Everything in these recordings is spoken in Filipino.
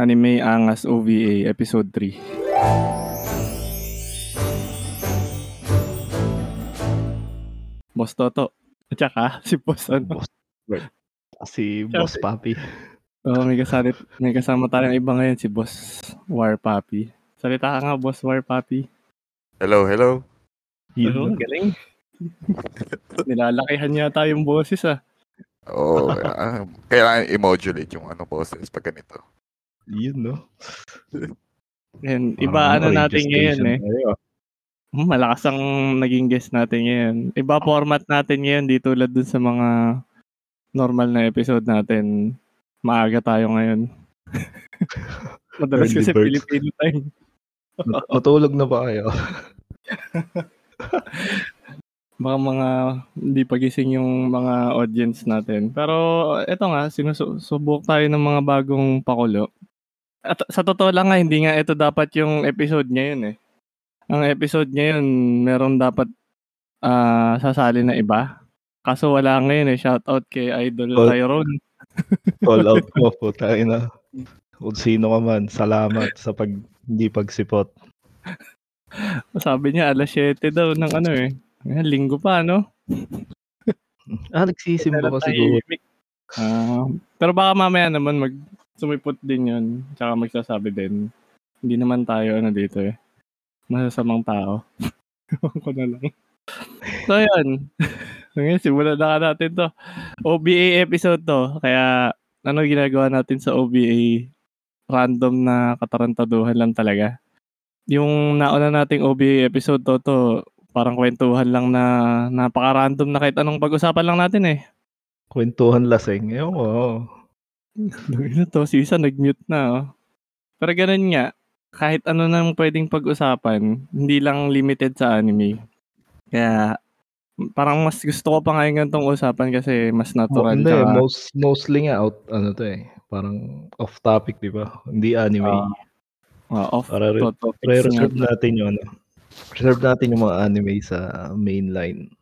Anime Angas OVA Episode 3. Boss Toto. At saka, si Boss ano. Boss Si Boss Papi. Oo, may kasama, may kasama tayong iba ngayon, si Boss War Papi. Salita ka nga, Boss War Papi. Hello, hello. Oo, galing. Nilalakihan yata yung boses ah. Oo, ah, kailangan i-modulate yung ano boses pag ganito. Yun, no? And iba Parang ano natin ngayon eh. tayo. Hmm, Malakas ang naging guest natin ngayon. Iba format natin ngayon, di tulad dun sa mga normal na episode natin. Maaga tayo ngayon. Madalas kasi. Filipino time. Mat- Matulog na ba kayo? Baka mga hindi pagising yung mga audience natin. Pero eto nga, sinusubok tayo ng mga bagong pakulo. At sa totoo lang nga, hindi nga ito dapat yung episode ngayon eh. Ang episode ngayon, meron dapat ah, sasali na iba. Kaso wala ngayon eh. Shout out kay Idol Call- Tyrone. Call out mo po tayo na. Kung sino ka man, salamat sa pag hindi pagsipot. Sabi niya alas 7 daw ng ano eh. Linggo pa, no? Ah, nagsisimba ka siguro. Ah, pero baka mamaya naman mag sumipot din yun. Tsaka magsasabi din. Hindi naman tayo ano dito eh. Masasamang tao. Ewan ko na lang. So yun. Ngayon, simulan na ka natin to. OBA episode to. Kaya ano ginagawa natin sa OBA? Random na katarantaduhan lang talaga. Yung nauna nating OBA episode to, to parang kwentuhan lang na napaka-random na kahit anong pag-usapan lang natin eh. Kwentuhan lasing. Ewan ko. Ano to, si isa nag-mute na oh. Pero ganun nga, kahit ano nang pwedeng pag-usapan, hindi lang limited sa anime. Kaya parang mas gusto ko pa ngayon ganitong usapan kasi mas natural. hindi, tsaka- most, mostly nga out, ano to eh. Parang off topic, di ba? Hindi anime. Ah, ah, off Para re- topics Re-reserve nga. natin yung ano. Reserve natin yung mga anime sa mainline.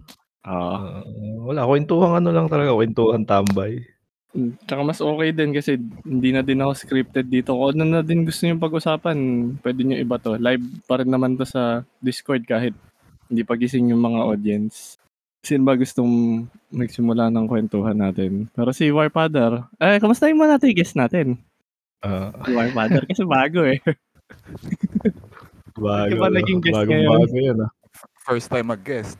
Ah, Uh, wala, kwentuhan ano lang talaga, kwentuhan tambay. Tsaka mas okay din kasi hindi na din ako scripted dito. Kung ano na din gusto niyo pag-usapan, pwede niyo iba to. Live pa rin naman to sa Discord kahit hindi pagising yung mga audience. Sino ba gustong magsimula ng kwentuhan natin? Pero si Warfather, eh, kamusta yung mga natin guest natin? Uh, Si Warfather kasi bago eh. bago, Di ba naging guest bagong ngayon? bago yun ah. First time mag-guest.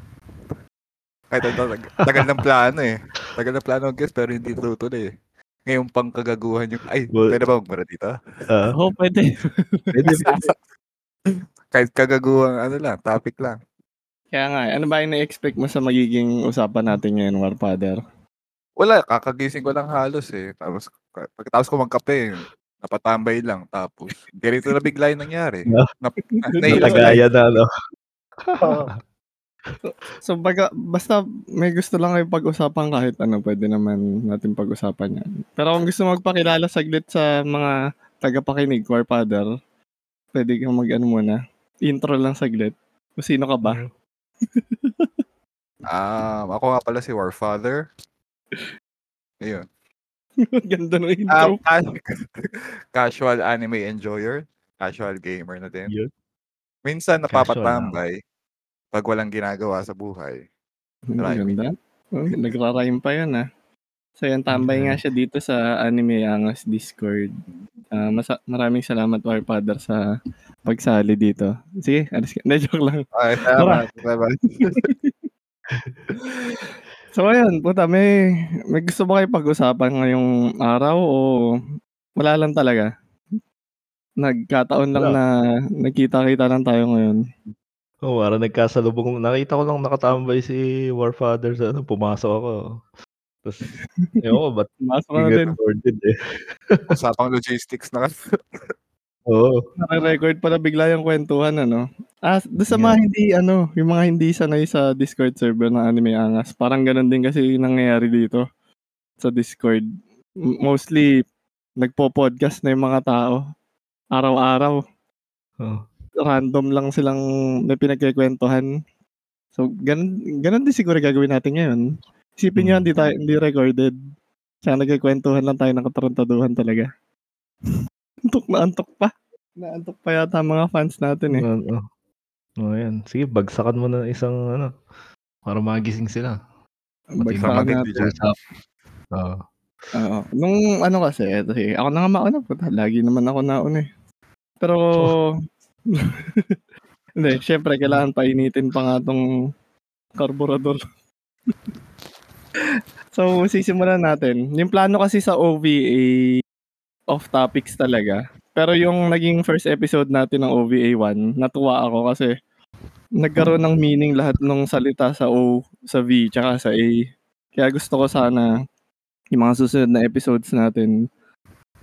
Kahit tag- tagal ng plano eh. Tagal ng plano mag-guest pero hindi tutuloy eh. Ngayon pang kagaguhan yung, ay, Well- pwede ba magmura dito? Ah, Oo, pwede. pwede, pwede. Kahit kagaguhan, ano lang, topic lang. Kaya nga, eh, ano ba yung na-expect mo sa magiging usapan natin ngayon, Warfather? Wala, kakagising ko lang halos eh. Tapos, pagkatapos ko magkape, napatambay lang. Tapos, ganito na bigla yung nangyari. No? Na, na, nailang- Natagaya na, no? So baga, basta may gusto lang kayo pag-usapan kahit ano, pwede naman natin pag-usapan yan. Pero kung gusto magpakilala saglit sa mga tagapakinig, Warfather, pwede kang mag-ano muna. Intro lang saglit. Kung sino ka ba? Um, ako nga pala si Warfather. Ayun. Ganda ng Um, intro. ca- casual anime enjoyer. Casual gamer na din. Yun. Minsan Casual napapatambay pag walang ginagawa sa buhay. Ang rhyming. Ganda. Oh, nagra-rhyme pa yan ah. So yan, tambay nga siya dito sa Anime Angas Discord. Ah, masa- maraming salamat Warfather sa pagsali dito. Sige, alis ka. Joke lang. Ay, salamat. salamat. So ayun, puta, may, may gusto ba kayo pag-usapan ngayong araw o wala lang talaga? Nagkataon lang Wala. na nagkita-kita lang tayo ngayon. Oo, oh, parang nagkasalubong. Nakita ko lang nakatambay si Warfather sa ano, pumasok ako. Tapos, ewan ko, ba't Masok ka na din. recorded eh. Usapang logistics na kasi. Oo. Naka-record pala bigla yung kwentuhan, ano? Ah, doon sa Yeah. mga hindi, ano, yung mga hindi sanay sa Discord server ng Anime Angas, parang ganun din kasi yung nangyayari dito sa Discord. M- Mostly, nagpo-podcast na yung mga tao. Araw-araw. Oh. Random lang silang may pinagkikwentuhan. So, ganun, ganun din siguro gagawin natin ngayon. Isipin nyo, Hmm. hindi, tayo, hindi recorded. Siya nagkikwentuhan lang tayo ng katarantaduhan talaga. Antok na antok pa. Naantok pa yata mga fans natin eh. Oo. Oh, yan. Sige, bagsakan mo na isang ano para magising sila. Bagsakan natin. Oo. Oo. Nung ano kasi, eto si, ako na nga mauna. Puta, lagi naman ako nauna eh. Pero, hindi, syempre, kailangan painitin pa nga tong karburador. so, sisimulan natin. Yung plano kasi sa OVA, off topics talaga. Pero yung naging first episode natin ng OVA 1, natuwa ako kasi nagkaroon ng meaning lahat ng salita sa O, sa V, tsaka sa A. Kaya gusto ko sana yung mga susunod na episodes natin,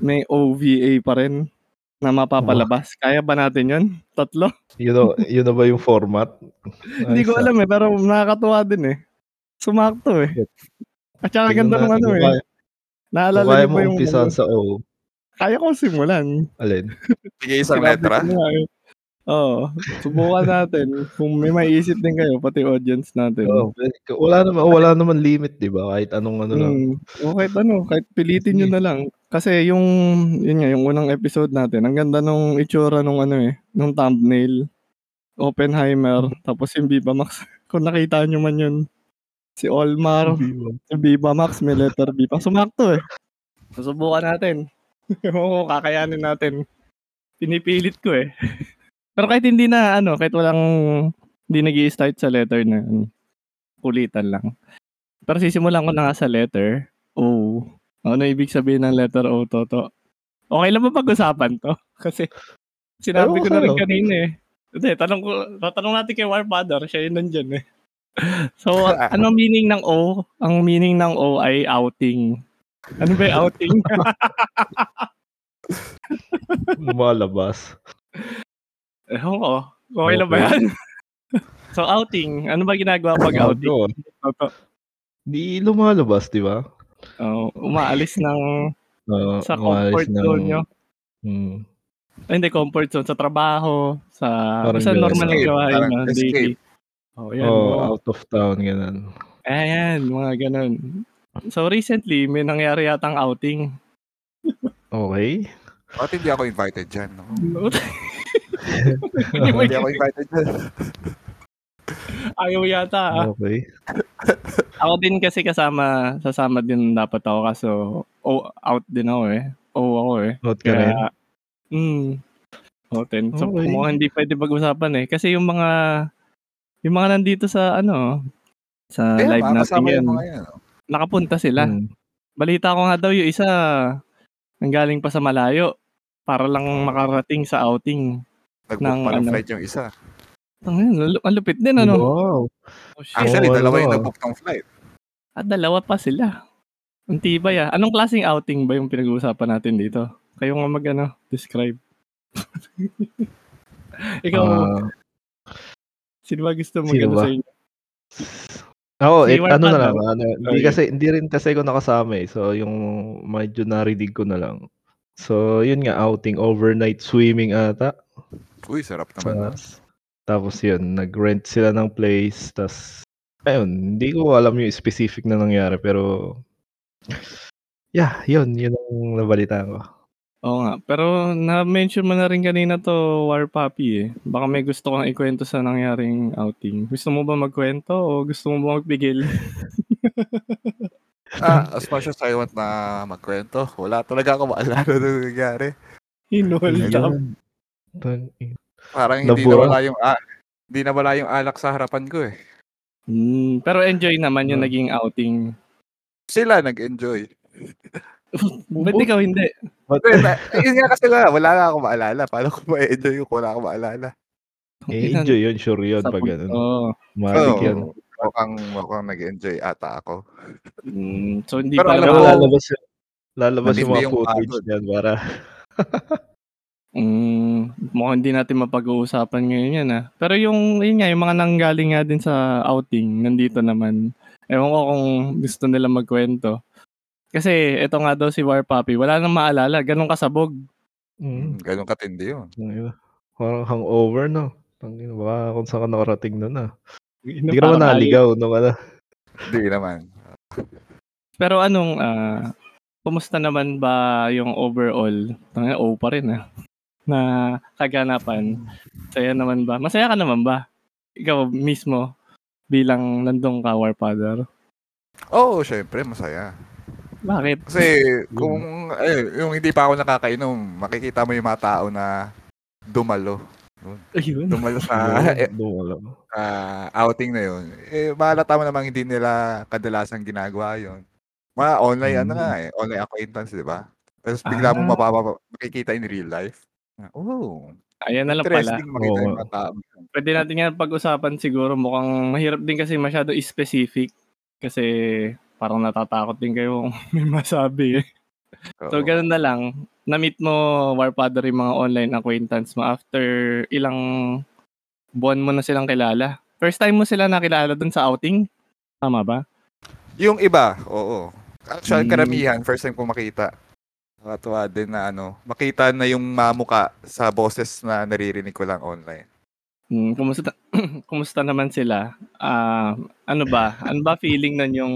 may OVA pa rin na mapapalabas. Kaya ba natin yun? Tatlo? Yun, na- yun na ba yung format? Hindi ko alam eh, pero nakakatuwa din eh. Sumakto eh. At saka ganda ng ano eh. kaya- Naalala kaya niyo mo ba yung... umpisahan sa O. Kaya ko simulan. Alin? Sige, isang letra. Oo. Subukan natin. Kung may maiisip din kayo, pati audience natin. Oo, wala naman wala naman limit, 'di ba? Kahit anong ano lang. Hmm. O kahit ano, kahit pilitin nyo na lang. Kasi yung, yun nga, yung unang episode natin, ang ganda nung itsura nung ano eh, nung thumbnail. Oppenheimer, tapos yung Viva Max. Kung nakita nyo man yun, si Olmar, si Viva Max, may letter B pa. Sumakto eh. Susubukan natin. Oo, kakayanin natin. Pinipilit ko eh. Pero kahit hindi na, ano, kahit walang, hindi nag start sa letter na, kulitan lang. Pero sisimulan ko na nga sa letter O. Ano ibig sabihin ng letter O, Toto? Okay lang ba pag-usapan to? Kasi sinabi ko na rin kanina eh. Hindi, tanong ko, tatanong natin kay Warfather, siya yun nandyan eh. So, ano meaning ng O? Ang meaning ng O ay outing. Ano ba yung outing? Lumalabas. Ewan ko. Okay lang ba yan? so, outing. Ano ba ginagawa pag outing? Di lumalabas, 'di ba? Oh, umaalis ng Oo, sa comfort zone nyo. Hmm. Ay, hindi, comfort zone. Sa trabaho, sa, Parang sa normal na gawain parang na escape. Oh, yan. Oh, Oh, out of town ganun. Ayan, mga ganun. So, recently, may nangyari yatang outing. Okay. Bakit hindi ako invited dyan? No? Hindi ako invited dyan. Ayaw yata. ah. Okay. Ako din kasi kasama, sasama din dapat ako kaso oh, out din ako eh. Oo ako eh. Out ka rin. Mm, outing. So, Okay. mukhang hindi pwede pag-usapan eh. Kasi yung mga, yung mga nandito sa ano, sa Kaya, live natin yan, yan. no? nakapunta sila. Hmm. Balita ko nga daw yung isa, ang galing pa sa malayo para lang makarating sa outing. Nag-book ng pa ng ano. flight yung isa. Ang, ang, ang lupit din ano. Wow. Oh, shit. Actually, Oo, dalawa yung nag-book ng flight. At dalawa pa sila. Ang tibay ah. Anong klaseng outing ba yung pinag-uusapan natin dito? Kayo nga mag ano, describe. Ikaw, Ah, sino ba gusto mo ano sa inyo? Oo, Si eh, Warpad ano na lang, ano, hindi kasi hindi rin kasi ako nakasama eh. So yung medyo narinig ko na lang. So yun nga outing overnight swimming ata. Uy, sarap naman. no? Tapos, tapos yun, nag-rent sila ng place. Tapos, ayun, hindi ko alam yung specific na nangyari. Pero, yeah, yun, yun ang nabalita ko. Oo nga. Pero na-mention mo na rin kanina to War Puppy eh. Baka may gusto kang ikwento sa nangyaring outing. Gusto mo ba magkwento o gusto mo ba magpigil? Ah, as much as I want na magkwento, wala talaga ako maalala na nangyari. Ayun. Tang- Parang hindi Nabura. nawala yung ah, hindi nawala yung alak sa harapan ko eh. Mm, pero enjoy naman yung Ah. naging outing. Sila nag-enjoy. Ba't ikaw hindi? Na- yun nga kasi nga, wala nga ako maalala. Paano ko ma-enjoy yung wala ako maalala? Eh, enjoy yun, sure yun. Pag ganun. Oo. Matik Oo, yan. Mukhang, mukhang nag-enjoy ata ako. Mm, so hindi Pero pa alam lalabas, lalabas yung mga yung footage pagod. yan para Mm, mukhang hindi natin mapag-uusapan ngayon yan ah. Pero yung, yun nga, yung mga nanggaling nga din sa outing, nandito naman. Ewan ko kung gusto nila magkwento. Kasi ito nga daw si War Puppy, wala nang maalala, ganun kasabog. mm, Hmm, ganun katindi yun. parang hangover, no? Tangina, baka kung saan ka nakarating nun, ah. Hindi ka naman naligaw, no? Ano? Hindi naman. Pero anong, ah, kumusta naman ba yung overall? Tanga O pa rin ah. Na kaganapan. Saya naman ba? Masaya ka naman ba? Ikaw mismo bilang nandong ka Warfather. Oo, syempre, masaya. Bakit? Kasi kung eh, yung hindi pa ako nakakainom, makikita mo yung mga tao na dumalo. Ayun. Dumalo sa eh, Dumalo. Ah, outing na yun. Eh, mahalata mo namang hindi nila kadalasan ginagawa yun. Mga online, ano Mm. nga eh, online acquaintance, di ba? Tapos bigla mo Ah. mapapa- makikita in real life. Oh, Ayan na lang pala. makita yung mga tao. Pwede natin yan pag-usapan siguro. Mukhang mahirap din kasi masyado specific. Kasi parang natatakot din kayo kung may masabi eh. So, ganun na lang. Na-meet mo, Warfather, yung mga online acquaintance mo after ilang buwan mo na silang kilala. First time mo sila nakilala dun sa outing? Tama ba? Yung iba, oo. Actually, Mm. karamihan, first time ko makita. Nakatuwa din na ano, makita na yung mamuka sa boses na naririnig ko lang online. Hmm, kumusta, kumusta naman sila? Ah, ano ba? Ano ba feeling nun yung,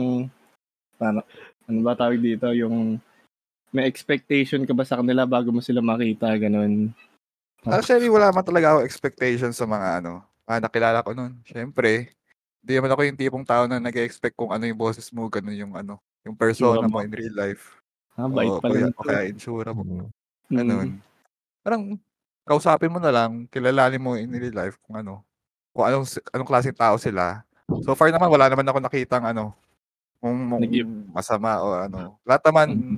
ano, ano ba tawag dito? Yung may expectation ka ba sa kanila bago mo sila makita? Ganun. Actually, wala man talaga ako expectation sa mga ano, mga nakilala ko nun. Siyempre, hindi naman ako yung tipong tao na nag-expect kung ano yung boses mo, ganun yung ano, yung persona mo in real life. Ha, bait Oo, pala kaya, nito. kaya insura mo. Mm. Mm. Ganun. Parang, kausapin mo na lang, kilalanin mo in real life kung ano, kung anong, anong klaseng tao sila. So far naman, wala naman ako nakitang ano, kung kung Nag- masama o ano. Lahat naman, Mm.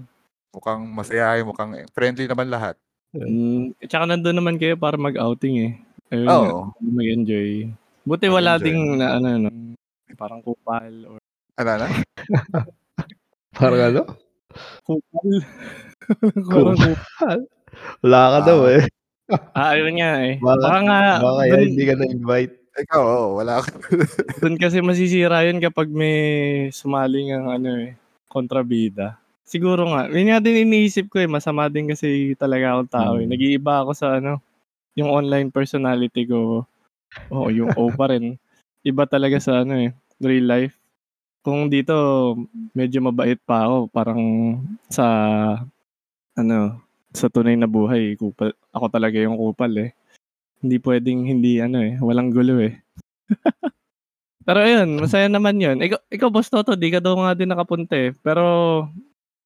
mukhang masayahin, mukhang friendly naman lahat. Mm, tsaka nandun naman kayo para mag-outing eh. Ayun, Oo. mag-enjoy. Buti wala Mag-enjoy. ding na ano, no, parang kupal or Ano na? Parang ano? kupal. parang kupal. Wala ka Ah. daw eh. Ah, ayun nga eh. Baka, Baka nga, baka dun, hindi ka na-invite. Ikaw, oo, wala ako. dun kasi masisira yun kapag may sumaling ang ano eh, kontrabida. Siguro nga, yun nga din iniisip ko eh, masama din kasi talaga akong tao eh. Hmm. Nag-iiba ako sa ano, yung online personality ko. Oo, yung O pa rin. Iba talaga sa ano eh, real life. Kung dito, medyo mabait pa ako. Parang sa, ano, sa tunay na buhay, kupal, ako talaga yung kupal eh. Hindi pwedeng hindi ano eh, walang gulo eh. Pero ayun, masaya naman yun. Ikaw, ikaw Boss Toto, di ka daw nga din nakapunta eh. Pero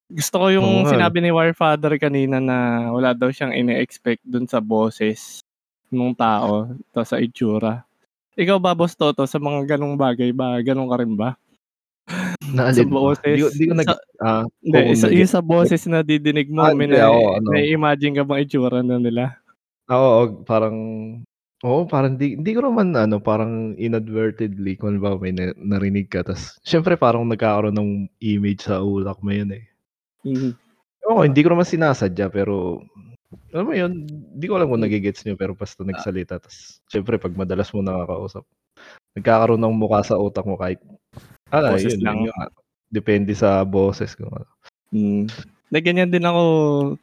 gusto ko yung eh. sinabi ni Warfather kanina na wala daw siyang ine-expect dun sa boses ng tao to sa itsura. Ikaw ba, Boss Toto, sa mga ganong bagay ba? Ganon ka rin ba? Naalin Sa boses. Di, ko- di ko nag... Sa- ah, Hindi, sa, yung sa boses na didinig mo, Ah, may na, ano. imagine ka bang itsura na nila? Oo, oo, parang... Oo, parang di, hindi ko naman ano, parang inadvertently kung ba may na, narinig ka. Tapos, syempre parang nagkakaroon ng image sa ulak mo yun eh. Mhm. Oo, hindi ko naman sinasadya pero alam mo yun, hindi ko alam kung nagigets nyo pero basta nagsalita. Tapos, syempre pag madalas mo nakakausap, nagkakaroon ng mukha sa utak mo kahit, ano, Boses yun, lang. yun. Depende sa boses ko. Mm. Na ganyan din ako,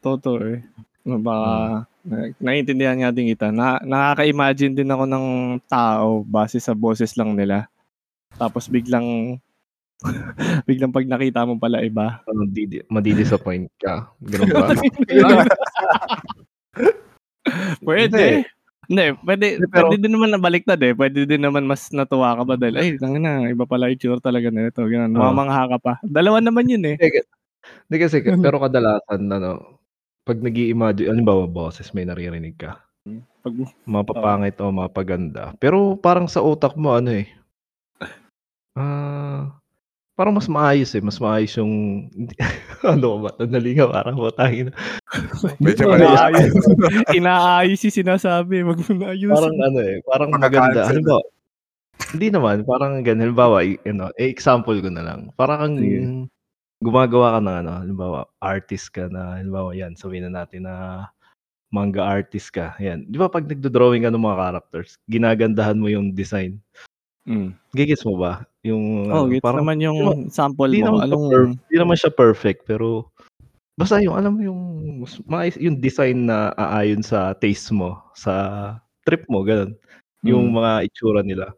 Toto eh. No, Baka, na, naiintindihan nga din kita. Na, nakaka-imagine din ako ng tao base sa boses lang nila. Tapos biglang, biglang pag nakita mo pala iba. Ano, didi, madidisappoint ka. Ganun ba? Pwede. Hindi, pwede, pero- pwede din naman nabaliktad eh. Pwede din naman mas natuwa ka ba dahil, ay, tangin na, iba pala yung itsura talaga nito. Ganun, Oo. mamangha ka pa. Dalawa naman yun eh. Hindi kasi, pero kadalasan, ano, pag nag imagine halimbawa, boses, may naririnig ka. Pag, Mapapangit o mapaganda. Pero parang sa utak mo, ano eh, ah, parang mas maayos eh. Mas maayos yung, ano ba, nadali nga, parang butangin. Medyo mali. inaayos, inaayos yung sinasabi. Wag mo na ayusin. Parang ano eh, parang maganda. Halimbawa, hindi naman, parang ganun. Halimbawa, i- ano, eh, example ko na lang. Parang kang Sige. gumagawa ka ng ano, halimbawa, artist ka na, halimbawa yan, sabihin na natin na manga artist ka. Yan. Di ba pag nagdo-drawing ka ng mga characters, ginagandahan mo yung design. Mm. Gigits mo ba? Yung, Oh, ano, gets parang, naman yung sample di mo. naman, Anong, per- di naman siya perfect, pero basta yung, alam mo yung, maayos- yung design na aayon sa taste mo, sa trip mo, ganun. Yung Mm. mga itsura nila.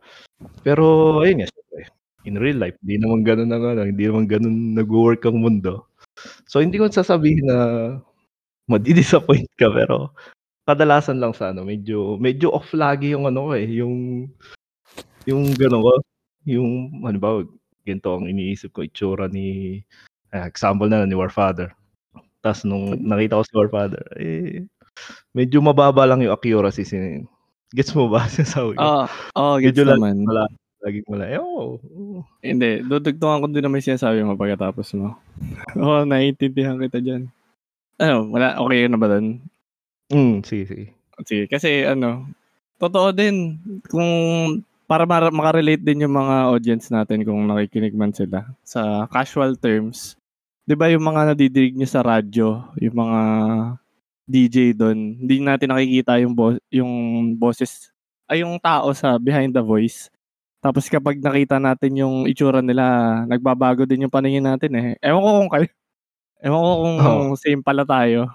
Pero, ayun nga, syempre, in real life, di naman ganun ang ano, hindi naman ganun nag-work ang mundo. So hindi ko sasabihin na madi-disappoint ka pero kadalasan lang sa ano, medyo medyo off lagi yung ano eh, yung yung gano'n ko, yung halimbawa ganito ang iniisip ko itsura ni ah, example na lang ni Warfather. Ta's nung nakita ko si Warfather, eh, medyo mababa lang yung accuracy si gets mo ba sinasabi ko? Oo, oo, gets Medyo lang naman. wala, laging wala. Ewan ko, oo. Hindi, dudugtungan ko din naman sinasabi mo pagkatapos mo. Oo, naiintindihan kita dyan. Ano, wala, okay na ba doon? Hmm, sige, sige. Sige, kasi ano, totoo din, kung para ma- makarelate din yung mga audience natin kung nakikinig man sila sa casual terms. 'Di ba yung mga nadidinig niyo sa radyo, yung mga DJ doon, hindi natin nakikita yung bo- yung boses ay yung tao sa behind the voice. Tapos kapag nakita natin yung itsura nila, nagbabago din yung paningin natin eh. Ewan ko kung kayo. Ewan ko kung Oo. same pala tayo.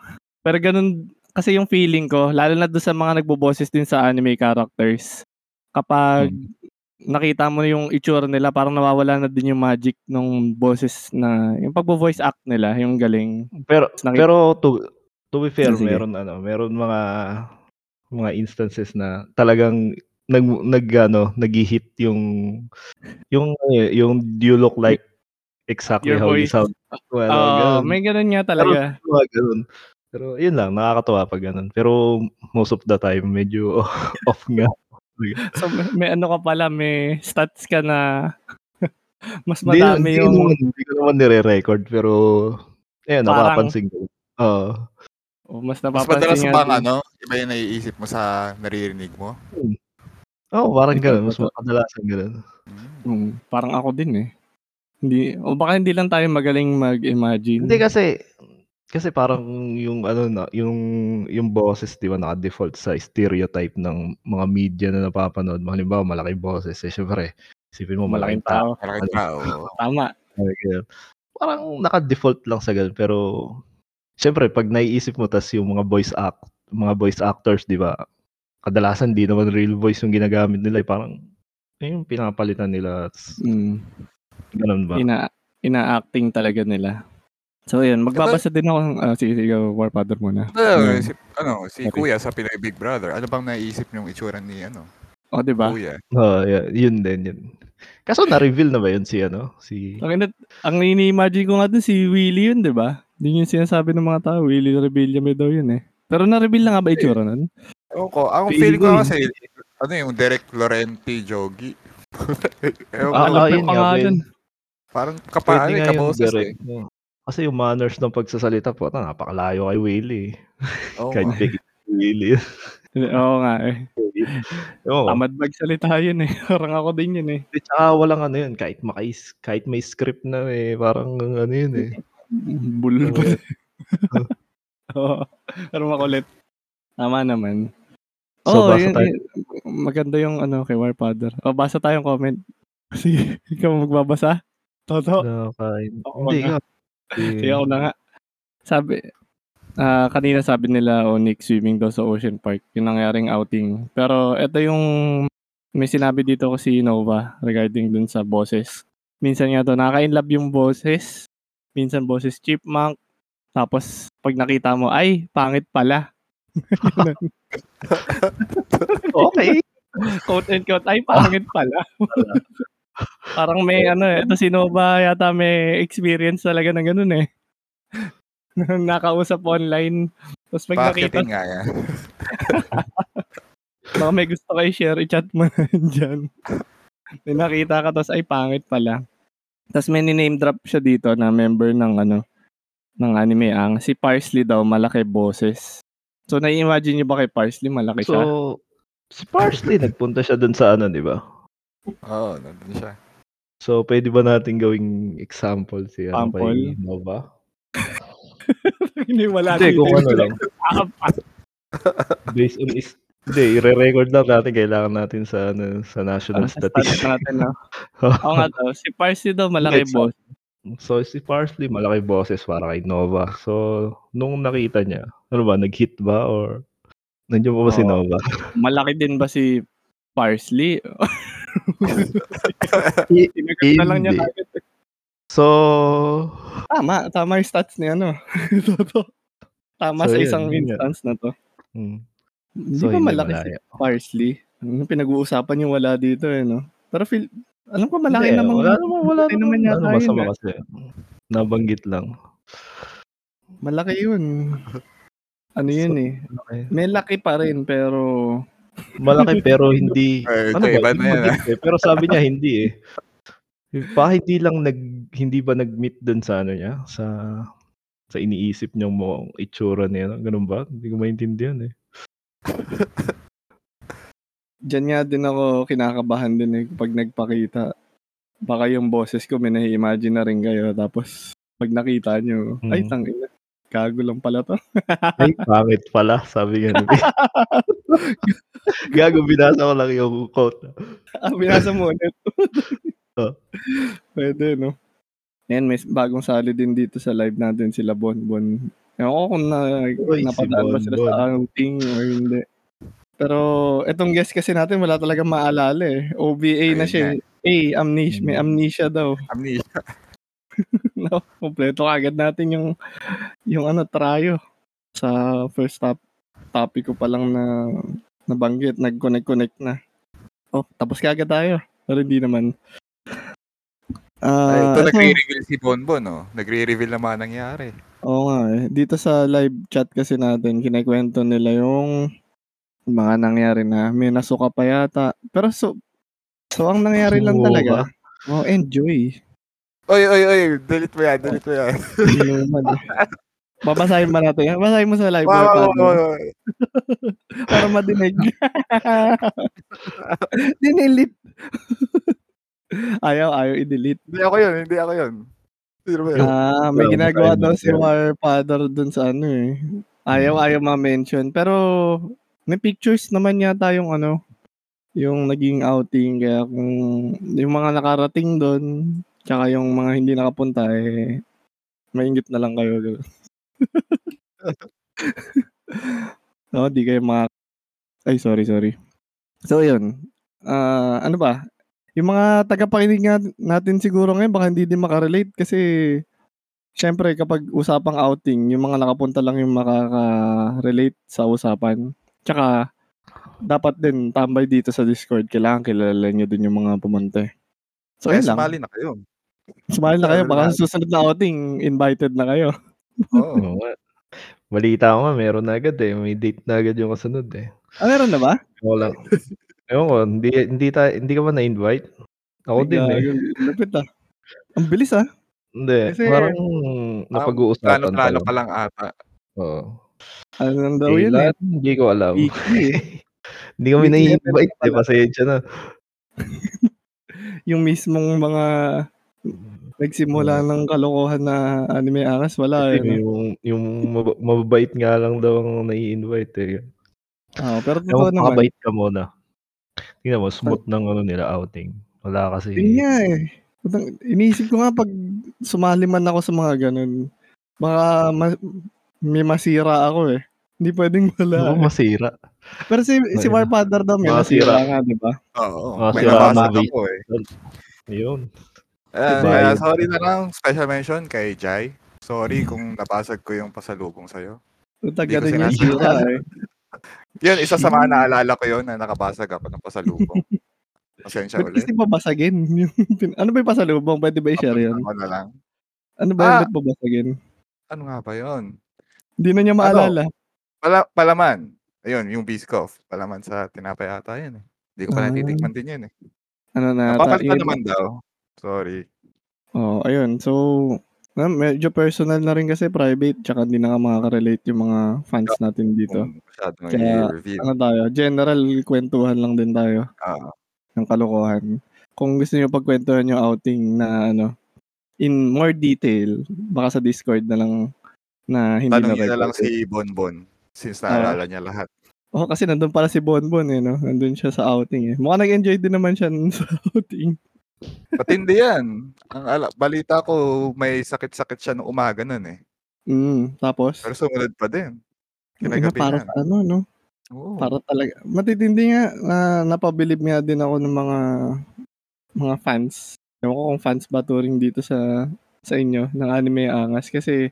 Pero ganun kasi yung feeling ko, lalo na doon sa mga nagboboses din sa anime characters. Kapag nakita mo yung itsura nila, parang nawawala na din yung magic ng boses na, yung pagbo-voice act nila, yung galing. Pero Nakita- pero to to be fair, Sige. meron ano, meron mga mga instances na talagang nag nag ano, nag-hit yung yung eh, yung you look like exactly Your how you voice. sound. Well, Oo, ganun. may ganun nga Pero, talaga. mga ganun. Pero yun lang, nakakatuwa pag ganun. Pero most of the time, medyo off nga. So, may, may ano ka pala, may stats ka na mas madami hindi, yung... hindi ko naman nire-record, pero ayun, Parang- napapansin ko. Oo. Oh, mas Mas madalas napapansin bang ano, iba yung naiisip mo sa naririnig mo? Oo, parang Ikaw ganun. Mas to? kadalasan ganun. Hmm. Mm, parang ako din eh. Hindi, o baka hindi lang tayo magaling mag-imagine. Hindi kasi kasi parang yung ano na, yung yung boses 'di ba naka-default sa stereotype ng mga media na napapanood. Halimbawa, malaking boses, eh syempre, isipin mo malaking tao. Malaking tao. Tama. Parang naka-default lang sa ganun pero syempre pag naiisip mo tas yung mga voice act, mga voice actors 'di ba? Kadalasan di naman real voice yung ginagamit nila, eh, parang ayun pinapalitan nila. tas Mm, Ganun ba? ina, ina-acting talaga nila. So, yun. Magbabasa din ako. Uh, sige, sige, Warfather muna. Ano, Mm. si, ano, si Okay. Kuya sa Pinoy Big Brother, ano bang naisip niyong itsura ni ano? O, di ba? Kuya. Oo, yeah, yun din yun. Kaso na-reveal na ba yun si ano? Si Ang, ina- ang ini-imagine ko nga dun si Willie yun, di ba? Yun yung sinasabi ng mga tao. Willie Rebillame daw yun eh. Pero na-reveal na nga ba itsura nun? Ewan ko, ang Feeling feeling ko kasi, ano yung Derek Laurenti Jogi. Ewan ko, Ah, ah, yun parang kaboses eh. No. Kasi yung manners ng pagsasalita po, napakalayo kay Willie. Oo Kahit nga. big Willie. Oo nga eh. Oo. Tamad magsalita yun eh. Parang ako din yun eh. At saka walang ano yun, kahit, makais, kahit may script na eh, parang ano yun eh. Bulol pa. Oo. Pero makulit. Tama naman. So, Oo, basa yun, tayo. yun. maganda yung ano kay Warfather. O, basa tayong comment. Sige, ikaw magbabasa? Toto? Nakakain. Ako Hindi na. Sige, ako na nga. Sabi, ah kanina sabi nila Onyx swimming daw sa Ocean Park, yung nangyaring outing. Pero ito yung may sinabi dito ko si Nova regarding dun sa boses. Minsan nga to, nakaka-inlove yung boses. Minsan boses chipmunk. Tapos pag nakita mo, ay, pangit pala. Okay. quote and quote, ay, pangit pala. Parang may ano eh, ito si Nova yata may experience talaga ng ganun eh. Nakausap online. Tapos pag nakita, nga yan. baka may gusto kayo share, i-chat mo na dyan. May nakita ka, tapos ay pangit pala. Tapos may name drop siya dito na member ng ano, ng anime ang si Parsley daw malaki boses. So nai-imagine niyo ba kay Parsley malaki siya? So, si Parsley nagpunta siya dun sa ano, di ba? Oo, nandun siya. So, pwede ba natin gawing example si ano kay Nova? Hindi wala Hindi, kung ano lang. Based on is hindi, i-re-record lang natin. Kailangan natin sa ano, sa national sa stats statistics. natin, no? Oo nga daw. Si Parsley daw malaki Hindi, boss. So, si Parsley, malaki boses para kay Nova. So, nung nakita niya, ano ba, nag-hit ba? Or, nandiyan pa ba si Oo. Nova? Malaki din ba si Parsley? Tinagat na lang niya kagad. So, Tama, tama yung stats ni ano. Toto. Tama So, sa yun, isang yun instance na to. hmm. Hindi So, ba malaki si. Parsley? Ano pinag-uusapan yung wala dito eh, no? Pero feel, alam ko malaki Hindi, namang, wala naman, wala naman, naman yata ano, yun. eh. kasi. Nabanggit lang. Malaki yun. Ano yun eh. Okay. May laki pa rin pero Malaki pero hindi ano ba? na yan. eh. Pero sabi niya hindi eh. Baka hindi lang nag hindi ba nag-meet dun sa ano niya sa sa iniisip niyang mo itsura niya, ganun ba? Hindi ko maintindihan eh. Diyan nga din ako kinakabahan din eh pag nagpakita. Baka yung boses ko may nai-imagine na rin kayo tapos pag nakita nyo, ay Mm. tangina, gago lang pala to. Ay, pangit pala, sabi nga ni Gago, binasa ko lang yung quote. ah, binasa mo ulit. Oh. Pwede, no? Yan, may bagong sali din dito sa live natin sila Bon Bon. Ewan ko kung na, Uy, si napadaan ba Bon sila Bon. sa outing or hindi. Pero etong guest kasi natin wala talaga maalala eh. OVA na Ayun siya. eh. A, amnesia, may Mm. amnesia daw. Amnesia. no, kompleto kagad natin yung yung ano trayo sa first top topic ko pa lang na nabanggit, nag-connect-connect na. Oh, tapos kagad tayo. Pero hindi naman. Ay, Ah, ito eto- nagre-reveal si Bonbon, no? Nagre-reveal na mga nangyari. Oo nga eh. Dito sa live chat kasi natin, kinikwento nila yung mga nangyari na may nasuka pa yata. Pero so, so ang nangyari lang Oo talaga, oh, enjoy. Oy, oy, oy, delete mo yan, delete mo yan. Eh. Babasahin ba natin? yan? Basahin mo sa live. Wow, wow, wow, wow. Para madinig. Dinilit. ayaw, ayaw i-delete. Hindi ako yun, hindi ako yun. Sino ba yun? Ah, may Well, ginagawa daw si. War Father dun sa ano eh. Ayaw, Hmm. ayaw ma-mention. Pero may pictures naman yata yung ano, yung naging outing. Kaya kung yung mga nakarating doon, tsaka yung mga hindi nakapunta eh, maingit na lang kayo. no, di kayo mga... Ay, sorry, sorry. So, yun. Ah, ano ba? Yung mga tagapakinig natin siguro ngayon baka hindi din makarelate kasi syempre kapag usapang outing, yung mga nakapunta lang yung makaka-relate sa usapan. Tsaka dapat din tambay dito sa Discord. Kailangan kilala nyo din yung mga pumunta. eh. So, Kaya lang. sumali na kayo. Sumali na kayo. Baka sa susunod na outing, invited na kayo. Oo. Nga. Balita ko nga, meron na agad eh. May date na agad yung kasunod eh. Ah, meron na ba? Lang. Ewan ko, hindi, hindi, ta, hindi ka ba na-invite? Ako din eh. Gago, Lupit ah. Ang bilis ah. Hindi, Kasi- parang napag-uusapan pa Plano-plano lang. pa lang ata. Oo. Ano lang daw yun eh. Hindi ko alam. Eh. Hindi kami na-invite event eh. Pasensya na. Yung mismong mga nagsimula ng kalokohan na anime angas, wala eh. Kasi no? yung, yung mab- mababait nga lang daw ang nai-invite eh. Ah, pero totoo naman. makabait ka muna. Tingnan mo, smooth ng ano nila outing. Wala kasi. Yun nga eh. Putang, iniisip ko nga pag sumali man ako sa mga ganun, baka ma- may masira ako eh. Hindi pwedeng wala. Ako eh. masira. Pero si, si Ayun. Warfather daw may Masira. nasira nga, di ba? Oo. May Mavi. ako eh. Yun. Diba? kaya sorry na lang. Special mention kay Jai. Sorry kung nabasag ko yung pasalubong sa'yo. Ko ganun yung sira eh. Yun, isa sa mga naalala ko yun na nakabasag ako ng pasalubong. Pasensya Ba't ulit. kasi babasagin? Ano ba yung pasalubong? Pwede ba i-share yun? Ako na lang. Ano ba yung Ah! ba't babasagin? Ano nga ba yun? Hindi na niya maalala. Pala, palaman. Ayun, yung Biscoff. Palaman sa tinapay ata yun eh. Hindi ko pa Ah. natitikman din yun eh. Ano na? Napapalitan naman daw. Sorry. Oh, ayun. So, ah, medyo personal na rin kasi private tsaka hindi na makaka-relate yung mga fans natin dito. Masyado Kaya. Ano tayo? General kwentuhan lang din tayo Ah, ng kalokohan. Kung gusto niyo pagkwentuhan yung outing na ano in more detail, baka sa Discord na lang na hindi tanongin na na lang si Bonbon. Since naalala niya lahat. Oh, kasi nandun pala si Bonbon eh, no? Nandun siya sa outing eh. Mukhang nag-enjoy din naman siya sa outing. Patindi yan. Ang ala- balita ko, may sakit-sakit siya nung umaga nun eh. Mm, tapos, Pero sumunod pa din. yung Kinagabi para yan. sa ano, no? Oo. Para talaga. Matitindi nga, na napabilib nga din ako ng mga mga fans Ewan ko kung fans ba touring dito sa sa inyo ng Anime Angas kasi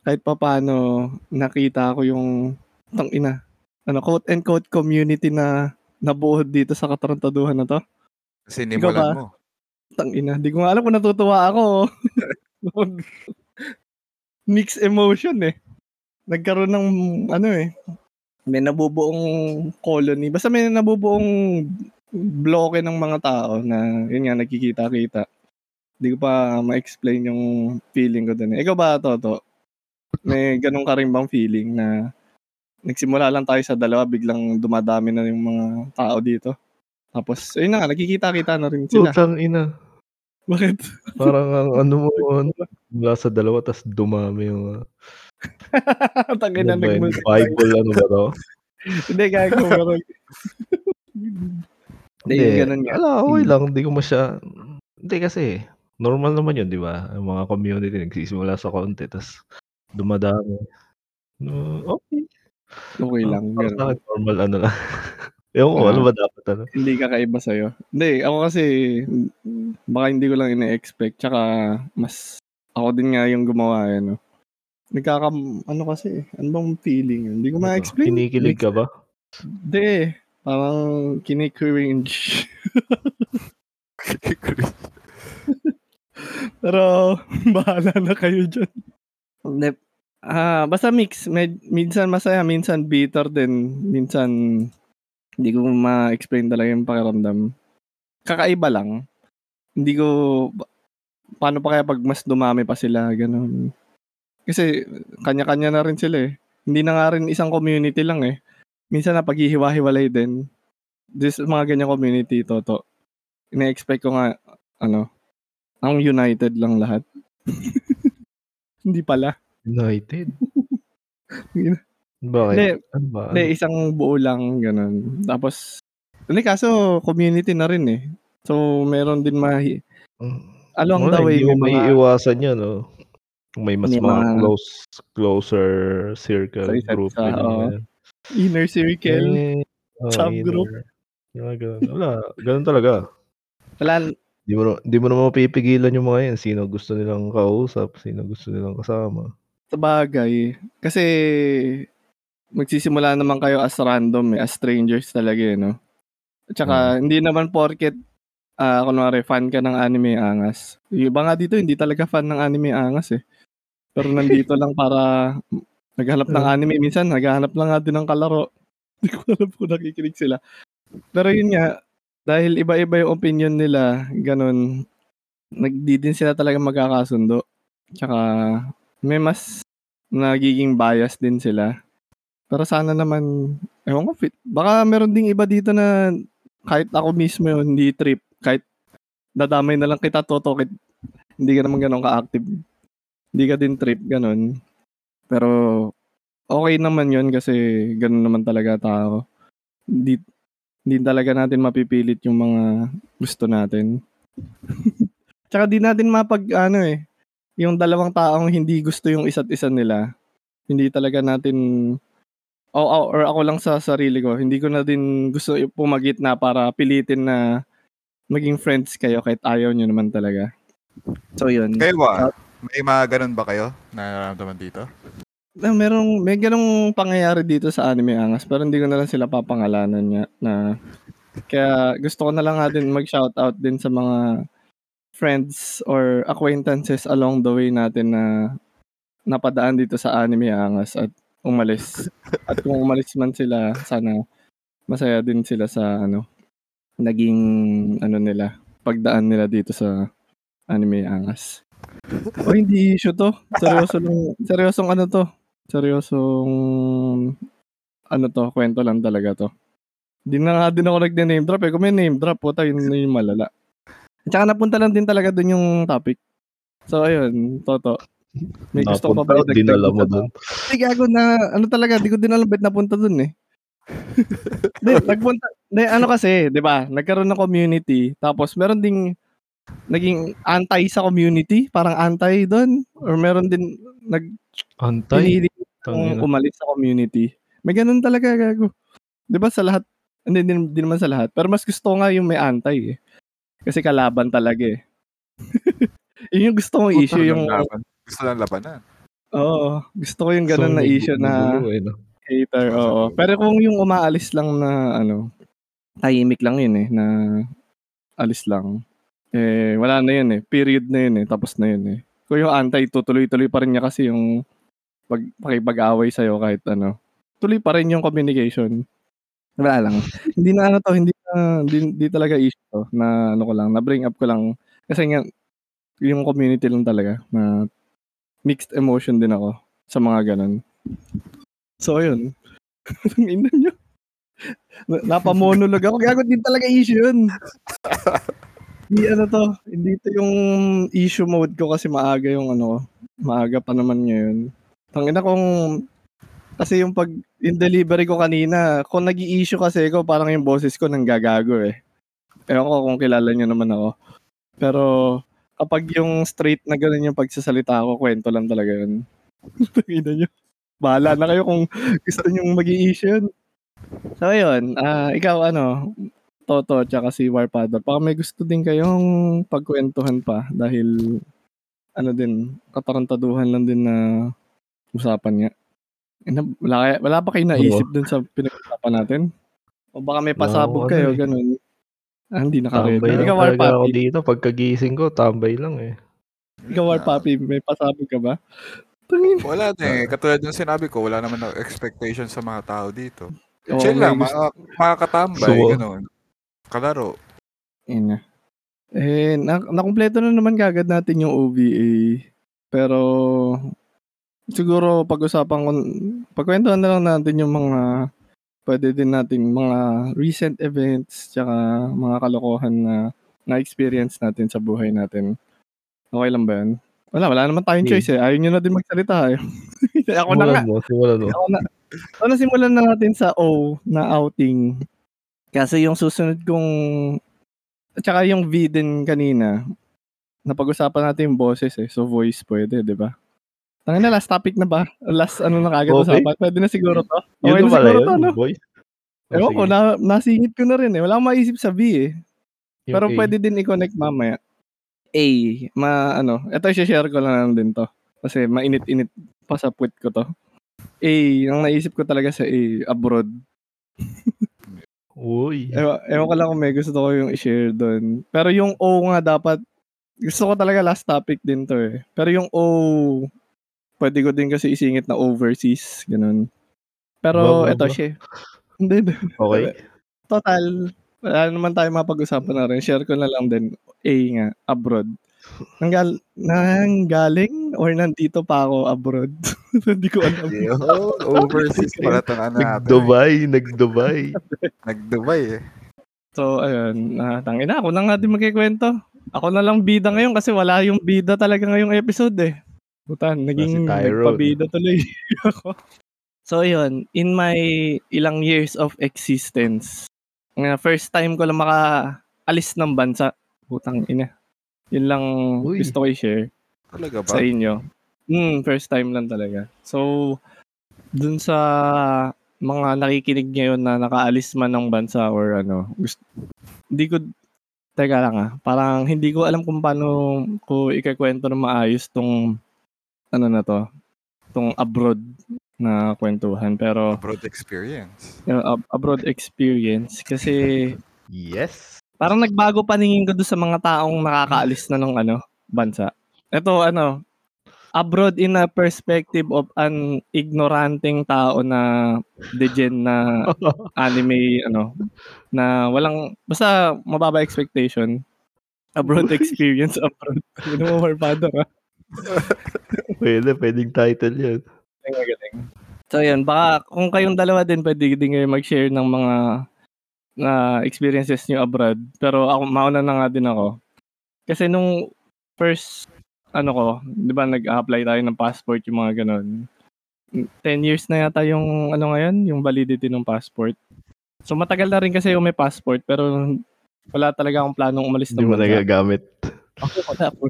kahit pa paano nakita ko yung tang ina ano quote and quote community na nabuo dito sa katarantaduhan na to. Sinimulan mo. Tang ina, di ko nga alam kung natutuwa ako. Mixed emotion eh. Nagkaroon ng ano eh, may nabubuong colony. Basta may nabubuong bloke ng mga tao na yun nga nagkikita-kita. Hindi ko pa ma-explain yung feeling ko doon. Ikaw ba, Toto? May ganun ka rin bang feeling na nagsimula lang tayo sa dalawa, biglang dumadami na yung mga tao dito? Tapos, ayun na nga, nagkikita-kita na rin sila. Putang ina. Bakit? Parang ang ano mo, ano, mula sa dalawa, tas dumami yung... Uh, Tangin na ano ba yun? nag Bible, ano ba to? Hindi, kaya ko meron. Hindi, ganun nga. Ala, okay lang. Hindi ko masya... Hindi kasi, normal naman yun, di ba? Ang mga community nagsisimula sa konti, tas dumadami. No, okay. Okay lang. Akin, normal ano lang. Ewan ko, Ah. ano ba dapat ano? Hindi kakaiba sa'yo. Hindi, ako kasi, baka hindi ko lang ina-expect. Tsaka, mas, ako din nga yung gumawa, eh, no? Nagkaka, ano kasi, ano bang feeling yun? Hindi ko ma-explain. Kinikilig ka ba? Hindi, parang kinikringe. Pero, bahala na kayo dyan. Hindi, ah, basta mix. Med, minsan masaya, minsan bitter din. Minsan, hindi ko ma-explain talaga yung pakiramdam. Kakaiba lang. Hindi ko, paano pa kaya pag mas dumami pa sila, ganun. Kasi, kanya-kanya na rin sila eh. Hindi na nga rin isang community lang eh. Minsan na paghihiwa-hiwalay din. This mga ganyan community, Toto. Ina-expect ko nga, ano, ang united lang lahat. Hindi pala. United? Bakit? Hindi, Ano ba? Hindi, isang buo lang, ganun. Tapos, hindi, kaso community na rin eh. So, meron din mahi... Along Wala, the way, hindi mo may mga yun, no? Kung may mas mga mga- close, closer circle, Sa isa't group. oo. ganyan. inner circle. Eh, oh, subgroup. inner. Ganun. Wala, ganun talaga. Wala, Di mo, di mo naman mapipigilan yung mga yan. Sino gusto nilang kausap, sino gusto nilang kasama. sa bagay. Kasi, magsisimula naman kayo as random eh, as strangers talaga eh, no? At saka, hindi naman porket, ah kunwari, fan ka ng anime angas. Yung iba nga dito, hindi talaga fan ng anime angas eh. Pero nandito lang para naghanap ng anime. Minsan, naghahanap lang nga din ng kalaro. Hindi ko alam kung nakikinig sila. Pero yun nga, dahil iba-iba yung opinion nila, ganun, nagdi din sila talaga magkakasundo. Tsaka, may mas nagiging bias din sila. Pero sana naman, ewan ko, fit. baka meron ding iba dito na kahit ako mismo yun, hindi trip. Kahit dadamay na lang kita, toto, kahit hindi ka naman ganun ka-active. Hindi ka din trip, ganun. Pero, okay naman yun kasi ganun naman talaga tao. Hindi, hindi talaga natin mapipilit yung mga gusto natin. Tsaka di natin mapag, ano eh, yung dalawang taong hindi gusto yung isa't isa nila, hindi talaga natin o o- or ako lang sa sarili ko, hindi ko na din gusto pumagit na para pilitin na maging friends kayo kahit ayaw nyo naman talaga. So yun. Kayo ba? May mga ganun ba kayo na nararamdaman dito? Na merong may ganong pangyayari dito sa Anime Angas pero hindi ko na lang sila papangalanan niya na kaya gusto ko na lang nga din mag-shoutout din sa mga friends or acquaintances along the way natin na napadaan dito sa Anime Angas at umalis. At kung umalis man sila, sana masaya din sila sa ano naging ano nila pagdaan nila dito sa Anime Angas. O hindi issue to. Seryoso. Seryosong ano to. Seryosong ano to, kwento lang talaga to. Di na nga din ako nag-name drop eh. Kung may name drop, puta, yun na yung malala. At saka napunta lang din talaga dun yung topic. So, ayun, Toto. May gusto ko pa ba Napunta, dinala mo dun. Hindi, gago na, ano talaga, di ko din alam ba't napunta dun eh. Di, nagpunta, di, ano kasi, di ba, nagkaroon ng community, tapos meron ding, naging anti sa community, parang anti doon, or meron din, nag, Tangina. kung umalis sa community. May ganun talaga, gago. Di ba sa lahat, hindi din, din naman sa lahat, pero mas gusto ko nga yung may anti eh. Kasi kalaban talaga eh. Yun yung gusto kong issue, yung laban. Gusto lang labanan. oo, gusto ko yung gano'n na So, issue na eh, no? hater, oo. Pero kung yung umaalis lang na ano, tahimik lang yun eh, na alis lang. Eh, wala na yun eh. Period na yun eh. Tapos na yun eh. Kung yung anti, tutuloy-tuloy pa rin niya kasi yung pag, pakipag-away sa'yo kahit ano. Tuloy pa rin yung communication. Wala lang. hindi na ano to, hindi na, hindi, hindi talaga issue to, na ano ko lang, na bring up ko lang. Kasi nga, yung community lang talaga, na mixed emotion din ako sa mga ganun. So, ayun. Ang ina nyo. Na- Napamonolog ako. Gago din talaga issue yun. Hindi ano to. Hindi to yung issue mode ko kasi maaga yung ano ko. Maaga pa naman ngayon. Tangina kung kasi yung pag yung delivery ko kanina, kung nag issue kasi ako, parang yung boses ko nang gagago eh. Ewan ko kung kilala nyo naman ako. Pero kapag yung straight na ganun yung pagsasalita ko, kwento lang talaga yun. Tangina nyo. Bahala na kayo kung gusto nyo mag issue. So, yun. ah ikaw, ano, Toto, tsaka si Warpador. Baka may gusto din kayong pagkwentuhan pa dahil, ano din, katarantaduhan lang din na usapan niya. Eh, Wala, wala pa kayo naisip dun sa pinag-usapan natin? O baka may pasabog kayo, ano eh. ganun. Ah, hindi nakakita. Tambay lang Ikaw, talaga ako dito. Pagkagising ko, tambay lang eh. Ikaw, Warpapi, may pasabog ka ba? Tangin. Wala na eh. Katulad ng sinabi ko, wala naman na expectation sa mga tao dito. Oo, Chill lang, mga, makakatambay, So, ganun. Kalaro. Yun na. Eh, na, nakumpleto na naman kagad natin yung OVA. Pero, siguro pag-usapan ko, pagkwentuhan na lang natin yung mga, pwede din natin mga recent events, tsaka mga kalokohan na na-experience natin sa buhay natin. Okay lang ba yan? Wala, wala naman tayong choice eh. Ayaw nyo na din magsalita eh. Ako na nga. Simulan mo, simulan mo. Ako na. So, nasimulan na natin sa O na outing. Kasi yung susunod kong at saka yung V din kanina, napag-usapan natin yung boses eh. So, voice pwede, di ba? Tangin na, last topic na ba? Last ano na kagad Okay. usapan? Pwede na siguro to? Yun Okay na na siguro yun, to, no? boy. Oh, Ewan ko, na, nasingit ko na rin eh. Wala akong maisip sa V eh. Yung Pero A. pwede din i-connect mamaya. A, ma ano, ito share ko lang din to. Kasi mainit-init pa sa puwet ko to. A, ang naisip ko talaga sa A, abroad. Uy. Ewan, ewan ko lang kung may gusto ko yung i-share doon. Pero yung O nga dapat, gusto ko talaga last topic din to eh. Pero yung O, pwede ko din kasi isingit na overseas, ganun. Pero Ba, ba, eto ba? siya. Hindi, Okay. total, wala naman tayo mapag-usapan na rin. Share ko na lang din. A nga, abroad. Nanggal, nanggaling or nandito pa ako abroad? Hindi ko alam. Yo, overseas pala na natin. Nag-Dubai, nag-Dubai. Nag-Dubai eh. So, ayun. Uh, tangina, ako na nga din magkikwento. Ako na lang bida ngayon kasi wala yung bida talaga ngayong episode eh. Putan, naging Si nagpabida tuloy ako. So, yun. In my ilang years of existence, nga first time ko lang maka-alis ng bansa. Putang ina. Yun lang Uy. gusto ko i-share Talaga ba? sa inyo. Hmm, first time lang talaga. So, dun sa mga nakikinig ngayon na nakaalis man ng bansa or ano, gusto, hindi ko, teka lang ah, parang hindi ko alam kung paano ko ikakwento na maayos tong, ano na to, tong abroad na kwentuhan. Pero, Abroad experience. you know, ab- abroad experience kasi Yes. parang nagbago paningin ko doon sa mga taong nakakaalis na ng ano, bansa. Ito ano, abroad in a perspective of an ignoranting tao na degen na anime ano na walang basta mababa expectation abroad experience abroad ano mo barbado ka Pwede, pwedeng title yun. Galing, So yun, baka kung kayong dalawa din pwede din kayo mag-share ng mga na experiences niyo abroad. Pero ako mauna na nga din ako. Kasi nung first ano ko, 'di ba nag-apply tayo ng passport yung mga ganun. 10 years na yata yung ano ngayon, yung validity ng passport. So matagal na rin kasi yung may passport pero wala talaga akong planong umalis Hindi ng mo bansa. nagagamit. Ako wala po.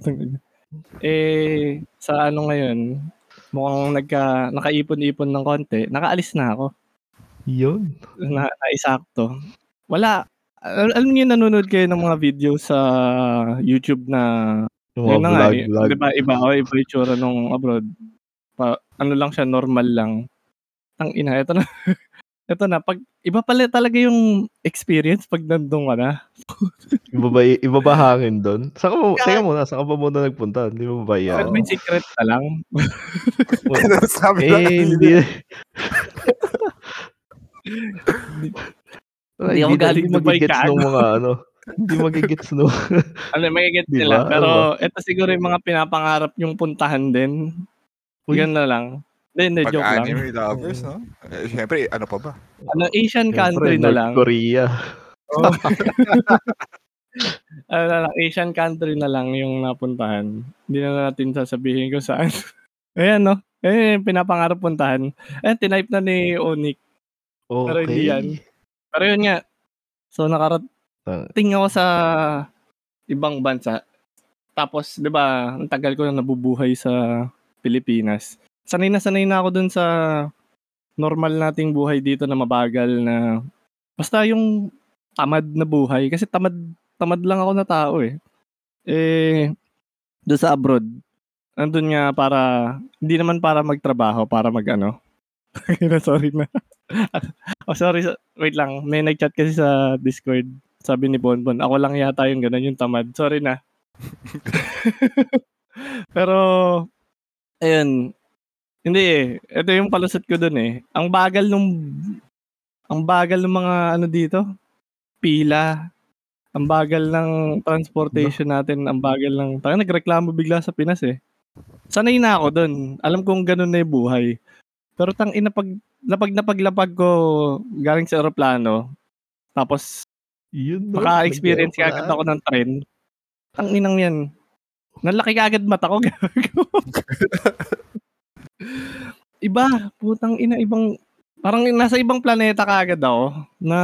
Eh, sa ano ngayon, mukhang nagka, nakaipon-ipon ng konti, nakaalis na ako. Yun. Na, naisakto. Wala. Al- alam niyo, nanonood kayo ng mga video sa YouTube na Yun mga na vlog, vlog. Di ba, iba, oh, iba yung tsura nung abroad. Pa, ano lang siya, normal lang. Ang ina, ito na. ito na, pag, iba pala talaga yung experience pag nandun ka na. Iba ba, iba ba hangin doon? Saan ka, mo- teka muna, saan ka ba muna nagpunta? Hindi mo ba Yeah. yan? May secret na lang. Sabi lang Eh, kanina. hindi. Hindi ako na- galing magigets gago. nung mga ano. Hindi magigets no. ano, may get Di nila. Pero, Ano ito siguro yung mga pinapangarap yung puntahan din. Uy. Yan na lang. Hindi, hindi, joke lang. anime lovers, no? Eh, Siyempre, ano pa ba? Ano, Asian country Siyempre, na North lang. Korea. ano na lang, Asian country na lang yung napuntahan. Hindi na natin sasabihin kung saan. Ayan, no? Yung pinapangarap puntahan. Ayan, tinype na ni Onik. Okay. Pero hindi yan. Pero yun nga. So, nakarating ako sa ibang bansa. Tapos, di ba, ang tagal ko na nabubuhay sa Pilipinas. Sanay na sanay na ako dun sa normal nating buhay dito na mabagal na basta yung tamad na buhay. Kasi tamad, tamad lang ako na tao eh. Eh, doon sa abroad, andun nga para, hindi naman para magtrabaho, para mag ano. sorry na. oh, sorry. so- Wait lang. May nag-chat kasi sa Discord. Sabi ni Bonbon, ako lang yata yung ganun yung tamad. Sorry na. Pero, ayun. Hindi eh. Ito yung palusot ko dun eh. Ang bagal nung, ang bagal ng mga ano dito, pila. Ang bagal ng transportation natin. Ang bagal ng, tayo nagreklamo bigla sa Pinas eh. Sanay na ako dun. Alam kong ganun na yung buhay. Pero tang ina pag napag napaglapag ko galing sa eroplano, tapos Yun, no? maka-experience kagad pala. ako ng tren. Ang inang yan. Nalaki kagad mata ko. Iba, putang ina, ibang, parang nasa ibang planeta kagad ako na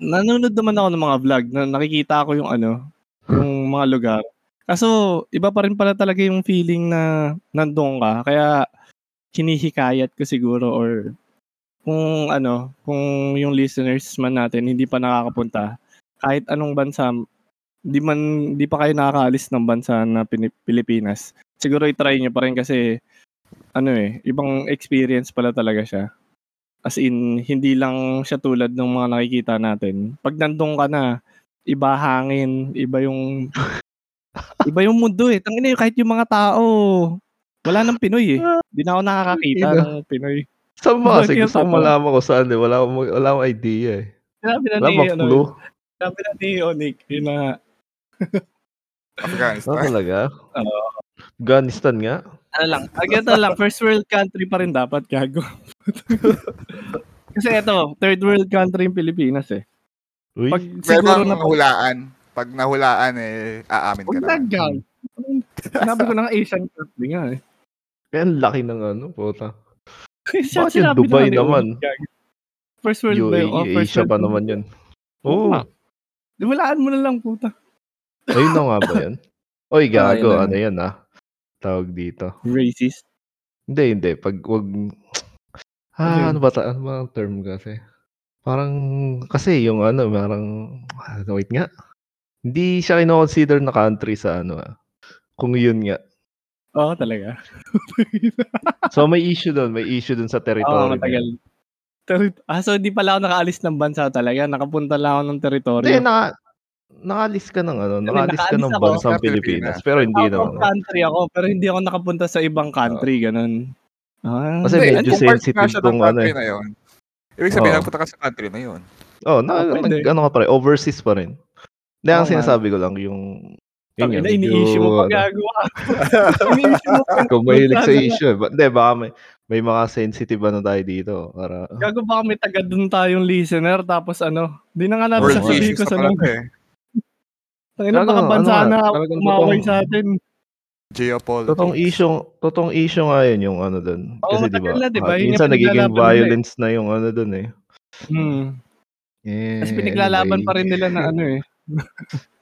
nanonood naman ako ng mga vlog na nakikita ko yung ano, yung mga lugar. Kaso, iba pa rin pala talaga yung feeling na nandun ka. Kaya, hinihikayat ko siguro or kung ano, kung yung listeners man natin hindi pa nakakapunta, kahit anong bansa, di man di pa kayo nakakaalis ng bansa na Pilipinas. Siguro i-try niyo pa rin kasi ano eh, ibang experience pala talaga siya. As in, hindi lang siya tulad ng mga nakikita natin. Pag nandun ka na, iba hangin, iba yung iba yung mundo eh. Tangina kahit yung mga tao, wala nang Pinoy eh. Hindi na ako nakakakita Ina. ng Pinoy. Saan ba kasi gusto ko malaman ko saan eh. Wala akong, wala akong idea eh. Sabi na Wala ni, ano, clue? sabi na ni Onik, yun na, Ah, Afghanistan. talaga? Oo. Afghanistan nga? ano lang, agad lang, first world country pa rin dapat, gago. Kasi ito, third world country yung Pilipinas eh. Uy, Pag siguro na nahulaan, pag nahulaan eh, aamin ka Huwag na. na, gang. Sinabi ko na nga Asian country nga eh. kaya ang laki ng ano, puta. Siya, Bakit yung Dubai na naman? Gago. First world ba yun? Oh, UAE, first Asia world pa naman yun. Oo Oo. nga. Di walaan mo na lang, puta. Ayun na nga ba yan? Oy, gago, yun na. ano yan ah. Tawag dito. Racist. Hindi, hindi. Pag wag... Ano? Ah, ano ba, ta- ano ba ang term kasi? Parang, kasi yung ano, parang, ah, wait nga. Hindi siya kino-consider na country sa ano ah. Kung yun nga. Oo, talaga. So may issue doon, may issue doon sa Oo, territory. matagal. Terri- ah, so di pala ako nakaalis ng bansa talaga. Nakapunta lang ako ng teritoryo. Hindi, naka, nakalis ka ng ano, nakalis ka nakaalis ng ako. bansang Sa Pilipinas. Pilipinas. Pero hindi Out naman. country ako, pero hindi ako nakapunta sa ibang country, ganun. Ah, Kasi Hindi, medyo sensitive tong ano eh. na yun. Ibig sabihin, Oo. nagpunta ka sa country na yun. Oh, na, Ah, pwede. nag, ano ka pa rin, overseas pa rin. Hindi, ang Oo nga. sinasabi ko lang, yung, yun medyo, ini-issue mo pa ano, gagawa. pa. Kung mahilig sa issue. eh. Ba- Hindi, baka may, may mga sensitive ano tayo dito. Para, Gago baka may taga dun tayong listener, tapos ano, di na nga natin sasabihin ko sa nung, eh. Tangina Gago, baka bansa ano na umaway sa atin. Geopolitics. totoong issue, totoong issue nga yun yung ano dun. Oo, Kasi di ba, na, ah, minsan nagiging eh. violence na yung ano dun eh. Hmm. Eh, Tapos pinaglalaban anyway. pa rin nila na ano eh.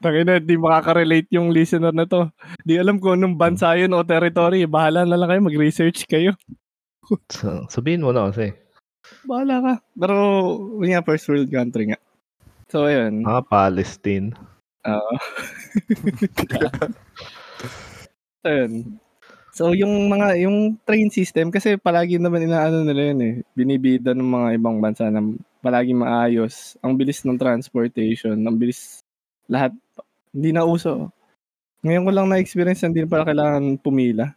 Tangina, di makaka-relate yung listener na to. Di alam kung anong bansa yun o territory. Bahala na lang kayo, mag-research kayo. So, sabihin mo na kasi. Bahala ka. Pero, yun nga, first world country nga. So, ayun. Ah, Palestine. Oo. Ayun. So yung mga yung train system kasi palagi naman inaano nila yun eh. Binibida ng mga ibang bansa na palagi maayos. Ang bilis ng transportation, ang bilis lahat. Hindi na uso. Ngayon ko lang na-experience hindi na pala kailangan pumila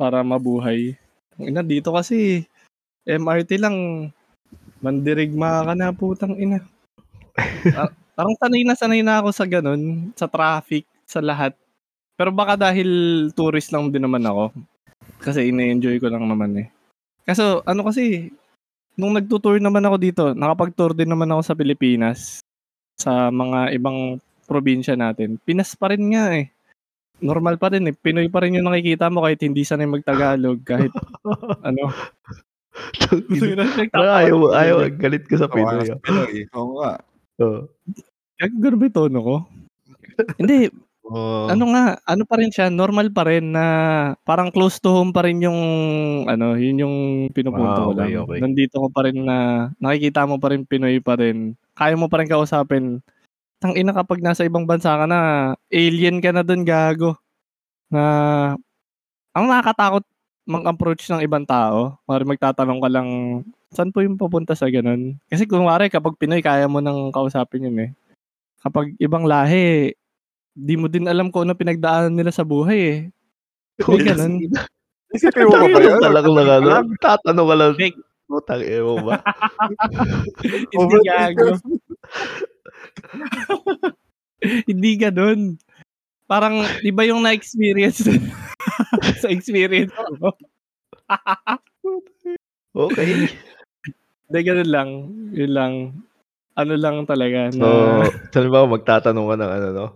para mabuhay. Ina, dito kasi MRT lang mandirigma ka na putang ina. Ah, parang sanay na sanay na ako sa ganun, sa traffic, sa lahat. Pero baka dahil tourist lang din naman ako. Kasi ina-enjoy ko lang naman eh. Kaso ano kasi, nung nagtutour naman ako dito, nakapag-tour din naman ako sa Pilipinas. Sa mga ibang probinsya natin. Pinas pa rin nga eh. Normal pa rin eh. Pinoy pa rin yung nakikita mo kahit hindi sanay magtagalog. Kahit ano. Ayaw, ayaw, galit ka sa Pinoy. Sa ah. Pinoy. Oo nga. Oo. Ganun ba yung tono ko? hindi, Oo. ano nga, ano pa rin siya, normal pa rin na parang close to home pa rin yung ano, yun yung pinupunto Ah, ko okay, lang. okay. Nandito ko pa rin na nakikita mo pa rin Pinoy pa rin. Kaya mo pa rin kausapin. Tang ina kapag nasa ibang bansa ka na, alien ka na dun gago. Na ang nakakatakot mag-approach ng ibang tao. Mari magtatanong ka lang, saan po yung papunta sa ganun? Kasi kung mari kapag Pinoy, kaya mo nang kausapin yun eh. Kapag ibang lahi, di mo din alam kung ano pinagdaanan nila sa buhay eh. May ganun. Isipin mo ba ba yun? Talagang lang ano, tatanong ka lang. Fake. Putang mo ba? Hindi gago. Hindi ganun. Parang, di ba yung na-experience sa experience ko? Okay. Hindi, ganun lang. Yun lang. Ano lang talaga na... So, saan ba magtatanong ka ng ano, no?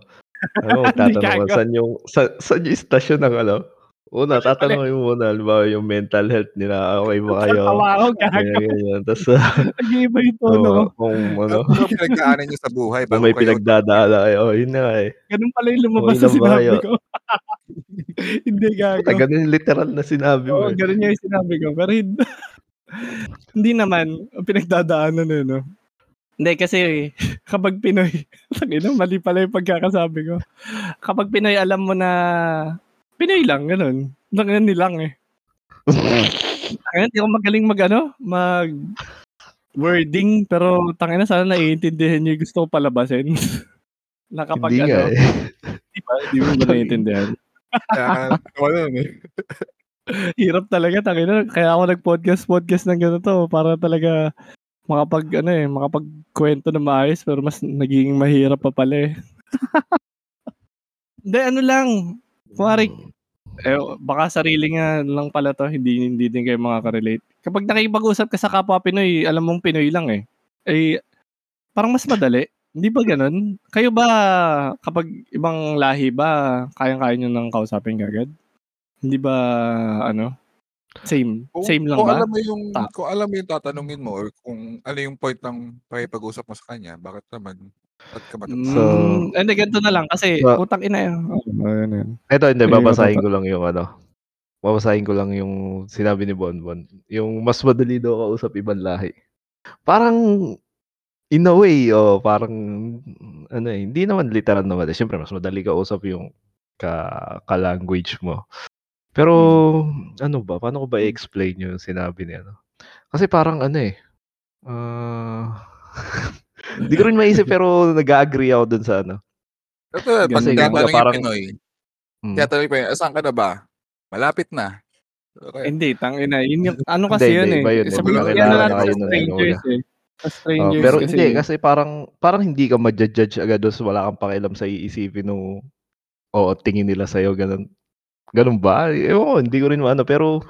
Ano, magtatanong ka, saan yung, sa, saan yung istasyon ng ano? Una, tatanungin mo muna, halimbawa yung mental health nila, okay ba kayo? Tawa ako, ganyan. Tapos, Nag-iiba yung tono kung ano, Ano yung pinagdaanan niyo sa buhay? kung may pinagdadala kayo, oh, yun na eh. Ganun pala yung lumabas sa sinabi ko. Hindi gago. Ah, ganun yung literal na sinabi mo. Oo, eh. ganun yung sinabi ko. Pero hindi, hindi naman, pinagdadaanan eh, no? Hindi, kasi kapag Pinoy, tangina, mali pala yung pagkakasabi ko. Kapag Pinoy, alam mo na, Pinoy lang, ganun. Tangina nilang eh. Tangina, di ako magaling mag, ano, mag, wording, pero tangina, sana naiintindihan niyo yung gusto ko palabasin. na kapag Hindi ano, nga eh. di ba, di mo ba naiintindihan? Wala eh. Hirap talaga, tangina. Kaya ako nag-podcast, podcast ng ganito para talaga makapag, ano eh, makapagkwento na maayos pero mas nagiging mahirap pa pala eh. Hindi, ano lang. Kuwari, eh, baka sarili nga lang pala to, hindi, hindi din kayo makaka-relate. Kapag nakipag-usap ka sa kapwa Pinoy, alam mong Pinoy lang eh. Eh, parang mas madali. Hindi ba ganun? Kayo ba, kapag ibang lahi ba, kayang-kaya nyo nang kausapin kagad? Hindi ba, ano? Same. Kung, Same lang kung ba? alam mo yung Ta- kung alam mo yung tatanungin mo or kung ano yung point ng pakipag-usap mo sa kanya, bakit naman ba't ka matatakot? So- Mm, hindi, ganito na lang. Kasi, So- putang ina yun. Oh, ayun, ayun. Ito, hindi, babasahin ko lang yung ano. Babasahin ko lang yung sinabi ni Bonbon. Yung mas madali daw kausap ibang lahi. Parang, in a way, oh, parang, ano eh, hindi naman literal naman. Eh. Siyempre, mas madali kausap yung ka, ka-language mo. Pero, ano ba, paano ko ba i-explain yung sinabi niya, no? Kasi parang ano eh, ah, hindi ko rin maisip pero nag-agree ako dun sa ano. Ito, pag Kasi yung parang- Pinoy, Mm. tinatanong yung Pinoy, saan ka na ba? Malapit na. Okay. Hindi, tangina. Yun yung, ano kasi Hindi, yun hindi, eh. iba yun, Sabi ko, yan na na natin sa nun, strangers eh. Sa Oh, strangers pero kasi. hindi kasi parang parang hindi ka ma-judge agad doon wala kang pakialam sa iisipin no o tingin nila sa ganun. Ganun ba? Ewan ko, hindi ko rin ano pero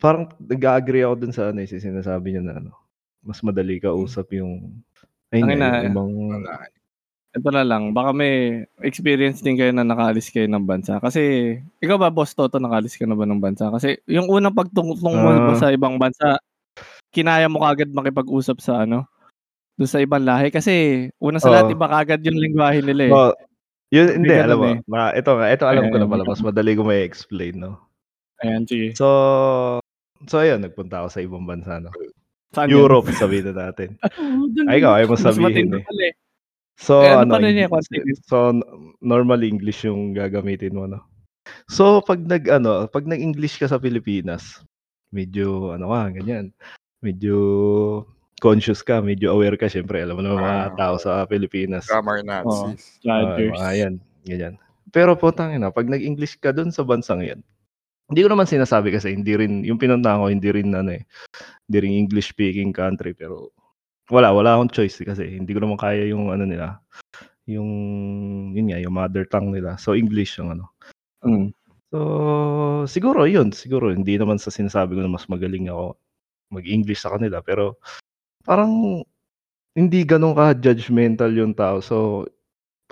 parang nag-agree ako dun sa ano eh, sa sinasabi niya na ano. Mas madali ka usap yung ay ina, yung ibang. Ito na lang, baka may experience din kayo na nakaalis kayo ng bansa. Kasi, ikaw ba, Boss Toto, nakaalis ka na ba ng bansa? Kasi, yung unang pagtungtong mo Ah. sa ibang bansa, kinaya mo kagad makipag-usap sa ano, doon sa ibang lahi. Kasi, una sa Oo. lahat, iba kagad yung lingwahe nila eh. Oh, yun hindi alam mo. eh. Ma, ito ito alam ko na pala mas madali ko may explain no. Ayan, sige. So So ayun, nagpunta ako sa ibang bansa no. Saan yun? Europe sabihin na natin. Dun. Ay ikaw, ayaw mo sabihin eh. pala eh. So, Eh, ano ano, yung continue? so, normally English yung gagamitin mo, 'no? So, 'pag nag-ano, 'pag nag-English ka sa Pilipinas, medyo ano ka, ganyan, medyo conscious ka, medyo aware ka, siyempre alam mo naman mga Ah, tao sa Pilipinas. Grammar Nazis. Oo, judgers. mga yan, ganyan. Pero putangina, 'pag nag-English ka dun sa bansang 'yan, hindi ko naman sinasabi kasi hindi rin yung pinuntahan ko hindi rin ano, eh, hindi rin English speaking country pero wala, wala akong choice kasi hindi ko naman kaya yung ano nila, yung yun nga, yung mother tongue nila. So, English yung ano. Hmm. So, siguro yun, siguro hindi naman sa sinasabi ko na mas magaling ako mag-English sa kanila pero parang hindi gano'n ka-judgmental yung tao. So,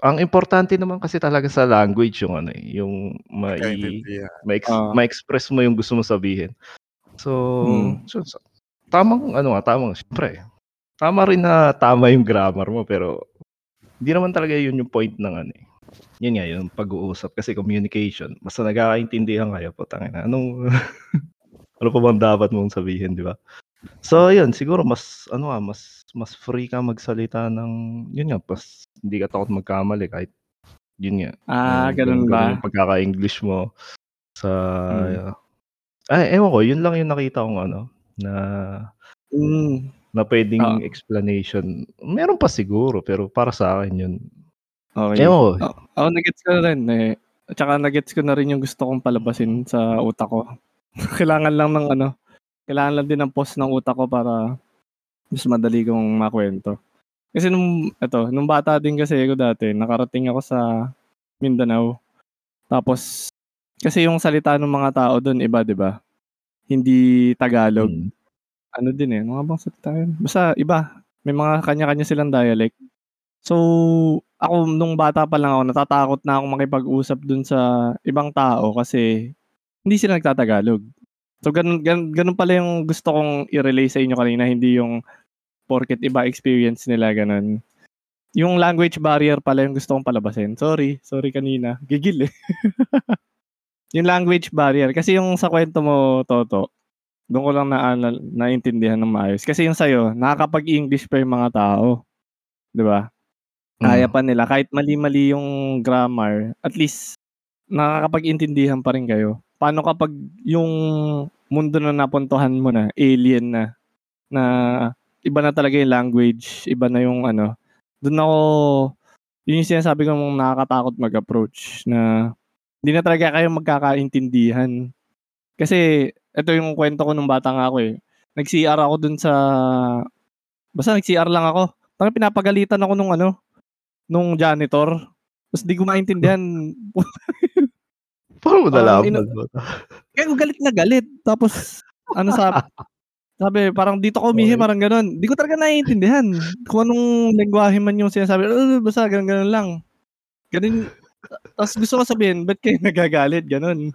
ang importante naman kasi talaga sa language yung ano, eh, yung mai Pagkaintindihan. ma-ex Oo. ma-express mo yung gusto mong sabihin. So, Hmm. so sa tamang ano nga, tamang siyempre tama rin na tama yung grammar mo pero hindi naman talaga yun yung point ng ano, eh, yun nga, yung pag-uusap kasi communication. Basta nagkakaintindihan kayo, putangina anong ano pa bang dapat mong sabihin, 'di ba? So, yun siguro mas ano nga, mas mas free kang magsalita ng yun nga, mas hindi ka takot magkamali kahit yun nga, Ah, yung ganun ba? yung pagkaka-English mo sa Hmm. ay, ewan ko, yun lang yung nakita kong ano, na Hmm. na puwedeng Oo. explanation. Meron pa siguro pero para sa akin yun Okey. ewan ko, eh. O ako na-gets ko na rin, eh, at saka na-gets ko na rin yung gusto kong palabasin sa utak ko. Kailangan lang ng ano, kailangan lang din ng pause ng utak ko para mas madali kong makuwento. Kasi nung eto, nung bata din kasi ako dati nakarating ako sa Mindanao. Tapos kasi yung salita nung mga tao dun iba, 'di ba? Hindi Tagalog. Mm. Ano din, eh, nga bang salita yun? Basta iba, may mga kanya-kanya silang dialect. So, ako nung bata pa lang ako natatakot na akong makipag-usap dun sa ibang tao kasi hindi sila nagtatagalog. So, ganun ganun ganun pala yung gusto kong i-relay sa inyo kanina, hindi yung porket iba experience nila, gano'n. Yung language barrier pala yung gusto kong palabasin. Sorry, sorry kanina, gigil, eh. Yung language barrier kasi yung sa kuwento mo, Toto, dun ko lang naanal naintindihan ng maayos. Kasi yung sa'yo nakakapag-English pa yung mga tao, 'di ba? Kaya Mm. pa nila kahit mali-mali yung grammar, at least nakakapag-intindihan pa rin kayo. Paano kapag yung mundo na napuntuhan mo na, alien na, na iba na talaga yung language, iba na yung ano, dun ako yun yung sinasabi kong nakakatakot mag-approach na hindi na talaga kayo magkakaintindihan. Kasi eto yung kuwento ko nung bata nga ako, eh. Nag-CR ako dun sa basta nag-CR lang ako. Parang pinapagalitan ako nung ano, nung janitor. Ta's di ko maintindihan. Paano mo nalaman, puta? Kaya ako galit na galit. Tapos ano sab sabi parang dito ka umihi, Okey. parang gano'n. Di ko talaga naiintindihan kung anong lengguwahe man yung sinasabi, "Uh, basta gano'n-gano'n lang." Gano'n ta's gusto ko sabihin, "Ba't kayo nagagalit?" Gano'n.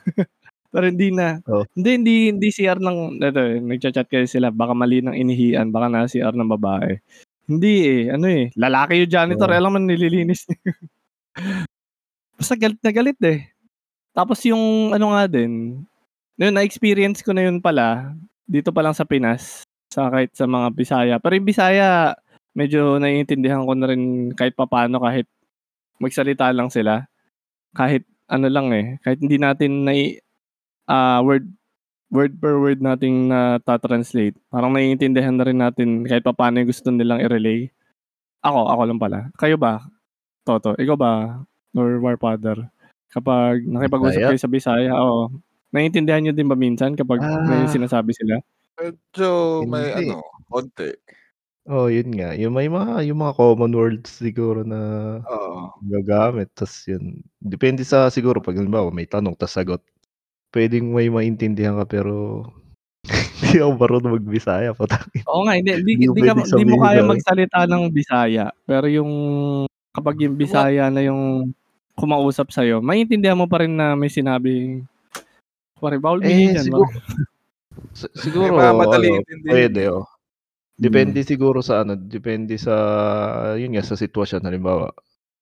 Pero hindi na. Oh. Hindi hindi hindi CR ng eto, eh, nagcha-chat kasi sila baka mali ng inihian, baka naka-CR ng babae. Hindi, eh, ano, eh, lalaki yung janitor, Oo. alam mo nililinis niya. Basta galit na galit, eh. Tapos yung ano nga din, yun na-experience ko na yun pala, dito pa lang sa Pinas, sa kahit sa mga Bisaya. Pero yung Bisaya, medyo naiintindihan ko na rin kahit papaano kahit magsalita lang sila. Kahit ano lang, eh, kahit hindi natin nai ah, word word per word nating nata-translate, parang naiintindihan na rin natin kahit papaano yung gusto nilang i-relay. Ako, ako lang pala. Kayo ba, Toto? Ikaw ba or Warfather? Kapag nakipag-usap Bisaya? kayo sa Bisaya, oo, naiintindihan niyo din ba minsan kapag may Ah. sinasabi sila? Medyo may Hindi. ano, konti. Oo, yun nga. Yung may mga yung mga common words siguro na Oo. gagamit ta's yun, depende sa siguro 'pag halimbawa may tanong ta's sagot. Puwedeng may maintindihan ka pero hindi ako marunong mag-Bisaya, putangina. Oo nga, hindi hindi Hindi ka hindi mo kaya magsalita ng Bisaya, pero yung kapag yung Bisaya na yung kumausap sa'yo, maiintindihan mo pa rin na may kunwari, "Bawal umihi Eh, diyan." siguro May siguro mga madali ano, eh. oo. Depende Hmm. siguro sa ano, depende sa yun nga, sa sitwasyon. Halimbawa,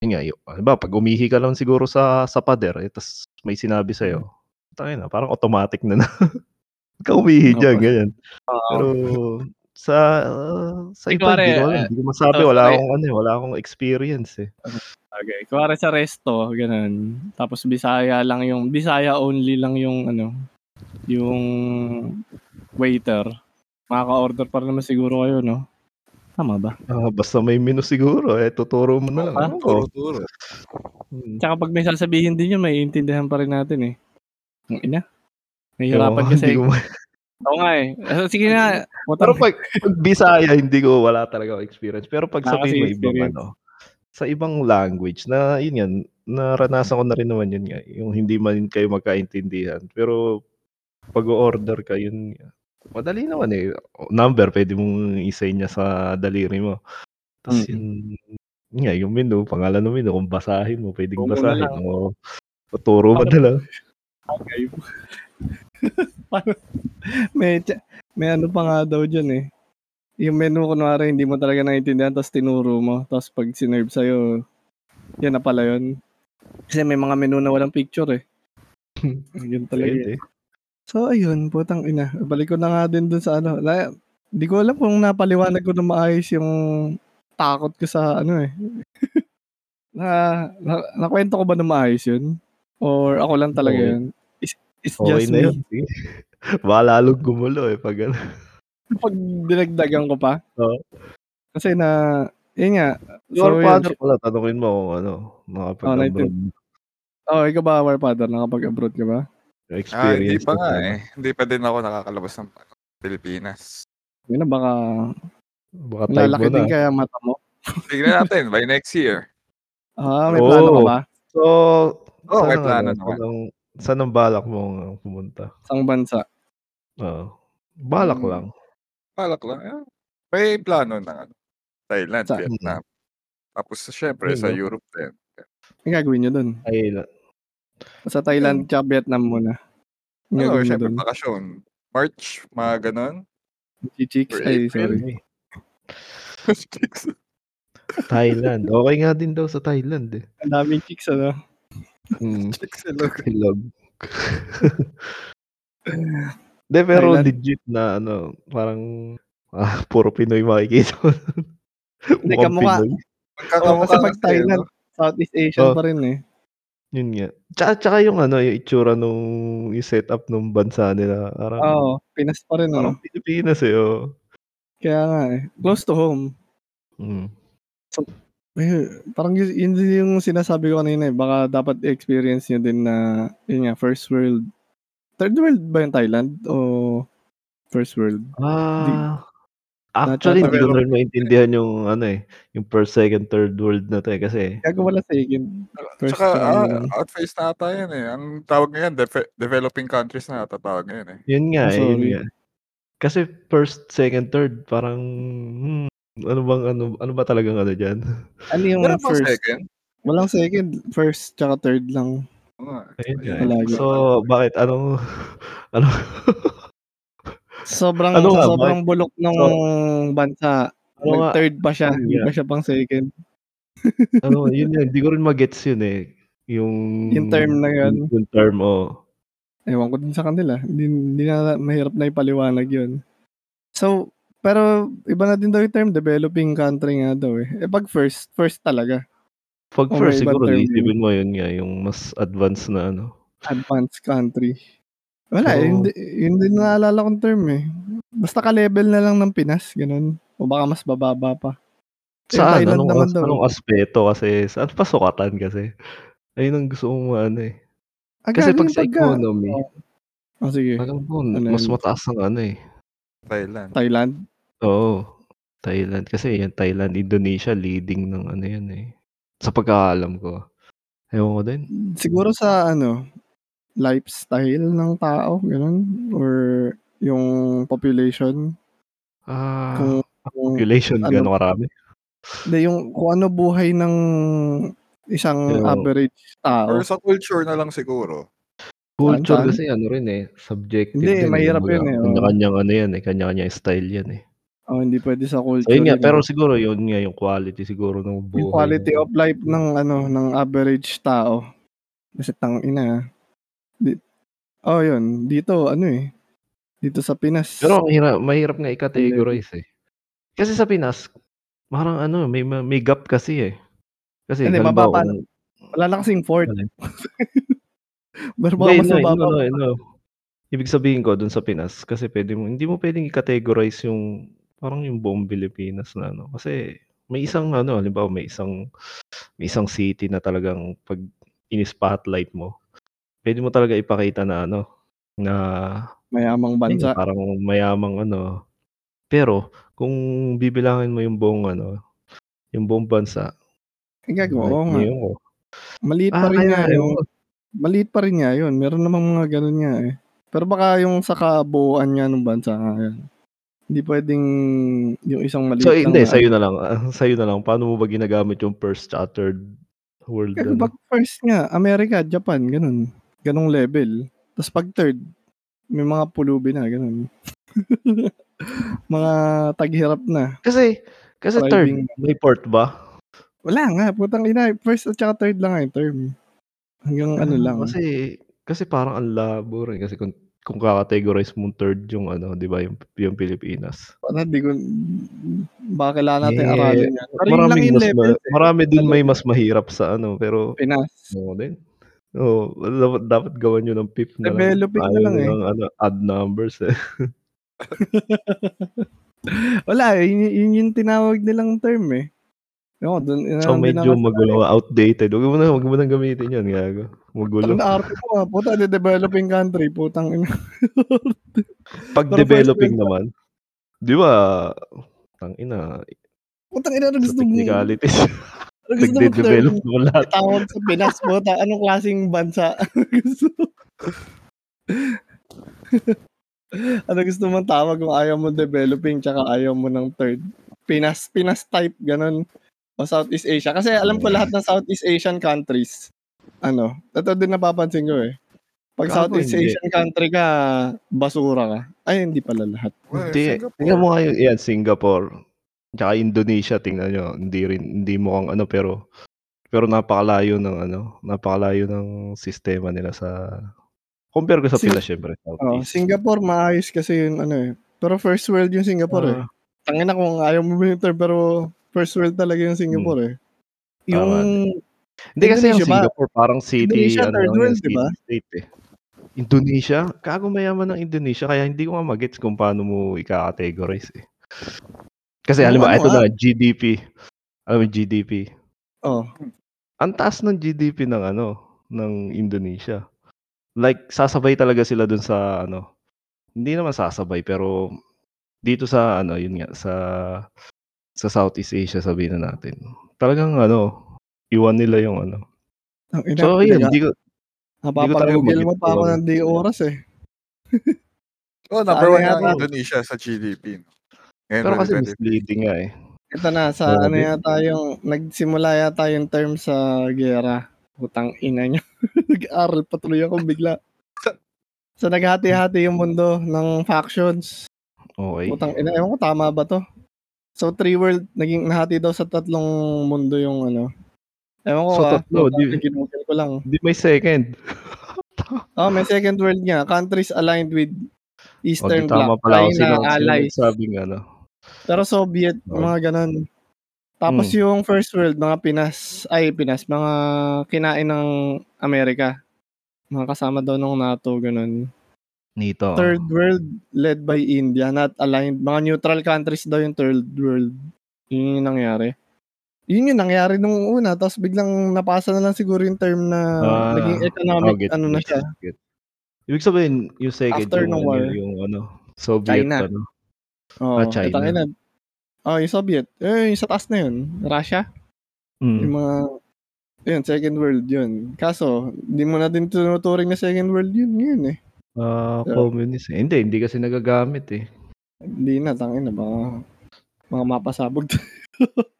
yun nga, yu halimbawa 'pag umihi ka lang siguro sa sa pader, eh, ta's may sinabi sa'yo, putangina parang automatic na na, "Huwag kang umihi diyan," Opo. ganyan. Oo. Pero Sa uh, sa Eh, iba hindi ko alam, hindi ko masabi so, wala akong ano, eh, wala akong experience, eh. Okay. Kuwari sa resto, ganun. Tapos Bisaya lang yung, Bisaya only lang yung ano, yung waiter. Makaka-order pa naman siguro kayo, no? Tama ba? Ah, basta may menu siguro, eh, tuturo mo na lang. Ah, Ewan ko. Turo-turo. Hmm. Tsaka pag may sasabihin din yun, may intindihan pa rin natin eh. Ang ina. Nahihirapan Oo, kasi. ko Oo nga eh. Eh, Sige nga. Pero pag, pag Bisaya, hindi ko wala talaga experience. Pero pag sabihin mo ibang ano, sa ibang language na yun yan, naranasan ko na rin naman yun nga, yung hindi man kayo magkaintindihan. Pero pag order ka, yun, madali naman eh. Number, pwede mong isay niya sa daliri mo. Tapos Mm. yun, yun nga, yung menu, pangalan ng menu, kung basahin mo, pwedeng muna basahin. lang. O, tuturo mo na lang. Okay. May, may ano pa nga daw dyan eh. Yung menu, kunwari, hindi mo talaga naiintindihan, tapos tinuro mo. Tapos pag sinerve sa'yo, yan na pala yun. Kasi may mga menu na walang picture eh. yun talaga eh. Pwede. So, ayun, putang ina. Balik ko na nga din dun sa ano. Na, di ko alam kung napaliwanag ko na maayos yung takot ko sa ano eh. na, na, nakwento ko ba na maayos yun? Or ako lang talaga Oo. yun? It's, it's Okay just me. yun. Sige. Baka lalong gumulo eh. Pag ano. Pag dinagdagan ko pa. Oo. Kasi na, yun nga. Your yun, father pala, tanungin mo kung ano, nakapag-abroad Oh, ikaw ba, War Father? Nakapag-abroad ka ba? Ah, hindi experience. pa mo nga eh. Hindi pa din ako nakakalabas ng Pilipinas. Yun na, baka Baka time lalaki din kaya mata mo. Tignan natin, by next year. Ah, may Oo. plano ka ba? So, saan may ang plano ano, naman. Saan saan ang balak mo pumunta? Sang bansa? Oo. balak Hmm. lang. Balak lang. eh. May plano ng ano, Thailand, Sa- Vietnam. Tapos syempre Yun, sa? Europe din. Ang gagawin nyo dun? Ay, Sa Thailand tsaka Vietnam muna. Ang Ano, gagawin nyo syempre dun? bakasyon. March, mga ganon. Chicks? Or Ay, sorry. Thailand. Okay nga din daw sa Thailand eh. Ang daming chicks, ano? Mm. Chicks hello. Hilog. De, pero Thailand. legit na ano, parang ah, puro Pinoy makikita mo. Hindi, Mukhang kamukha. Pinoy. Oo, kasi pag Thailand, Southeast Asian Oh. pa rin eh. Yun nga. Tsaka, tsaka yung ano, yung itsura nung yung setup nung bansa nila. Parang, Oo, Pinas pa rin, parang ano? Pilipinas eh. Oh. Kaya nga eh. Close to home. Mm. Eh, parang yun, yun yung sinasabi ko kanina eh. Baka dapat experience nyo din na, yun nga, first world. Third world ba yung Thailand? O first world? Ah, actually, hindi ko rin maintindihan yung ano eh, yung first, second, third world na to eh. Kasi, Kaya wala second. First Tsaka, tsaka ah, lang. outface na ata yan eh. Ang tawag ngayon, def- developing countries na ata tawag ngayon eh. yun nga eh, yun nga. Kasi first, second, third, parang, hmm, ano bang, ano, ano ba talagang ano dyan? Ano yung ba first? second? Walang second. First tsaka third lang. Nga. Ayun. Palagi. So, bakit? Anong, ano? Sobrang, Ano nga, sobrang bulok ng bansa. Ano nga, Nag-third pa siya. Ano Hindi nga? pa siya pang second. ano, yun yun, hindi ko rin magets yun eh. Yung, Yung term na yun. Yung term, oh. Ewan ko din sa kanila. Hindi, hindi na mahirap na ipaliwanag yun. So, pero iba na din daw yung term, developing country nga daw eh. Eh pag first, first talaga. Pag Oh, first, siguro, isipin mo yun nga, yung mas advanced na ano. Advanced country. Wala, So- eh, hindi, hindi naalala kong term eh. Basta ka-level na lang ng Pinas, ganun. O baka mas bababa pa. Eh, Saan? Thailand Anong, naman as, anong aspeto kasi? Saan pa sukatan kasi? Ayun ang gusto kong ano eh. Ah, Kasi pag sa pagka- economy, Oh, sige. alam mo, Ano mas yun? mataas ang ano eh. Thailand. Thailand. Oo. Thailand. Kasi yan, Thailand, Indonesia, leading ng ano yan eh. Sa pagkakaalam ko. Ewan ko din. Siguro sa ano, lifestyle ng tao, ganun. Or yung population. Ah, Kung, kung population, ano- gano'ng karami? Hindi, yung kung ano buhay ng isang Yung- average tao. Or sa culture na lang siguro. Culture saan? kasi ano rin eh, subjective Hindi, din. mahirap Kumbaga, yun eh. Kanya-kanyang ano yan eh, kanya-kanyang style yan eh. Oh, hindi pwede sa culture. So yun nga, pero eh. siguro yun nga yung quality siguro ng buhay. yung quality ng- of life ng ano ng average tao. Kasi tang ina. Di, oh, yun. Dito ano eh. Dito sa Pinas. Pero ang hirap, mahirap nga i-categorize eh. Kasi sa Pinas, parang ano, may may gap kasi eh. Kasi Hindi, halimbawa, mababa Wala na kasing. Ano? Pero mas no, mababa. no, no, no. Ibig sabihin ko dun sa Pinas, kasi pwede mo, hindi mo pwedeng i-categorize yung, parang yung buong Pilipinas na ano. Kasi may isang ano, halimbawa may isang, may isang city na talagang pag in-spotlight mo, pwede mo talaga ipakita na ano, na Mayamang bansa. ayun, parang mayamang ano. Pero kung bibilangin mo yung buong ano, yung buong bansa, Ang gagawa, nga. ngayon ko. Maliit pa Ah, rin nga yung, maliit pa rin nga yun. Meron namang mga ganun nga eh. Pero baka yung sa kabuuan nga ng bansa nga yan. Hindi pwedeng yung isang maliit So lang hindi, na- sa'yo na lang. ah, Sa'yo na lang. Paano mo ba ginagamit yung first chartered world? Ano? pag first nga, America, Japan, ganun. Ganong level. Tapos pag third, may mga pulubi na, ganun. mga taghirap na. Kasi, kasi third, Driving. may port ba? Wala nga, putang ina. First at saka third lang nga yung term. Hanggang ano lang. Kasi, kasi parang ang labo rin. Kasi kung, kung kakategorize mong third yung ano, di ba, yung, yung Pilipinas. Parang di ko, baka kailangan natin Eh, aralin yan. Pero yun lang yung level. ma- marami din may mas mahirap sa ano, pero Pinas. Oo din. Oo, dapat, dapat gawan nyo ng pip na lang. Developing na Ayaw lang eh. ng, ano, add numbers eh. Wala, eh, yun, yun yung tinawag nilang term eh. No, dun, So medyo magulo, outdated. Huwag mo na, huwag mo nang gamitin yan, gago. Magulo. Ang arte mo ah, puta, the developing country, putang ina. Pag Pero developing first naman, di ba, tang ina, Putang ina, ano gusto mo? technicalities, Ano nagde-develop mo lahat. Tawag sa Pinas, puta, anong klaseng bansa? gusto ano gusto mong tawag kung ayaw mo developing tsaka ayaw mo ng third? Pinas, Pinas type, ganun. O Southeast Asia. Kasi alam ko lahat ng Southeast Asian countries. Ano, ito din napapansin ko eh. Pag Gago, Southeast hindi. Asian country ka, basura ka. Ay, hindi pala lahat. Well, Hindi, Singapore. tingnan mo ngayon, yan, Singapore, tsaka Indonesia, tingnan nyo, hindi rin, hindi mukhang ano, pero, pero napakalayo ng ano, napakalayo ng sistema nila sa, compare ko sa Sing- Pinas, syempre. Oh. Singapore, maayos kasi yun, ano eh. Pero first world yung Singapore eh. Ah, Tangina kung ayaw mo yung term, pero first world talaga yung Singapore eh. Yung, Hindi kasi yung Indonesia ba? Singapore parang city, Indonesia, ano third yan, world, city di ba? state eh. Indonesia? Kago mayaman ng Indonesia kaya hindi ko nga magets kung paano mo i-categorize eh. Kasi Ano, alam mo, ano, ito ah? na, GDP. Alam mo, GDP. oh, Ang taas ng GDP ng ano, ng Indonesia. Like, sasabay talaga sila dun sa ano, hindi naman sasabay, pero dito sa ano, yun nga, sa sa Southeast Asia sabihin na natin. Talagang ano, iwan nila yung ano. ang ina, So, yun, hindi ko, napapag-google mo pa ako ng di oras eh. Oh, number one to? Indonesia sa GDP. Ngayon, pero kasi 2020. misleading nga eh. Ito na, sa Grabe. ano yata yung, nagsimula yata yung term sa gera. Putang ina nyo. Nag-aral patuloy ako bigla. So, naghati-hati yung mundo ng factions. Okay. Putang ina, ewan ko tama ba to? So, three world, naging nahati daw sa tatlong mundo yung ano. Ewan ko So, ah. tatlo, di- Ginugol ko lang. Hindi may second. Oh, may second world nga. Countries aligned with Eastern di tama Bloc. pala ako. China, Sino, sino allies. nagsabing ano. Pero Soviet, Oh. mga ganun. Tapos Hmm. yung first world, mga Pinas, ay Pinas, mga kinain ng Amerika. Mga kasama daw ng NATO, ganun. Nito. Third world, led by India, not aligned. Mga neutral countries daw yung third world. Yun yung nangyari. Yun yung nangyari nung una, tapos biglang napasa na lang siguro yung term na Ah, naging Oh, economic, get, ano na siya. get. Ibig sabihin, yung second, After yung, ng war. yung ano, Soviet, China. ano. Oh, Ah, China. ina. Oh, yung Soviet. Eh, yung sa taas na yun. Russia. Mm. Yung mga, yun, second world yun. Kaso, hindi mo na din tinuturing na second world yun ngayon eh. Ah, Yeah. communist. Eh, Hindi, hindi kasi nagagamit eh. Hindi na, tangin na, baka mga mapasabog.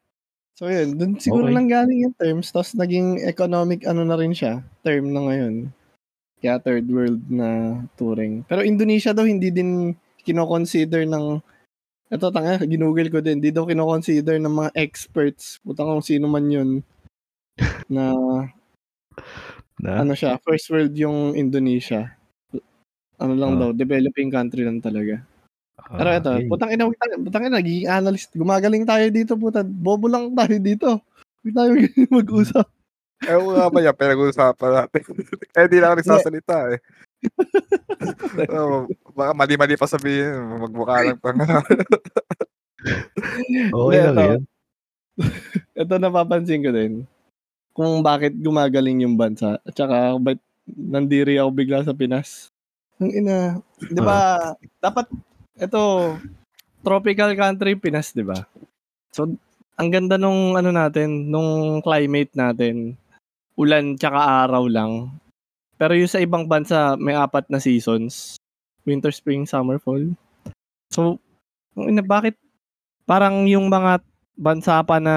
so yun, dun siguro Okay. lang galing yung terms, tapos naging economic ano na rin siya, term na ngayon. Kaya third world na touring. Pero Indonesia daw hindi din kino-consider ng ito tanga, ginugol ko din. Hindi daw kino-consider ng mga experts. Putang kung sino man yun. Na Na, ano siya, first world yung Indonesia. Ano lang Ah. daw, developing country lang talaga. Pero Ah, ito, eh, putang ina, putang ina, nagiging analyst. Gumagaling tayo dito, puta. Bobo lang tayo dito. Hindi tayo mag-usap. Eh, nga ba yan? Pinag-uusapan natin. eh, di lang ako nagsasalita eh. oh, baka mali-mali pa sabihin. Magmukha lang pang ano. Okay lang Ito. yun. ito napapansin ko din. Kung bakit gumagaling yung bansa. At saka, ba't nandiri ako bigla sa Pinas. Ang ina, di ba, dapat, ito, tropical country Pinas, di ba? So, ang ganda nung ano natin, nung climate natin, ulan tsaka araw lang. Pero yung sa ibang bansa, may apat na seasons. Winter, spring, summer, fall. So, ina, bakit parang yung mga bansa pa na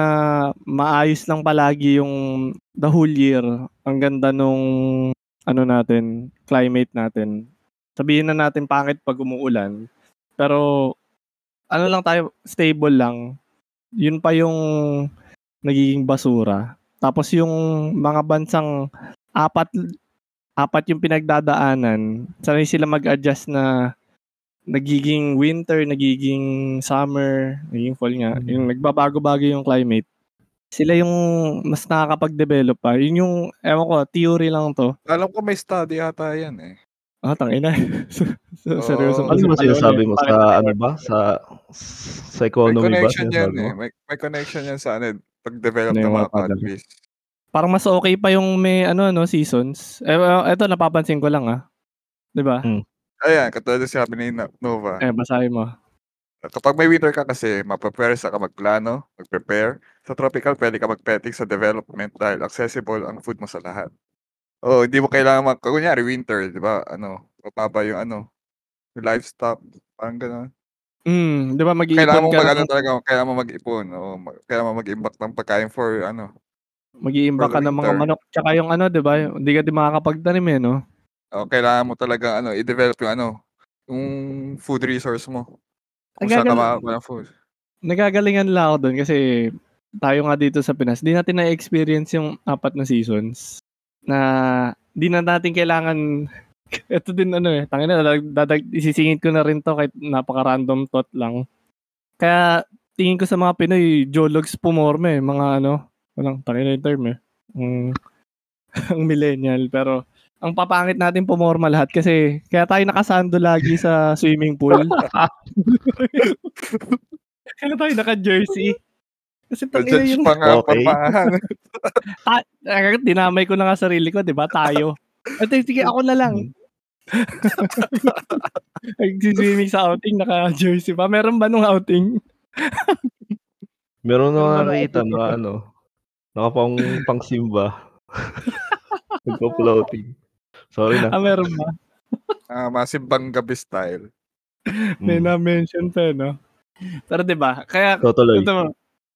maayos lang palagi yung the whole year. Ang ganda nung ano natin, climate natin. Sabihin na natin pangit pag umuulan. Pero ano lang tayo, stable lang. Yun pa yung nagiging basura. Tapos yung mga bansang apat apat yung pinagdadaanan, sanay sila mag-adjust na nagiging winter, nagiging summer, nagiging fall nga. Mm. Yung nagbabago-bago yung climate. Sila yung mas nakakapag-develop pa. Yun yung, ewan ko, theory lang to. Alam ko may study ata yan eh. Ah, tangina. so, so, Oo. seryoso. Ano ba sinasabi mo sa may ano ba? Sa sa May economy ba? connection yan eh. May, may connection yan sa ano, pag-develop Ano ng mga countries. Parang mas okay pa yung may ano no seasons. Eh eto napapansin ko lang ah. 'Di ba? Hmm. Ayan, katulad ng sabi ni No- Nova. Eh basahin mo. Kapag may winter ka kasi, maprepare sa ka magplano, mag-prepare. Sa tropical, pwede ka mag-petting sa development dahil accessible ang food mo sa lahat. Oh, hindi mo kailangan mag... Kunyari, winter, di ba? Ano, mapapa yung ano, yung livestock, parang gano'n. Mm, 'di ba mag-iipon Kailangan mo ka mag, ng- ano talaga, kailangan mo mag-ipon. Oo, mag, kailangan mo mag-imbak ng pagkain for, ano, mag-iimbak ka for the ng mga winter. manok tsaka yung ano 'di ba? Hindi ka din makakapagtanim eh no. oh, kailangan mo talaga, ano, i-develop yung, ano, yung food resource mo. Kung saan ka makakakuha ng food. Nagagalingan lang ako doon kasi tayo nga dito sa Pinas, di natin na-experience yung apat na seasons na di na natin kailangan ito din ano eh, tangina dadag, dadag isisingit ko na rin to kahit napaka-random thought lang. Kaya tingin ko sa mga Pinoy, jologs pumorme, eh, mga ano, walang tangina yung term eh. Mm, ang millennial pero ang papangit natin pumorma lahat kasi kaya tayo nakasando lagi sa swimming pool. kaya tayo naka-jersey. Kasi tangina Judge yung pa nga, Okay. ta- ah, dinamay ko na nga sarili ko, 'di ba? Tayo. At sige, ako na lang. Nagsiswimming sa outing, naka-jersey pa. Meron ba nung outing? Meron na nakita na ano, nakapang pang simba. Nagpo-floating. Sorry na. Ah, meron ba? Ah, masimbang gabi style. May Mm. na-mention pa, eh, no? Pero 'di ba? Kaya Totally. ito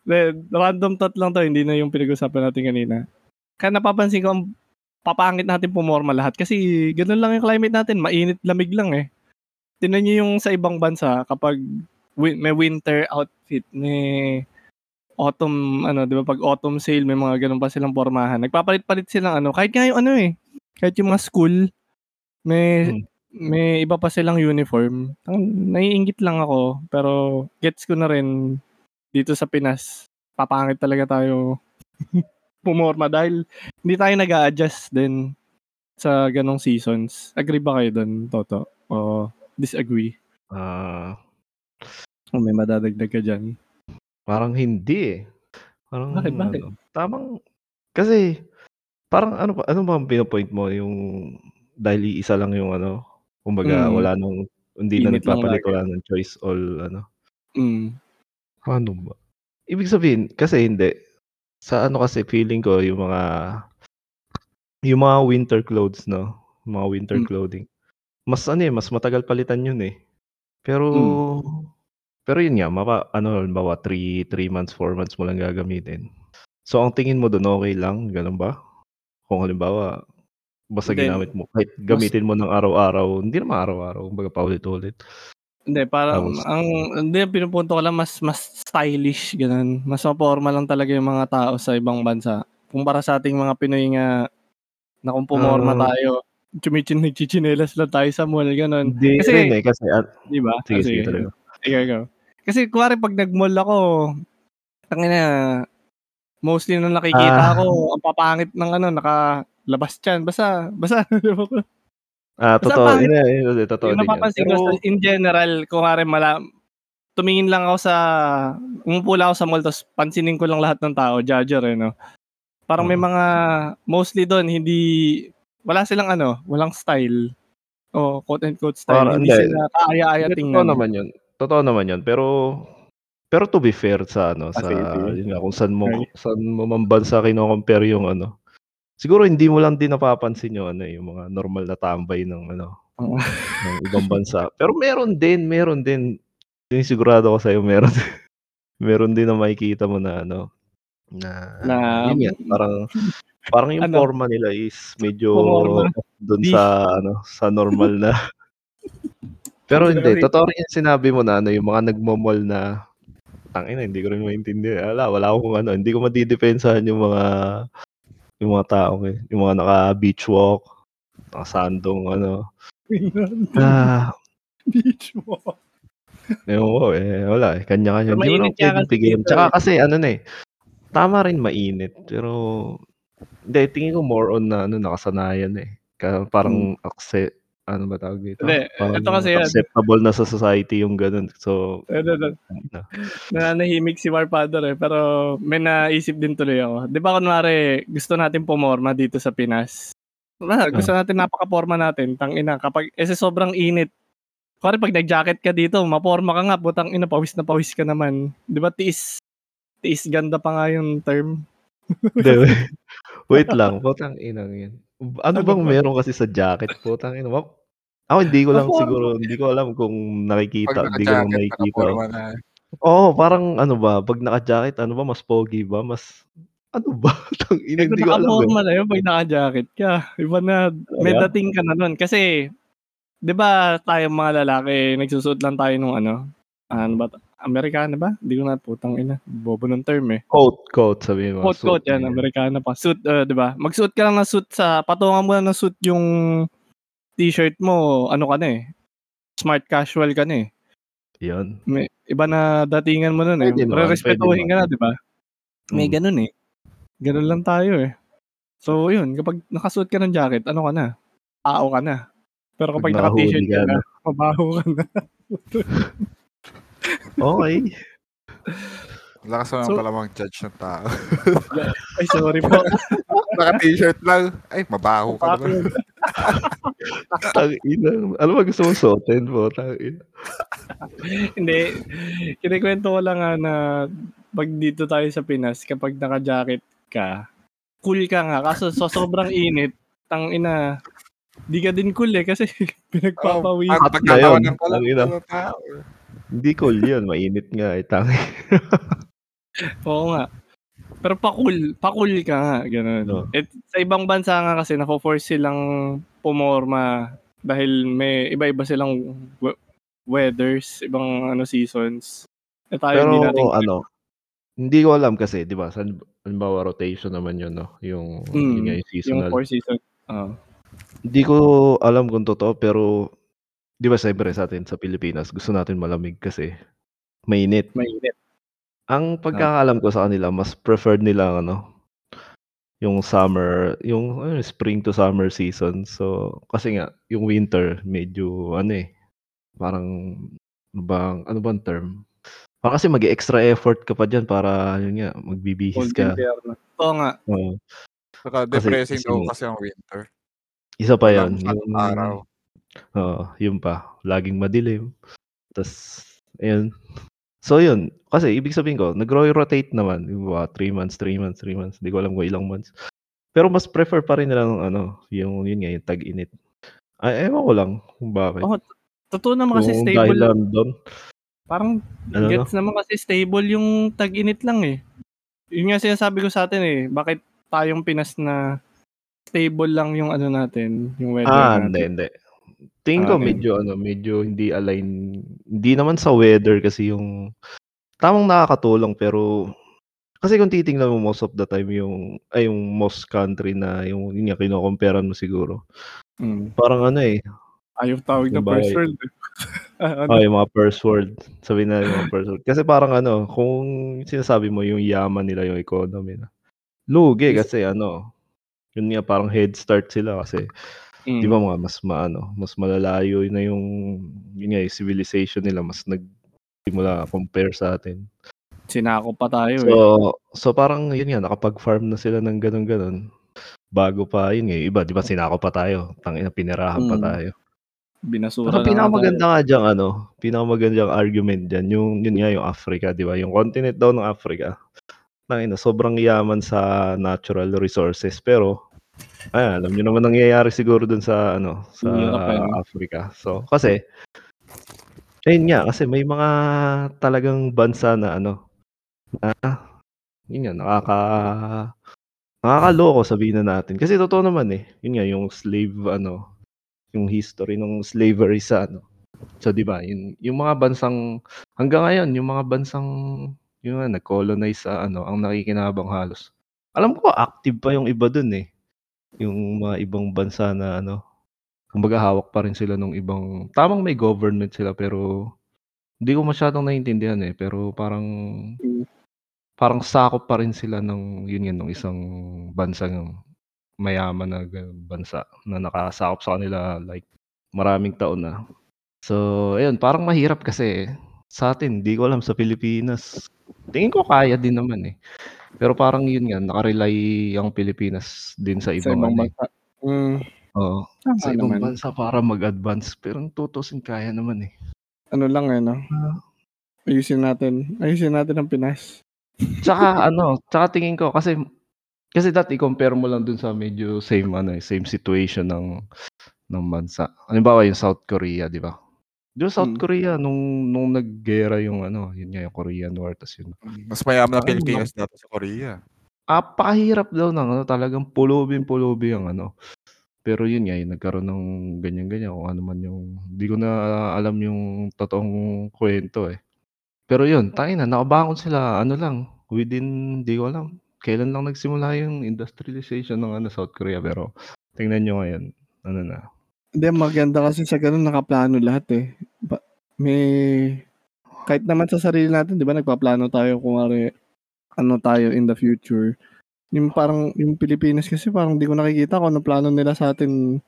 Random thought lang to, hindi na yung pinag-usapan natin kanina. Kaya napapansin ko ang papangit natin pumorma lahat kasi ganun lang yung climate natin, mainit lamig lang eh. Tingnan niyo yung sa ibang bansa kapag may winter outfit, may autumn ano, 'di ba pag autumn sale may mga ganun pa silang pormahan. Nagpapalit-palit silang ano, kahit nga yung ano eh, kahit yung mga school may Hmm. may iba pa silang uniform. Ang naiinggit lang ako, pero gets ko na rin dito sa Pinas. Papangit talaga tayo pumorma dahil hindi tayo nag adjust din sa ganong seasons. Agree ba kayo doon, Toto? O disagree? Ah, O may madadagdag ka dyan? parang hindi eh. Parang Bakit, bakit? ano, tamang kasi parang ano ano ba ang pinopoint mo yung dahil isa lang yung ano, kumbaga Mm. wala nung hindi na Init nagpapalit wala ng choice all ano. Mm. Ano ba? Ibig sabihin kasi hindi. Sa ano kasi feeling ko yung mga yung mga winter clothes no, mga winter Mm. clothing. Mas ano eh, mas matagal palitan yun eh. Pero Mm. pero yun nga, mapa, ano, halimbawa 3 3 months, 4 months mo lang gagamitin. So ang tingin mo doon okay lang, ganun ba? Kung halimbawa basta Then, ginamit mo, kahit gamitin mo ng araw-araw, hindi naman araw-araw, kumbaga paulit-ulit. Hindi, parang Tapos ang hindi pinupunto ko lang mas mas stylish ganun. Mas maporma lang talaga yung mga tao sa ibang bansa. Kumpara sa ating mga Pinoy nga na kung pumorma Ah. tayo, chumichin nagchichinelas lang tayo sa mall, gano'n. Hindi Kasi, rin eh, kasi, ah, di ba? sige, Kasi, sige talaga. Sige, go. Kasi kuwari pag nag-mall ako, tangina, mostly nung nakikita Ah. ko, ang papangit ng ano, nakalabas tiyan. Basta, basta, Ah, Basta totoo. pangit. Yun, yun, yun, totoo yung din napapansin ko Pero, sa, in general, kuwari mala, tumingin lang ako sa, umupo lang ako sa mall, tapos pansinin ko lang lahat ng tao, judger eh, no? Parang may Oo. mga, mostly doon, hindi, wala silang ano, walang style. O, quote and quote style. Parang- hindi hindi. sila kaaya-aya tingnan. totoo naman yun. Totoo naman yun. Pero, pero to be fair sa ano, Ah, sa, yun nga, kung saan mo, Okay. saan mo man bansa kino-compare yung ano, siguro hindi mo lang din napapansin yung ano, yung mga normal na tambay ng ano, ng ibang bansa. Pero meron din, meron din, sinisigurado ko sa'yo, meron meron din na makikita mo na ano, na, Na, yun nga, parang, parang yung Ano? forma nila is medyo doon sa ano, sa normal na. Pero hindi, totoo rin yung sinabi mo na ano, yung mga nagmo-mall na tangina, hindi ko rin maintindihan. Wala, wala akong ano, hindi ko madidepensahan yung mga yung mga tao eh, yung mga naka beach walk, nakasandong ano. Ah, Beach walk. Ewan ko eh, wala eh. Kanya-kanya. Hindi mo lang dito Tsaka eh. kasi ano na eh, tama rin mainit. Pero, hindi, tingin ko more on na ano, nakasanayan eh. Kaya parang accept, ano ba tawag dito? Hindi, Parang ito kasi yan. acceptable na sa society yung ganun. So, nananahimik si Warfather eh. Pero may naisip din tuloy ako. Di ba kunwari, gusto natin pumorma dito sa Pinas? Wala, gusto Ah. natin napaka-porma natin. Tangina, kapag, eh sobrang init. Kunwari pag nag-jacket ka dito, maporma ka nga, putang ina, pawis na pawis ka naman. Di ba tiis, tiis ganda pa nga yung term. Wait, lang. Putang inang yun. Ano Ano bang ba? meron kasi sa jacket? Putang ina. Ako hindi ko lang siguro, hindi ko alam kung nakikita, hindi ko lang nakikita. Oo, parang ano ba, pag naka-jacket, ano ba, mas pogi ba? Mas, ano ba? Tang ina, hindi ko alam eh. naka-forma na yun, pag naka-jacket ka, iba na, may dating ka na nun. Kasi, di ba tayo mga lalaki, nagsusuot lang tayo nung ano, ano ba, Amerikana ba? Hindi ko na putang ina. Bobo ng term eh. Coat, coat, sabihin mo. Coat, suit, coat, yan, ganyan. Amerikana pa. Suit, uh, di ba? Magsuot ka lang ng suit sa, patungan mo lang ng suit yung t-shirt mo, ano ka na eh. Smart casual ka na eh. Yun. May, iba na datingan mo nun eh. Re-respetuhin ka na, di ba? May Mm. ganun eh. Ganun lang tayo eh. So, yun, kapag nakasuot ka ng jacket, ano ka na? Tao ka na. Pero Pag kapag naka-t-shirt ka na, na. mabaho ka na. Okay. Lakas mo naman So- pala mga judge ng tao. Ay, sorry po. Naka-t-shirt lang. Ay, mabaho ka naman. Tang ina. Ano ba gusto mong suotin po? Tang ina. Hindi. Kinikwento ko lang nga na pag dito tayo sa Pinas, kapag naka-jacket ka, cool ka nga. Kaso so, sobrang init, tang ina, di ka din cool eh kasi pinagpapawis. Ang pagkatawanan Ayun, ka lang ang ina. ng tao. Hindi cool yun. Mainit nga. Eh, tang Oo nga. Pero pa-cool, pa-cool ka nga, ganun. No. At sa ibang bansa nga kasi, nafo-force silang pumorma dahil may iba-iba silang we- weathers, ibang ano seasons. Eh tayo Pero hindi natin ano, hindi ko alam kasi, di ba? Sa halimbawa rotation naman yun, no? Yung, Mm, yun yung yung seasonal. four seasons. Oo. Hindi ko alam kung totoo, pero di ba siyempre sa atin sa Pilipinas, gusto natin malamig kasi mainit. mainit. Ang pagkakaalam ko sa kanila, mas preferred nila ang ano, yung summer, yung ano, spring to summer season. So, kasi nga, yung winter, medyo ano eh, parang, ano bang, ano bang term? Parang kasi mag-extra effort ka pa dyan para, yun nga, magbibihis Cold ka. Oo nga. Oo. Saka Kasi- depressing kasi daw nga- kasi ang winter. isa pa yun. Walang Yung, araw. Oo, yun pa. Laging madilim. Tapos, ayun. So, yun. Kasi, ibig sabihin ko, nag-rotate naman. Yung mga 3 months, 3 months, 3 months. Hindi ko alam kung ilang months. Pero mas prefer pa rin nila ng ano, yung, yun nga, yung tag-init. Ay, ewan ko lang kung bakit. Oo, Totoo naman kasi Kung stable. dahil lang doon. Parang Ano, no? gets naman kasi stable yung tag-init lang eh. Yun nga sinasabi ko sa atin eh. Bakit tayong Pinas na stable lang yung ano natin, yung weather Ah, natin. hindi, hindi. Tingin ko okay. medyo, ano, medyo hindi align. Hindi naman sa weather kasi yung, tamang nakakatulong pero, kasi kung titingnan mo most of the time yung, ay yung most country na yung, yun nga, kinokomperan mo siguro. Mm. Parang ano eh, Ayaw tawag na first world. eh. Ano? oh, yung mga first world. Sabihin na yung mga first world. Kasi parang ano, kung sinasabi mo yung yaman nila, yung economy na. Lugi kasi ano, yun nga parang head start sila kasi Mm. di ba mga mas maano, mas malalayo na yung yun nga, yung civilization nila mas nagsimula compare sa atin. Sinako pa tayo So, eh. so parang yun nga nakapag-farm na sila ng ganun-ganun. Bago pa yun nga, yung iba 'di ba sinako pa tayo, tangina pinirahan pa Mm. tayo. Binasura Pero pinakamaganda nga diyan ano, pinakamagandang argument diyan yung yun nga yung Africa 'di ba, yung continent daw ng Africa. Tangina sobrang yaman sa natural resources pero ayan, alam niyo naman nangyayari siguro dun sa ano, sa? Africa. So kasi ayun nga, kasi may mga talagang bansa na ano, na yun nga nakaka nakakaloko sabihin na natin. Kasi totoo naman eh, yun nga yung slave ano, yung history ng slavery sa ano, so 'di ba, yun yung mga bansang hanggang ngayon yung mga bansang yun nga nag-colonize sa ano, ang nakikinabang halos. Alam ko active pa yung iba dun eh, yung mga ibang bansa na ano, kumbaga hawak pa rin sila nung ibang tamang may government sila pero hindi ko masyadong naiintindihan eh, pero parang Mm. parang sakop pa rin sila ng yun nga nung isang bansang mayaman na bansa na nakasakop sa kanila like maraming taon na. So ayun, parang mahirap kasi sa'tin di ko alam sa Pilipinas, tingin ko kaya din naman eh. Pero parang yun nga naka-rely ang Pilipinas din sa Sa ibang ano eh. bansa. Mm. Oo, Tama sa ibang naman. bansa para mag-advance pero kung tutuusin kaya naman eh. Ano lang eh, no? Ah. Ayusin natin. Ayusin natin ang Pinas. Tsaka ano, tsaka tingin ko kasi kasi dati i-compare mo lang dun sa medyo same ano eh, same situation ng ng bansa. Halimbawa yung South Korea 'di ba? Yung South Mm. Korea nung nung naggiyera yung ano, yun nga yung Korean War tas yun Hmm, mas mayaman Ano, Pilipinas dati sa Korea. Napakahirap daw ng ano, talagang pulubing-pulubi ang ano. Pero yun nga, yung nagkaroon ng ganyan-ganyan kung ano man yung di ko na alam yung totoong kuwento eh. Pero yun, tangina nakabangon sila ano lang, within di ko alam kailan lang nagsimula yung industrialization ng ano, South Korea pero tingnan niyo ngayon, ano na. Hindi, maganda kasi sa gano'n nakaplano lahat eh. Ba may kahit naman sa sarili natin 'di ba nagpaplano tayo kunwari ano tayo in the future. Yung parang yung Pilipinas kasi parang di ko nakikita kung anong plano nila sa'tin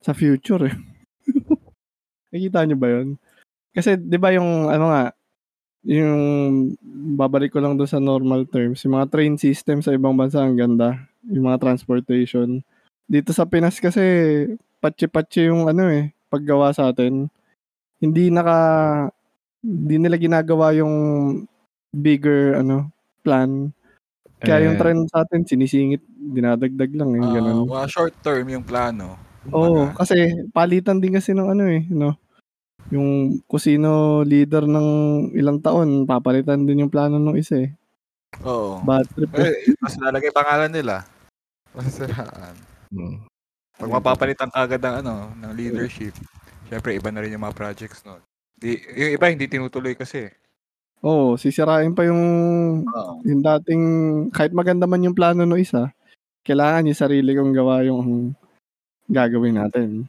sa future eh. Nakikita niyo ba yun? Kasi 'di ba yung ano nga, yung babalik ko lang dun sa normal terms, yung mga train system sa ibang bansa ang ganda, yung mga transportation. Dito sa Pinas kasi patsi-patsi yung ano eh, paggawa sa'tin. Hindi naka hindi nila ginagawa yung bigger ano, plan. Kaya yung Eh trend sa'tin sinisingit, dinadagdag lang yung Ah, gano'n. mga short term yung plano. Oo, Kumbaga. kasi palitan din kasi ng ano eh, 'no, yung kung sino leader ng ilang taon papalitan din yung plano nung isa eh. Oo. Bad trip eh. Eh, tas lalagay pangalan nila. Masisiraan. Hmm. 'Pag mapapalitan kaagad ang ano, ng leadership, siyempre iba na rin yung mga projects nun. Di yung iba hindi tinutuloy kasi. Oo, sisirain pa yung Oo. yung dating kahit maganda man yung plano nung isa, kailangan yung sarili kong gawa yung gagawin natin.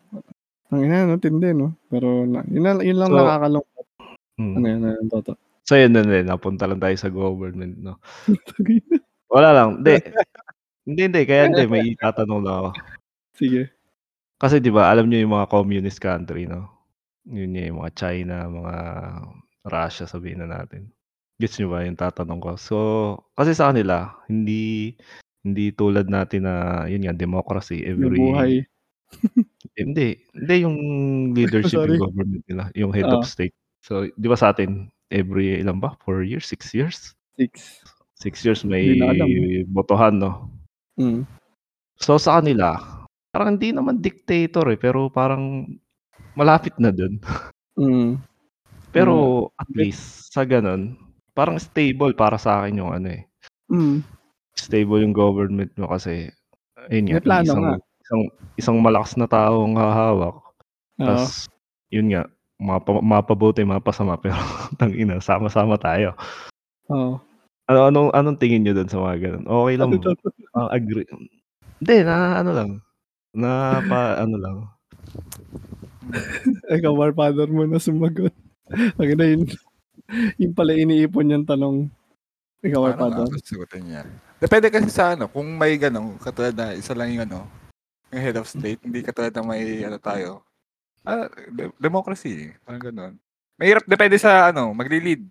Tangina 'no, tindi 'no? Pero na yun yun lang So nakakalungkot. Ano hmm. yun, ano yun, Toto? So yun na din, napunta lang tayo sa government 'no. Wala lang, hindi. Hindi, hindi, kaya hindi may itatanong lang ako. Sige. Kasi 'di ba alam niyo yung mga communist country 'no? Yun nga yung mga China, mga Russia sabihin na natin. Gets niyo ba yung tatanong ko? So, kasi sa kanila hindi hindi tulad natin na yun nga democracy Yung every buhay. hindi, hindi yung leadership yung government nila, yung head of Oo. state. So, 'di ba sa'tin every ilan ba, 4 years, 6 years? 6. 6 years may botohan 'no? Hmm. So, sa kanila, parang hindi naman dictator eh, pero parang malapit na dun. Mm. Pero at Hindi. least sa gano'n, parang stable para sa'kin yung ano eh. Mm. Stable yung government mo kasi ayun nga, plano isang nga. isang isang malakas na tao ang hahawak. Tas yun nga, mapa mapabuti, mapasama pero tangina sama-sama tayo. Oo. Ano anong anong tingin niyo dun sa mga gano'n? Okey lang Ano ah, agree hindi na ano lang, Na pa ano lang. Ikaw, Warfather mo na sumagot. Ang na yun. Yung pala iniipon yung tanong. Ikaw, Warfather. nga sagutin niya? Depende kasi sa ano, kung may ganun, katulad na isa lang yung ano, yung head of state, hindi katulad na may ano tayo. Ah, de- democracy, parang ganun. Mahirap, depende sa ano, magli-lead.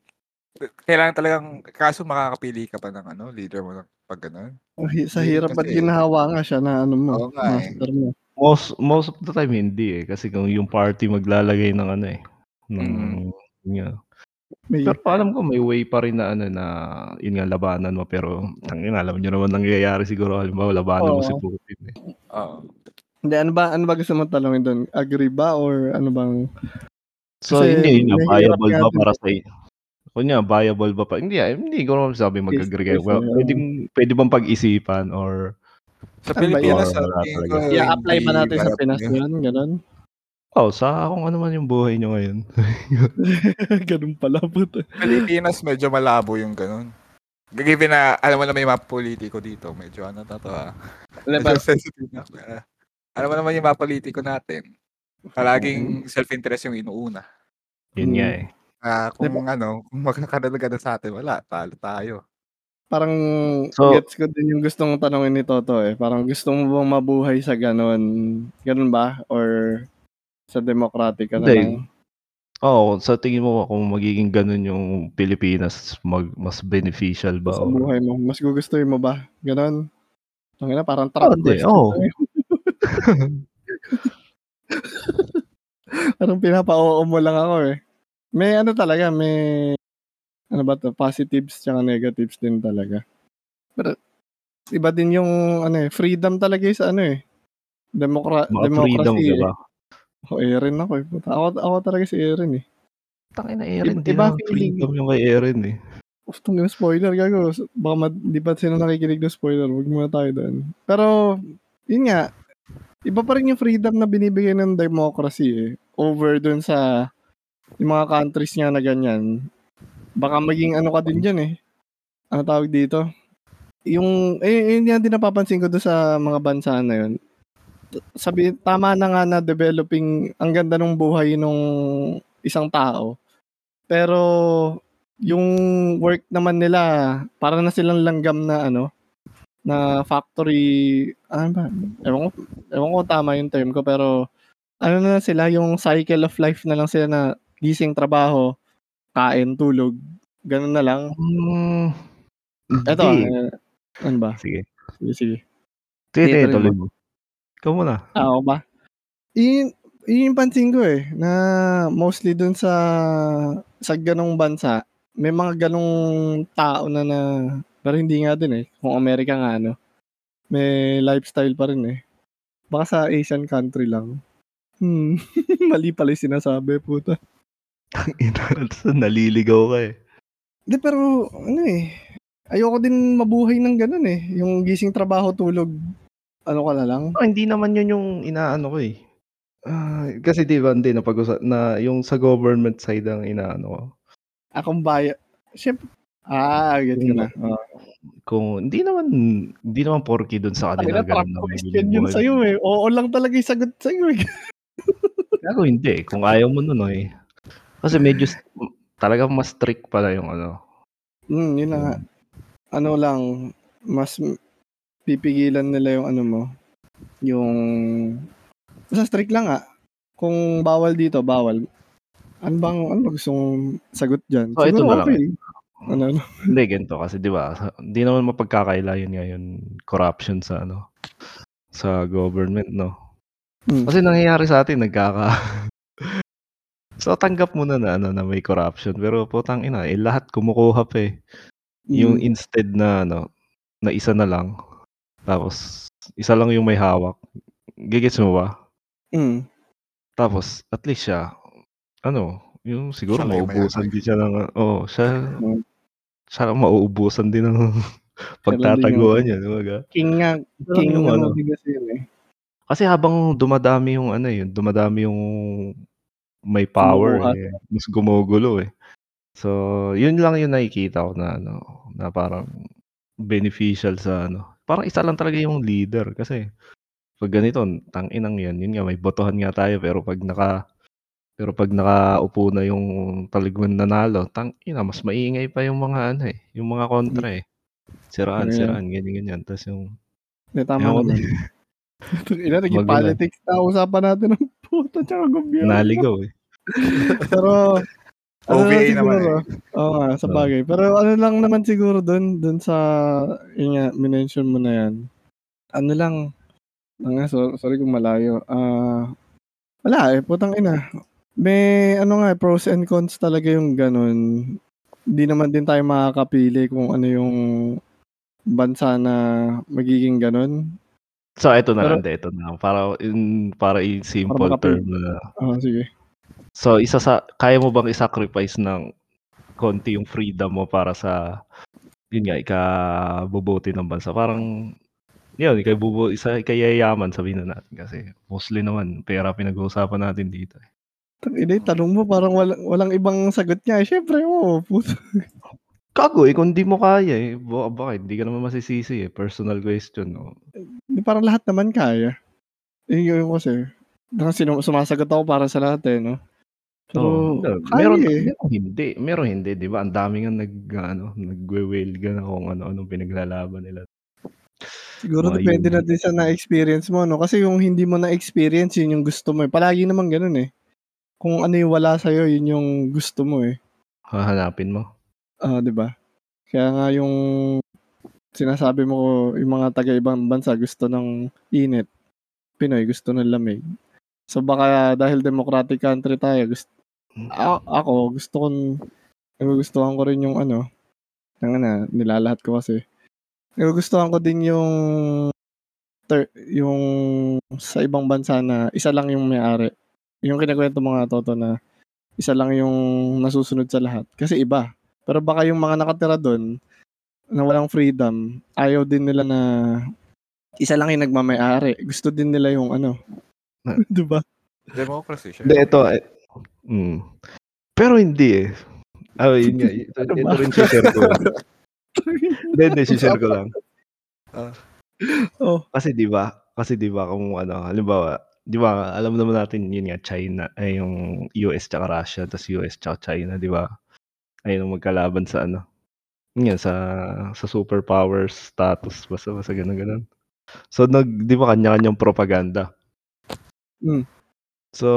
Kailangan talagang, kaso makakapili ka pa ng ano, leader mo ng pag ganun. Oh, Sa hirap at kasi- ginahawa nga siya na ano mo. Eh. master mo. Most most of the time hindi eh kasi kung yung party maglalagay ng ano eh ng Mm. yun. May, Pero alam ko may way pa rin na ano na yun nga labanan mo pero tangina alam niyo naman nangyayari siguro halimbawa labanan mo Oo. si Putin eh. Oo. hindi, ano ba, ano ba gusto mo talongin doon? Agree ba or ano bang So Kasi hindi yun viable ba para sa kunya viable ba pa? Hindi ah, hindi ko naman sabi mag-agree yes, Well, oo. pwede, pwede bang pag-isipan or Sa Pilipinas, tingin talaga. ko, i-apply ba natin sa Pinas yun. yun? Ganon? oh sa kung ano man yung buhay nyo ngayon. Ganon pala po. Pilipinas, medyo malabo yung ganun. Given na, alam mo na may mga politiko dito, medyo ano na to ah. Medyo sensitive na. Ah, alam mo naman yung mga politiko natin. Palaging self-interest yung inuuna. Yun nga Mm. eh. Ah, kung ano, kung magkakadalaga na sa atin, wala, talo tayo. Parang So- gets ko din yung gustong tanongin ni Toto eh. Parang gusto mo bang mabuhay sa ganon? Ganon ba? Or sa democratic ka na Hindi. lang? Oo, sa tingin mo kung magiging ganun yung Pilipinas, mag, mas beneficial ba? Sa or- buhay mo? Mas gugustuhin mo ba? Ganon? Ang ina, parang trap hindi. question. Oo. to eh. parang pinapa-oo mo lang ako eh. May ano talaga, may ano ba to, positives tsaka negatives din talaga. Pero iba din yung ano eh, freedom talaga yung sa ano eh. Demokra- Mga freedom, democracy di eh. ba? Ako, Aaron ako eh. Puta, Ako, ako talaga si Aaron eh. Tangin na Iba- di ba? feeling. Freedom yung kay Aaron eh. Uf, tong spoiler gago. Baka ma- di ba sila nakikinig ng spoiler? Huwag muna tayo doon. Pero, yun nga, iba pa rin yung freedom na binibigay ng democracy eh. Over dun sa yung mga countries nga na ganyan. Baka maging ano ka din dyan eh. Ano tawag dito? Yung, eh, yun yan din napapansin ko doon sa mga bansa na yun. Sabi, tama na nga na developing, ang ganda ng buhay nung isang tao. Pero, yung work naman nila, para na silang langgam na ano, na factory, ano ba? Ewan ko, ewan ko tama yung term ko, pero ano na sila, yung cycle of life na lang sila na gising, trabaho, kain, tulog, ganun na lang. Mm, eh, ano ba? Sige. Sige, sige. Sige, sige, tuloy mo. Ikaw muna. Ah, ako ba? Yun, yun yung pansin ko eh, na mostly dun sa sa ganong bansa, may mga ganong tao na na, pero hindi nga din eh, kung Amerika nga ano, may lifestyle pa rin eh. Baka sa Asian country lang. Hmm, mali pala yung sinasabi, puta. Ina, naliligaw ka eh. Hindi, pero ano eh, ayoko din mabuhay ng ganun eh. Yung gising trabaho, tulog, ano ka na lang. Oh, hindi naman yun yung inaano ko eh. Ah, kasi di ba hindi na pag na yung sa government side ang inaano ko. Akong baya. Siyempre, ah, get ko na. Oh. Kung hindi naman hindi naman porky doon sa kanila ganun na question yun sa'yo eh. Oo lang talaga yung sagot sa'yo eh. Ako hindi eh. Kung ayaw mo nun eh. Kasi medyo talagang mas strict pala yung ano. Hmm, yun na nga. Ano lang, mas pipigilan nila yung ano mo. Yung, sa strict lang ah. Kung bawal dito, bawal. Ano bang, ano ba gusto mong sagot dyan? So, ito na lang. okay. Ano, ano? Hindi ganito kasi 'di ba? Hindi naman mapagkakaila yun ngayon corruption sa ano sa government, no. Hmm. Kasi nangyayari sa atin nagkaka So tanggap mo na na ano na may corruption pero putang ina eh lahat kumukuha pa eh. Yung Hmm. instead na ano na isa na lang tapos isa lang yung may hawak. Gigets mo ba? Hmm. Tapos at least siya ano, yung siguro Siya yung mauubusan din siya ng oh, siya Hmm. siya mauubusan din ng pagtataguan niya, di ba? ga? King nga, king yung ano, kasi yun eh. Kasi habang dumadami yung ano yun, dumadami yung may power eh, mas gumugulo eh. So, yun lang yung nakikita ko na ano, na parang beneficial sa ano. Parang isa lang talaga yung leader kasi Pag ganito, tang-inang yan, yun nga, may botohan nga tayo, pero pag naka, pero pag nakaupo na yung taligman nanalo, tang-ina, mas maingay pa yung mga ano eh, yung mga kontra eh. Siraan, yan? siraan, ganyan, ganyan. Tapos yung, Hindi, tama naman. Ina, naging Magulo. politics na usapan natin ng puto tsaka gobyerno. naligaw eh. Pero, ano OVA lang naman siguro, Oo nga, sa Oo. bagay. Pero ano lang naman siguro dun, dun sa, yun nga, minention mo na yan. Ano lang, ang so, sorry kung malayo. Ah, wala eh, putang ina. May, ano nga, pros and cons talaga yung ganun. Hindi naman din tayo makakapili kung ano yung bansa na magiging ganun. So, ito na Pero- lang, de, ito na lang. Para, in, para in simple Para term na, Ah, sige. So, isa sa kaya mo bang i-sacrifice ng konti yung freedom mo para sa yun nga ikabubuti ng bansa? Parang yun, ikabubu isa ikayayaman sabihin na natin kasi mostly naman pera pinag-uusapan natin dito. eh. Hindi, tanong mo parang walang, walang ibang sagot niya. Eh, syempre, oo. puto. Kago, eh, kung di mo kaya eh, baka, bakit? Hindi ka naman masisisi eh. Personal question. No? Hindi parang lahat naman kaya. Eh, yun kasi. Kasi sumasagot ako para sa lahat eh, no? Pero, Oo. kaya meron, eh. meron hindi. Meron hindi, di ba? Ang dami nga nag, ano, nagwe-wail na kung ano-anong pinaglalaban nila. Siguro Mga depende yun. na din sa na-experience mo, no? Kasi yung hindi mo na-experience, yun yung gusto mo eh. Palagi naman ganun eh. Kung ano yung wala sa'yo, yun yung gusto mo eh. Hahanapin mo. Ah, 'di ba? Kaya nga yung sinasabi mo yung mga taga-ibang bansa gusto ng init. Pinoy gusto ng lamig. So baka dahil democratic country tayo, gusto a- ako gusto kong nagugustuhan ko rin yung ano, ng ano, nilalahat ko kasi. Nagugustuhan ko din yung ter, yung sa ibang bansa na isa lang yung may-ari. Yung kinakwento mga toto na isa lang yung nasusunod sa lahat. Kasi iba. Pero baka yung mga nakatira doon na walang freedom, ayaw din nila na isa lang yung nagmamayari. Gusto din nila yung ano. 'Di ba? Democracy, Hindi, syempre. ito. Eh, mm. Pero hindi eh. Ah, yun nga. Ito, Ano ito ba? rin share ko. Hindi, hindi, share ko lang. oh, Kasi di ba, kasi di ba kung ano, halimbawa, di ba, alam naman natin yun nga, China, ay yung US tsaka Russia, tapos US tsaka China, di ba? Ayun magkalaban sa ano. Yun sa, sa superpower status, basta, basta ganun, ganun. So, nag, di ba, kanya-kanyang propaganda. Mm. So,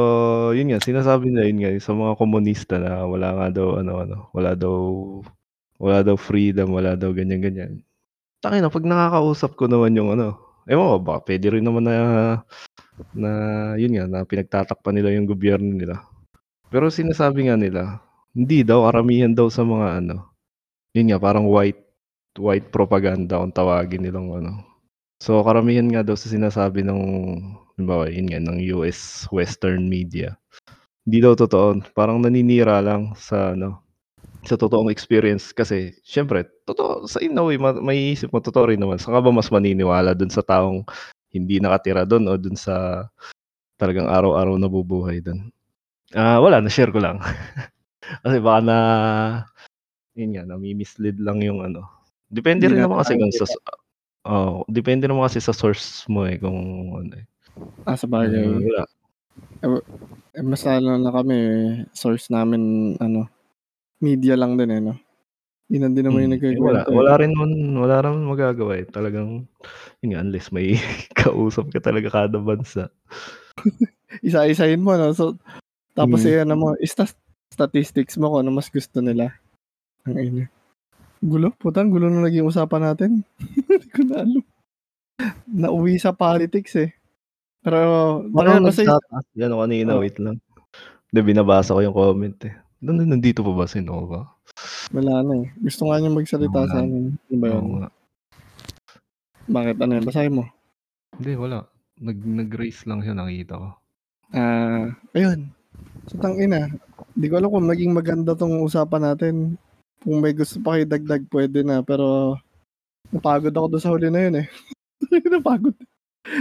yun nga, sinasabi na yun nga, sa mga komunista na wala nga daw, ano, ano, wala daw, wala daw freedom, wala daw ganyan, ganyan. Tangin na, pag nakakausap ko naman yung ano, ewan ko, baka pwede rin naman na, na, yun nga, na pinagtatakpan nila yung gobyerno nila. Pero sinasabi nga nila, hindi daw, karamihan daw sa mga ano, yun nga, parang white, white propaganda kung tawagin nilang ano. So, karamihan nga daw sa sinasabi ng, halimbawa, yun nga, ng US Western media. Hindi daw totoo. Parang naninira lang sa, ano, sa totoong experience kasi syempre totoo sa in a way ma- may isip mo totoo rin naman saan ka ba mas maniniwala dun sa taong hindi nakatira doon o dun sa talagang araw-araw nabubuhay doon ah wala na share ko lang kasi baka na yun nga nami-mislead lang yung ano depende Hindi rin naman kasi kung sa oh, depende naman kasi sa source mo eh kung ano eh. ah, sa Eh, bagay. wala Eh, mas lalo na kami, source namin, ano, media lang din eh, no? Yun din naman yung Mm, eh, nagkikwento. wala, eh. wala rin naman, wala rin magagawa eh. Talagang, yun nga, unless may kausap ka talaga kada bansa. Isa-isahin mo, no? So, tapos Mm. eh, ano mo, ista- statistics mo kung ano mas gusto nila. Ang ina. Gulo, putang gulo na naging usapan natin. Hindi ko na alam. Nauwi sa politics eh. Pero, ano, basta nagtataas yan ako kanina, Oh. wait lang. Hindi, binabasa ko yung comment eh. Nan- Nandito pa ba si Nova? wala na eh. Gusto nga niya magsalita Wala. sa amin. Ano ba yun? Bakit? Ano yun? Basahin mo. Hindi, wala. Nag, nag-raise lang siya, nakita ko. Ah, ayun. So, tangina. Hindi ko alam kung maging maganda tong usapan natin. Kung may gusto pa kayo dagdag, pwede na. Pero, napagod ako doon sa huli na yun eh. napagod.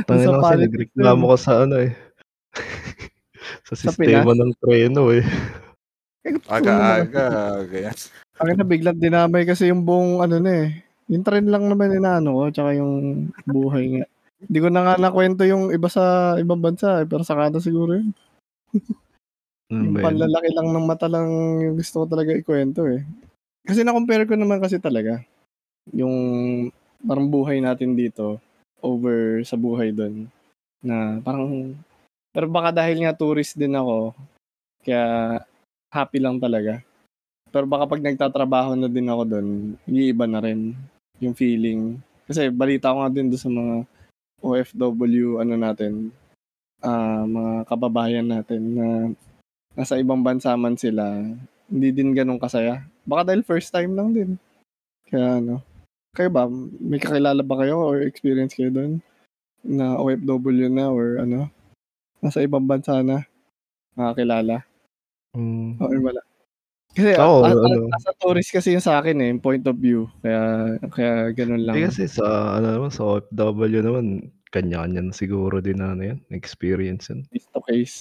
Tangin sa na kasi, nagreklamo na ko sa ano eh. sa Sa sistema ng treno eh. yun. Aga-aga, ganyan. Ang na biglang dinamay kasi yung buong ano na eh. Yung trend lang naman inaano ko, tsaka yung buhay nga. Hindi ko na nga nakwento yung iba sa ibang bansa, eh, pero sa Canada siguro yun. Ano Yung panlalaki lang ng mata lang yung gusto ko talaga ikwento eh. Kasi na-compare ko naman kasi talaga yung parang buhay natin dito over sa buhay doon na parang pero baka dahil nga tourist din ako kaya happy lang talaga. Pero baka pag nagtatrabaho na din ako doon, iiba na rin yung feeling. Kasi balita ko nga din doon sa mga OFW ano natin, ah mga kababayan natin na nasa ibang bansa man sila, hindi din ganun kasaya. Baka dahil first time lang din. Kaya ano, kayo ba, may kakilala ba kayo or experience kayo doon? Na OFW na or ano? Nasa ibang bansa na? Nakakilala? Mm. Or wala? Kasi Oo, a- a- ano. as a tourist kasi yung sa akin eh, yung point of view. Kaya, kaya ganun lang. Eh, kasi sa ano naman sa OFW naman kanya-kanya na siguro din na ano yan, experience yan. Case to case.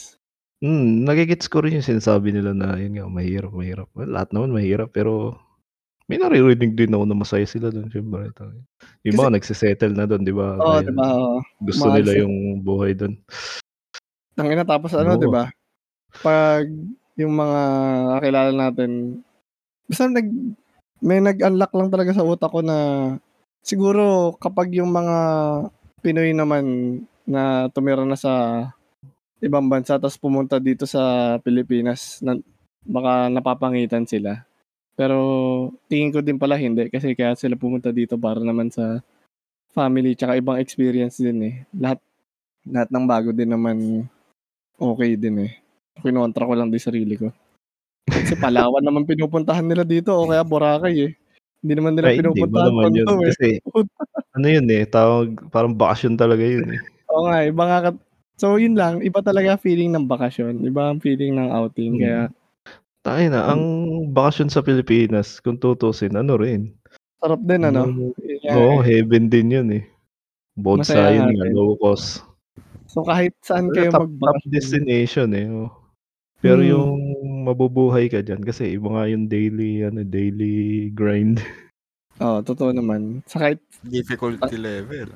Hmm, nagigets ko rin yung sinasabi nila na yun nga mahirap, mahirap. Well, lahat naman mahirap pero may naririnig din ako na masaya sila doon syempre. Ito. Yung mga nagsisettle na doon, di ba? Oo, Dahil di ba? Oo. Gusto nila sa- yung buhay doon. Tangina tapos ano, Oo. 'di ba? Pag yung mga kakilala natin, basta nag may nag-unlock lang talaga sa utak ko na siguro kapag yung mga Pinoy naman na tumira na sa ibang bansa tapos pumunta dito sa Pilipinas, na, baka napapangitan sila. Pero tingin ko din pala hindi kasi kaya sila pumunta dito para naman sa family tsaka ibang experience din eh. Lahat lahat ng bago din naman okay din eh. Kinontra ko lang din sarili ko. Kasi Palawan naman pinupuntahan nila dito o kaya Boracay eh. Hindi naman nila Ay, pinupuntahan naman yun? Eh. Kasi ano yun eh, tawag, parang bakasyon talaga yun eh. Oo nga, iba nga. So yun lang, iba talaga feeling ng bakasyon. Iba ang feeling ng outing. Hmm. Kaya Tayo na, ang bakasyon sa Pilipinas, kung tutusin, ano rin. sarap din ano. Yun nga Oo, eh. heaven din yun eh. Both Masaya side nga low cost. So kahit saan kayo top, top magbakasyon. destination eh. oh. Pero Hmm. yung mabubuhay ka dyan, kasi iba nga yung daily, ano, daily grind. Oo, totoo naman. Sa kahit Difficulty level.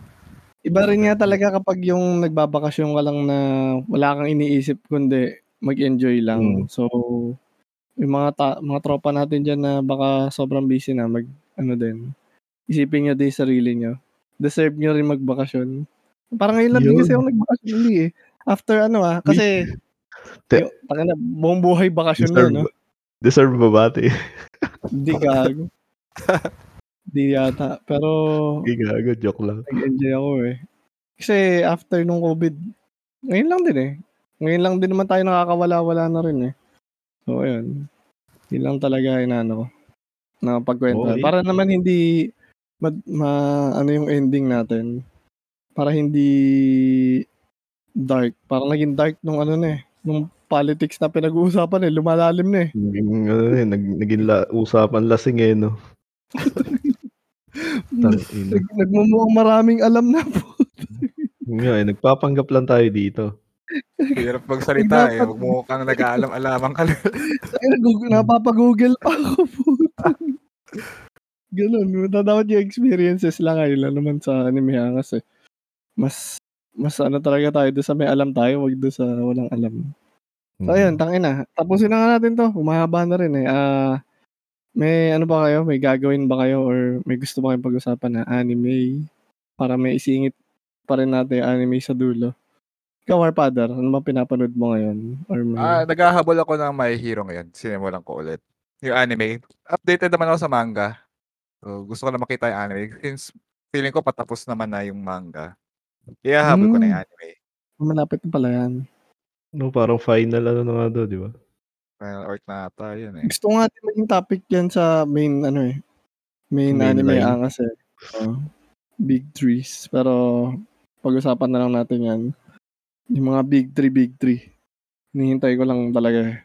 Iba rin nga talaga kapag yung nagbabakasyon ka lang na wala kang iniisip kundi mag-enjoy lang. Mm. So, yung mga ta- mga tropa natin diyan na baka sobrang busy na mag ano din. Isipin niyo din sarili niyo. Deserve niyo rin magbakasyon. Parang ngayon lang din kasi ako nagbakasyon uli eh. After ano ah, kasi Te- yung, taka na, buong buhay bakasyon na, Deserve, no? deserve ba ba? Hindi gago. Hindi yata. Pero, Hindi gago, joke lang. nag-enjoy ako eh. Kasi after nung COVID, ngayon lang din eh. Ngayon lang din naman tayo nakakawala-wala na rin eh. So, ayun. Yun lang talaga inaano ko. Na pagkwento. Okay. Para naman hindi ma, ma- ano yung ending natin. Para hindi dark. Parang naging dark nung ano na eh. Nung politics na pinag-uusapan eh. Lumalalim na eh. Naging, ano, eh, nag, naging la, usapan lasing eh, no? Nagmumukhang maraming alam na po. Yun nga eh, nagpapanggap lang tayo dito. Hirap magsalita eh. Dapat- Huwag mo kang nag-aalam-alaman ka lang. Napapag-google pa ako po. Ganun. Dapat yung experiences lang ay lang naman sa anime hangas eh. Mas mas ano talaga tayo doon sa may alam tayo, wag doon sa walang alam. So ayun, tangin na. Tapusin na nga natin to. Humahaba na rin eh. Ah, may ano ba kayo? May gagawin ba kayo or may gusto ba kayong pag-usapan na anime para may isingit pa rin natin yung anime sa dulo? Ikaw, Warpadar, ano ba pinapanood mo ngayon? Or may... Ah, naghahabol ako ng My Hero ngayon. Sinimulan ko ulit. Yung anime. Updated naman ako sa manga. So, gusto ko na makita yung anime. Since feeling ko patapos naman na yung manga. Kaya habol ko na yung Hmm. anime. Malapit na pala yan. No, parang final ano na nga daw, di ba? Final arc na ata yun eh. Gusto nga din maging topic yan sa main, ano eh, main, Main anime line. angas eh. Oo. big threes. Pero, pag-usapan na lang natin yan. Yung mga big three, big three. Hinihintay ko lang talaga eh.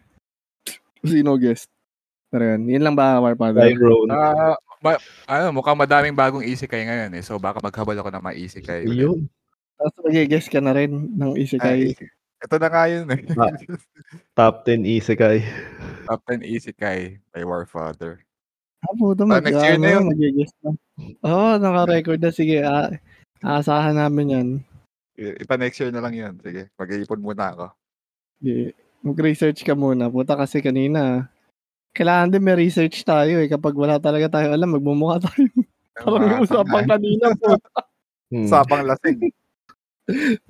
Sino guest? Pero yan. Yun lang ba, Warfather? Tyrone. Ah, ma- ano, mukhang madaming bagong isekai ngayon eh. So baka maghabol ako ng mga ulit. Yun. Tapos mag-guest ka na rin ng Ay, Isekai. Ito na nga yun eh. Ah. Top 10 isekai. Top 10 isekai by Warfather. Ah, puto, Ah, mag, next year na yun. mag-guest na. Oo, oh, naka-record na. Sige, ah, Aasahan namin yan. Ipa next year na lang yun. Sige, mag-iipon muna ako. Di, mag-research ka muna. Puta kasi kanina, kailangan din may research tayo eh. Kapag wala talaga tayo alam, magmumukha tayo. Parang yung usapan kanina po. Hmm. Usapang lasing.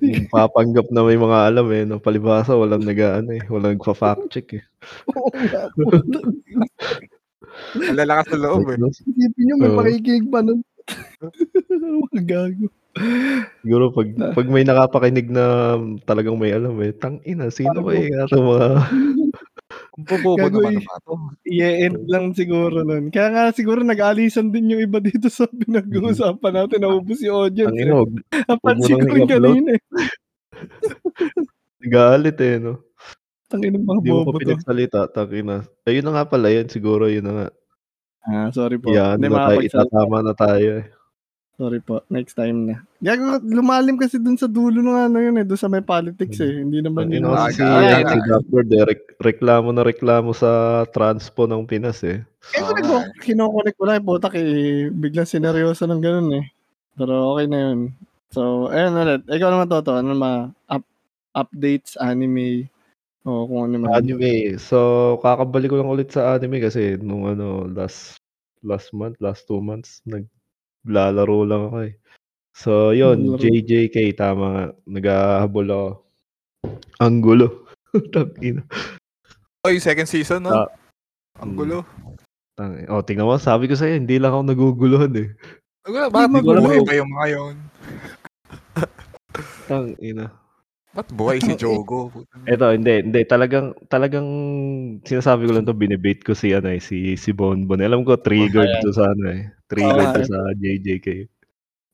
Yung papanggap na may mga alam eh. No? Palibasa, walang nag-ano eh. Walang nagpa-fact check eh. Oo nga. Ang lalakas sa loob eh. Isipin nyo, may Oo. pakikinig pa nun. Mga gago. Siguro pag, pag may nakapakinig na talagang may alam eh, tang ina, sino ba yung ato mga... Kung Gago naman naman ito. I-end lang siguro nun. Kaya nga siguro nag-alisan din yung iba dito sa pinag-uusapan natin. Naubos yung audience. Tang eh. ina, wag- Napansin ko mo rin kanina eh. galit eh, no? Tangin ng mga Hindi mo bobo to. pinagsalita, tang ina. Ayun na nga pala yan, siguro yun na nga. Ah, sorry po. Yan Hindi na tayo, itatama na tayo eh. Sorry po. Next time na. Gago, lumalim kasi dun sa dulo ng ano yun eh. Dun sa may politics eh. Hindi naman yun. kasi si, ah, yan, ah, si Dapper, de, rek- reklamo na reklamo sa transpo ng Pinas eh. Kaya ko Oo nag nga eh. kinokonek ko lang yung putak eh. Biglang sineryoso ng ganun eh. Pero okay na yun. So, ayun ulit. Ikaw naman Toto. Ano ma up, updates, anime, o kung ano man. Anime. So, kakabalik ko lang ulit sa anime kasi nung ano, last last month, last two months, naglalaro lang ako eh. So, yun. JJK, tama nga. Naghahabol ako. Ang gulo. Tangina. Oh, yung second season, no? Ah. Ang gulo. Tang- Oh, tingnan mo, sabi ko sa'yo, hindi lang ako naguguluhan eh. Gulo. Bakit magulo. ba yung mga yun? Tang ina. Ba't buhay si Jogo? Eto, hindi, hindi. Talagang, talagang sinasabi ko lang to, binibait ko si, ano eh, si, si Bonbon. Alam ko, triggered Ayan. to sa, ano eh. Triggered Oo, to sa JJK.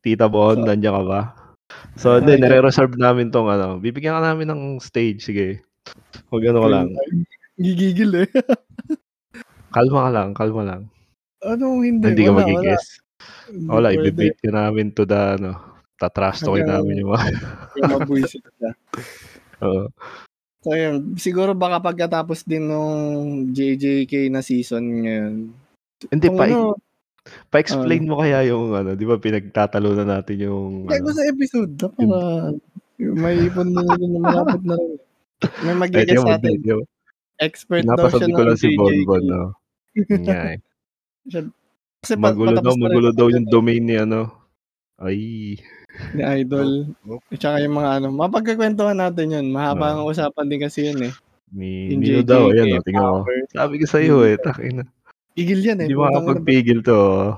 Tita Bon, So- nandiyan ka ba? So, hindi, nare-reserve namin tong, ano, bibigyan ka namin ng stage, sige. Huwag ano ka lang. Gigigil eh. Kalma ka lang, kalma lang. ano hindi? Hindi ka wala. Hindi Wala, pwede. ibibait ka namin to the, ano, talkin Hanggang- namin yung mga, Yung mabuisit ka. oo. So, yun. Siguro baka pagkatapos din nung JJK na season ngayon. Hindi, pa, ano, pa-explain mo kaya yung, ano, di ba, pinagtatalo na natin yung, kaya ko ano, sa episode na para may ipon din din na malapit na rin. May di sa atin. mo. Expert daw siya ko ng lang si. Bonbon, no? Yun nga eh. Kasi pa- Magulo daw, na rin magulo daw yung domain ni ano. Ay, ni Idol. Oh, oh. At saka yung mga ano, mapagkakwentuhan natin yun. Mahaba ang Oo. usapan din kasi yun eh. ni Nino daw, ayan o, tingnan mo. Sabi ko sa'yo eh, takin na. Igil yan eh. Hindi makakapagpigil to. oh.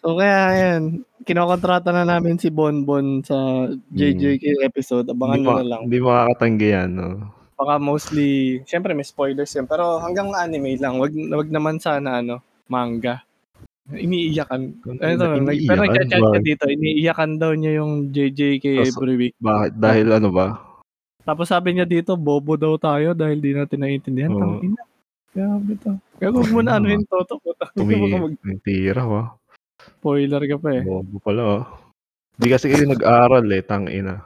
So kaya yan, kinokontrata na namin si Bonbon sa JJK episode. Abangan ma- na lang. hindi makakatanggi yan, no? Baka mostly, syempre may spoilers yan. Pero hanggang anime lang. Wag, wag naman sana ano, manga. Iniiyakan. Ano to, nag, Iniiyakan? pero nagchat ka dito, iniiyakan daw niya yung JJK Tapos- every week. Bakit? Dahil ano ba? Tapos sabi niya dito, bobo daw tayo dahil di natin naiintindihan. Oo. Tang ina. Grabe to. Huwag mo na ano yung toto ko. Tumi, Baka tira ko. mag-spoiler ka pa eh. Bobo pala, oh. Hindi kasi kayo nag-aral eh, tang ina.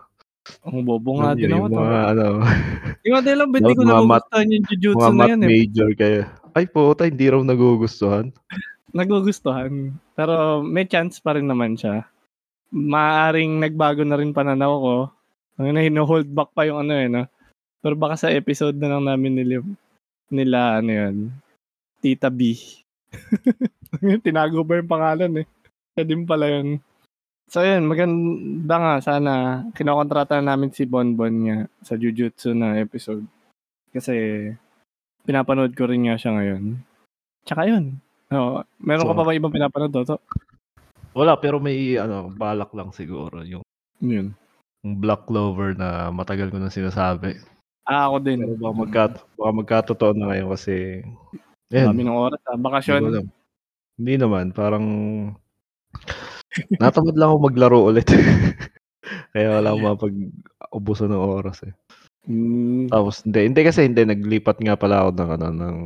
Ang bobo nga din yung ako. to. mga, ano, Yung din lang, ba't di ko Mga nagugustuhan yung jujutsu mga na yan eh. major kayo. Ay po, tayo hindi raw nagugustuhan. Nagugustuhan. Pero may chance pa rin naman siya. Maaring nagbago na rin pananaw ko. Ang na hino-hold back pa yung ano eh, no? Pero baka sa episode na lang namin nila, nila ano yun, Tita B. Tinago ba yung pangalan eh? Siya din pala yun. So yun, maganda nga sana kinokontrata na namin si Bonbon nga sa Jujutsu na episode. Kasi pinapanood ko rin nga siya ngayon. Tsaka yun. Oo. meron ka So- pa ba ibang pinapanood, Toto? Wala, pero may ano, balak lang siguro. Yung, Yun. yung Black Clover na matagal ko na sinasabi. Ah, ako din. Pero baka, magkat, baka magkatotoo na ngayon kasi Dami yan, ng oras. Ah. hindi ko Bakasyon. alam. Hindi naman, parang natamad lang ako maglaro ulit. Kaya wala akong mapag-ubusan ng oras eh. Mm, Tapos hindi, hindi kasi hindi naglipat nga pala ako ng ano ng,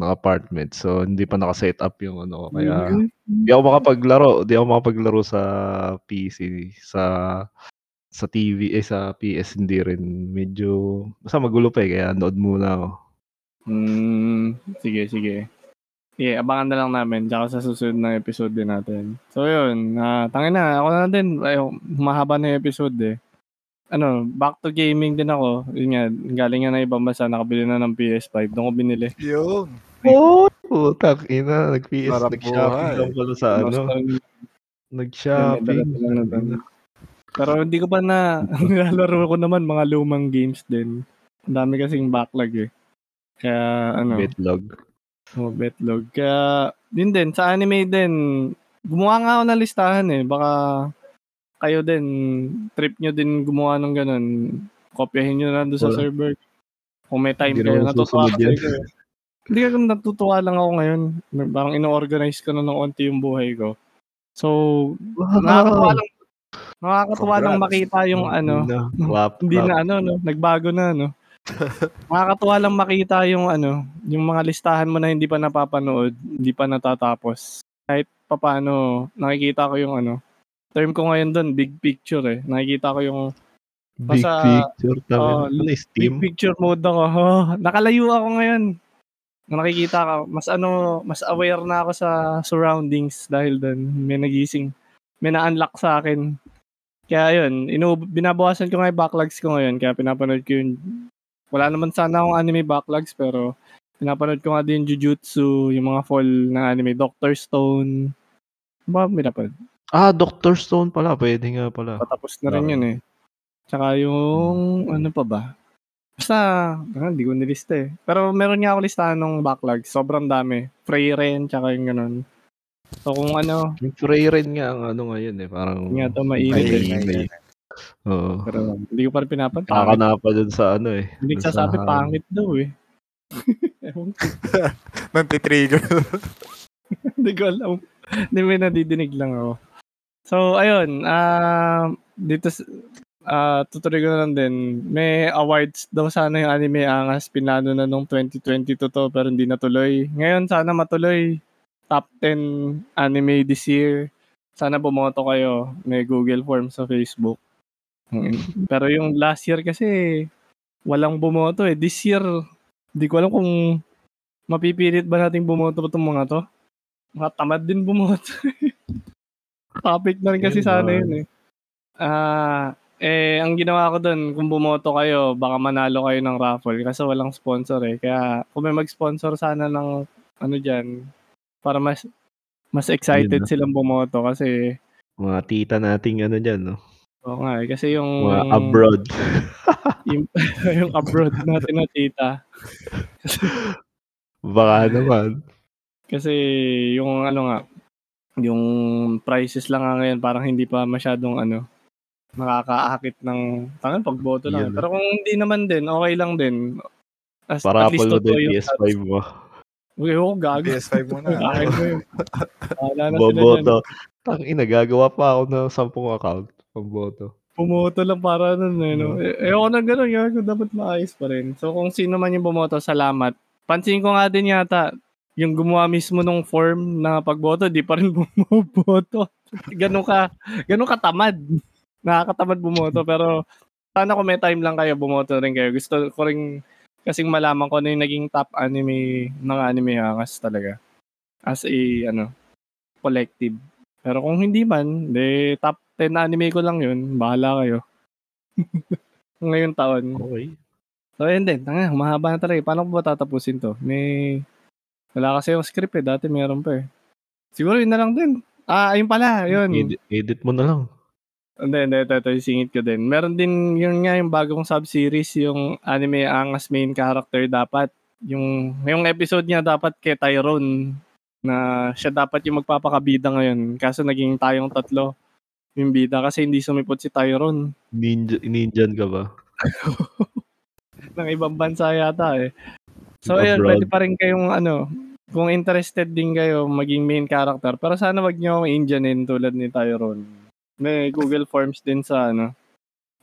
ng apartment. So hindi pa naka-set up yung ano kaya mm, Di ako makapaglaro, di ako makapaglaro sa PC, sa sa TV, eh sa PS hindi rin. Medyo, basta magulo pa eh, kaya nood muna ako. mm, sige, sige. Yeah, abangan na lang namin tsaka sa susunod na episode din natin. So yun, ah, tangin na, ako na din, ay, humahaba na yung episode eh. Ano, back to gaming din ako. Yun nga, galing nga na ibang bansa, nakabili na ng PS5. Doon ko binili. Yung. Oh, putang ina, nag-PS, nag-shopping lang pala sa ano, nag-shopping. Pero hindi ko pa na, nilalaro ko naman mga lumang games din. Ang dami kasing backlog eh. Kaya ano, Betlog. oh, betlog. Kaya, din din, sa anime din, gumawa nga ako ng listahan eh. Baka kayo din, trip nyo din gumawa ng ganun. Kopyahin nyo na doon sa server. Kung may time Hindi kayo, natutuwa yan. kayo. Hindi ka natutuwa lang ako ngayon. Parang ino-organize ko na ng onti yung buhay ko. So, nakakatuwa lang nakakatuwa lang Congrats. makita yung ano, Na, clap, hindi clap. na ano no, nagbago na no. nakakatuwa lang makita yung ano, yung mga listahan mo na hindi pa napapanood, hindi pa natatapos. Kahit papaano nakikita ko yung ano, term ko ngayon doon, big picture eh. Nakikita ko yung Big picture. Oh, ano yung big picture mode ako. Oh, nakalayo ako ngayon. Nakikita ka, mas ano, mas aware na ako sa surroundings dahil doon may nagising, may na-unlock sa akin. Kaya yun, inu binabawasan ko nga yung backlogs ko ngayon, kaya pinapanood ko yung, wala naman sana akong anime backlogs, pero pinapanood ko nga din Jujutsu, yung mga fall ng anime, Doctor Stone. Ano Ba, pinapanood. Ah, Doctor Stone pala. Pwede nga pala. Patapos na rin Okay. yun eh. Tsaka yung, ano pa ba? Basta, ah, hindi ko nilista eh. Pero meron nga ako listahan ng backlog. Sobrang dami. Freyren, tsaka yung ganun. So kung ano, Yung Freyren nga ang ano ngayon eh. Parang yun nga ito mainit Ay, eh. ay, Oo. Pero hindi ko pa rin pinapad. Kaka Pangit. na pa dun sa ano eh. Hindi dun sa- sasabi pangit daw eh. Ewan ko. Nanti-trigger. Hindi ko alam. Hindi may nadidinig lang ako. So, ayun. ah dito, ah tutuloy ko na lang din. May awards daw sana yung anime angas. Pinlano na nung 2022 to pero hindi natuloy. Ngayon, sana matuloy. Top 10 anime this year. Sana bumoto kayo. May Google Form sa Facebook. Mm. Pero yung last year kasi, walang bumoto eh. This year, hindi ko alam kung mapipilit ba nating bumoto pa itong mga to. Mga tamad din bumoto. Topic na rin kasi Yun sana yun eh. Ah, eh, ang ginawa ko doon, kung bumoto kayo, baka manalo kayo ng raffle kasi walang sponsor eh. Kaya kung may mag-sponsor sana ng ano dyan, para mas mas excited Yun silang bumoto kasi Mga tita nating ano dyan, no? oo nga eh, kasi yung Mga abroad. yung, yung abroad natin na tita Baka naman. Kasi yung ano nga, yung prices lang nga ngayon parang hindi pa masyadong ano, nakakaakit ng tangan pagboto lang. Yun. Pero kung hindi naman din, okay lang din. As, Para at least totoo yung PS5 stats. mo. Okay, oh, gago. PS5 mo na. Wala na. Boboto. Tang ina, gagawa pa ako ng 10 account. Pamboto. Bumoto lang para nun eh. No? Mm. Eh, ayoko na gano'n. Gago, dapat maayos pa rin. So kung sino man yung bumoto, salamat. Pansin ko nga din yata, yung gumawa mismo ng form na pagboto, di pa rin bumoboto. ganun ka, ganun ka tamad. Nakakatamad bumoto. Pero sana kung may time lang kayo, bumoto rin kayo. Gusto ko rin kasing malaman ko ano yung naging top anime ng anime hangas talaga. As a, ano, collective. Pero kung hindi man, de top 10 anime ko lang yun. Bahala kayo. Ngayong taon. Okay. So, yun din. Tanga, humahaba na talaga. Paano ko ba tatapusin to? May... Wala kasi yung script eh. Dati meron pa eh. Siguro yun na lang din. Ah, ayun pala. Yun. Edit, edit mo na lang. Hindi, hindi. Ito, ito, singit ko din. Meron din yun nga yung bagong sub-series, yung anime angas main character dapat. Yung, yung episode niya dapat kay Tyrone na siya dapat yung magpapakabida ngayon. Kaso naging tayong tatlo yung bida kasi hindi sumipot si Tyrone. Ninja, ninjan ka ba? ng ibang bansa yata eh. So ayun, Abroad. pwede pa rin kayong ano, kung interested din kayo maging main character, pero sana wag niyo akong Indianin tulad ni Tyrone. May Google Forms din sa ano,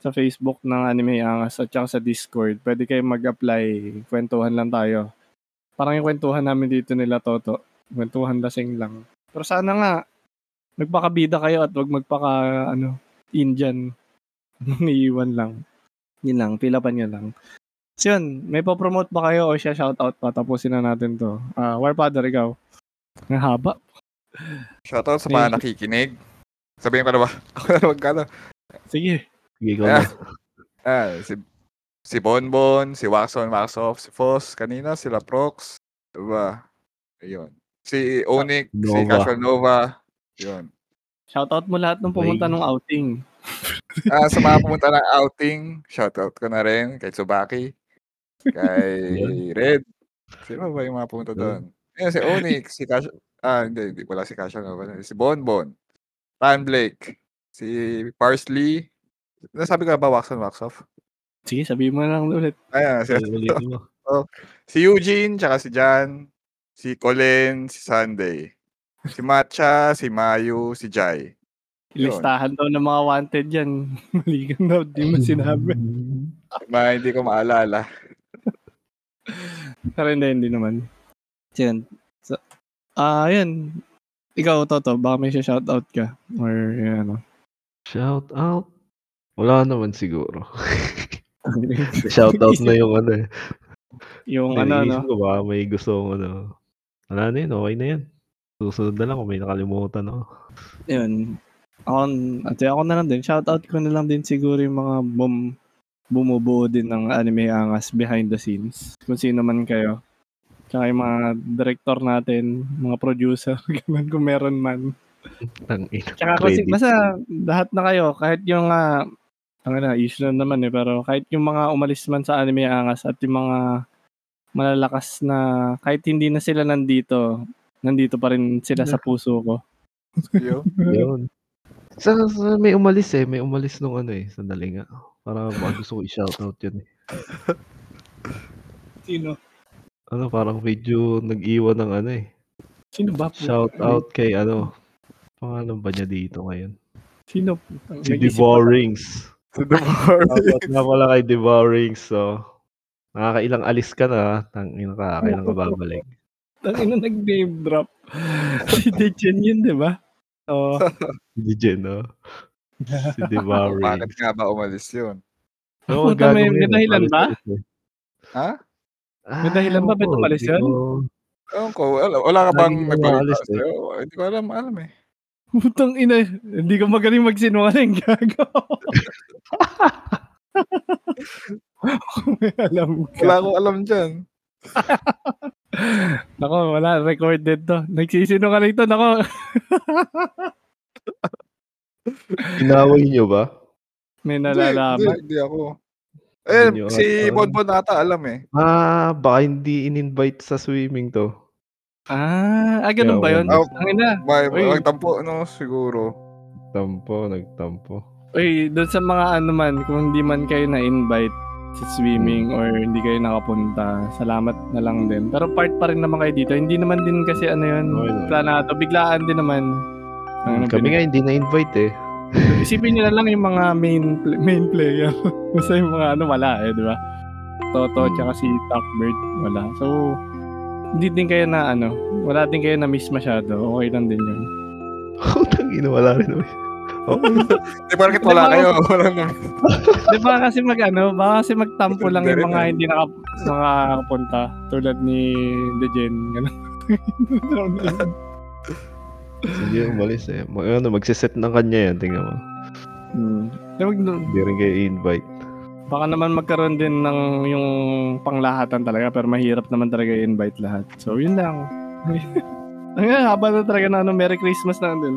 sa Facebook ng Anime Angas at sa Discord. Pwede kayong mag-apply, kwentuhan lang tayo. Parang yung kwentuhan namin dito nila Toto. Kwentuhan lasing lang. Pero sana nga, magpakabida kayo at wag magpaka, ano, Indian. Iiwan lang. Yun lang, pilapan nyo lang. So yun, may po-promote ba kayo o siya shoutout pa? Tapusin na natin to. Ah, Warfather, ikaw. Ang haba. Shoutout sa mga nakikinig. Sabihin ko na ba? Ako na magkano. Sige. Sige, ikaw na. Ah, si si Bonbon, si Waxon Waxoff, si Foss, kanina sila Prox, diba? Ayun. Si Onyx, si. Casual Nova. Yun. Shoutout mo lahat ng pumunta ng outing. Ah, sa mga pumunta ng outing, shoutout ko na rin kay Tsubaki, kay Red. Sino ba yung mga pumunta doon? Ayun, si Onyx, si Cash, ah, hindi, hindi, wala si Cash, Nova. si Bonbon, Tan Blake, si Parsley, nasabi ko na ba Waxon Waxoff? Sige, sabihin mo lang ulit. Ayan, si, mo. si Eugene, tsaka si Jan, si Colin, si Sunday, si Matcha, si Mayu, si Jai. Yun. Ilistahan daw ng mga wanted yan. Mali ka daw, di mo sinabi. Mga hindi ko maalala. Pero hindi, hindi naman. Yan. So, ah, yan. Ikaw, Toto, baka may shoutout ka. Or, ano. Shout out. Wala naman siguro. Shout out na yung ano eh. yung ano, no? Iniisip ko baka may gusto kong ano. Wala na yun, okay na yan. Susunod na lang kung may nakalimutan ako. Yun. Ako, at ako na lang din. Shoutout ko na lang din siguro yung mga bum, bumubuo din ng anime angas behind the scenes. Kung sino man kayo. Tsaka yung mga director natin, mga producer, ganun kung meron man. Tang. Tsaka kasi, basta lahat na kayo, kahit yung nga, ang na, issue na naman eh, pero kahit yung mga umalis man sa anime angas at yung mga malalakas na, kahit hindi na sila nandito, nandito pa rin sila sa puso ko. Yun. Yun. Sa, sa, may umalis eh. May umalis nung ano eh. Sandali nga. Para gusto ko i-shoutout yun eh. Sino? Ano, parang medyo nag-iwan ng ano eh. Sino ba? Shout out kay ano. Pangalan ba niya dito ngayon? Sino? Si the bar. Shoutout nga pala kay Devourings. So, nakakailang alis ka na. Tang ina ka, kailang ka babalik. Ang ina nag-name drop. si Dechen yun, di ba? Oo. Hindi dyan, no? Si Devourings. Bakit nga ba umalis yun? Oo, may- gago may dahilan ba? eh. Ha? Ah, May dahilan ba? Ba't umalis ko- Ewan ko, wala, wala ka bang umaalis eh. sa'yo? Hindi ko alam, alam eh. Putang ina. Hindi ka magaling magsinungaling. Gago. May alam ka. Wala akong alam dyan. Nako, wala. Recorded to. Nagsisinungaling to. Nako. Inaway nyo ba? May Hindi, nalalaman. Hindi, hindi ako. Eh, Hindi si ata- Bonbon nata alam eh. Ah, baka hindi in-invite sa swimming to. Ah, ah, ganun ba yun? Oh. Ang ina. May, Uy. magtampo, no, siguro. Tampo, nagtampo. Uy, doon sa mga ano man, kung hindi man kayo na-invite sa swimming or hindi kayo nakapunta, salamat na lang din. Pero part pa rin naman kayo dito. Hindi naman din kasi ano yun, Okay lang. planado. Biglaan din naman. Ano, Kami nga hindi na-invite eh. Isipin nyo na lang yung mga main pl- main player. Basta yung mga ano, wala eh, di ba? Toto, Hmm. tsaka si Talkbird, wala. So, hindi din kayo na ano, wala din kayo na miss masyado. Okay lang din yun. Utang ina, wala rin. Oh, Di ba bakit wala kayo? Wala naman. Di ba kasi mag ano, baka kasi magtampo lang yung mga Hindi naka, makakapunta. Tulad ni Dejen. Ganun. Hindi umalis eh. Mag, ano, magsiset ng kanya yan, tingnan mo. hmm. Wag- Hindi rin kayo invite. Baka naman magkaroon din ng yung panglahatan talaga pero mahirap naman talaga i-invite lahat. So, yun lang. Ang haba na talaga na ano, Merry Christmas na din.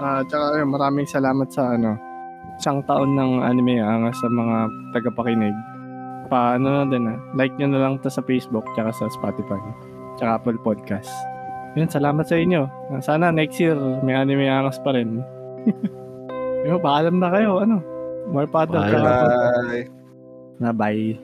Ah, tsaka ayun, maraming salamat sa ano, isang taon ng anime angas sa mga tagapakinig. Pa ano na din ah, like nyo na lang to sa Facebook tsaka sa Spotify tsaka Apple Podcast. Yun, salamat sa inyo. Sana next year may anime angas pa rin. Yun, paalam na kayo, ano. More paddle. Tsaka- Bye. na bye.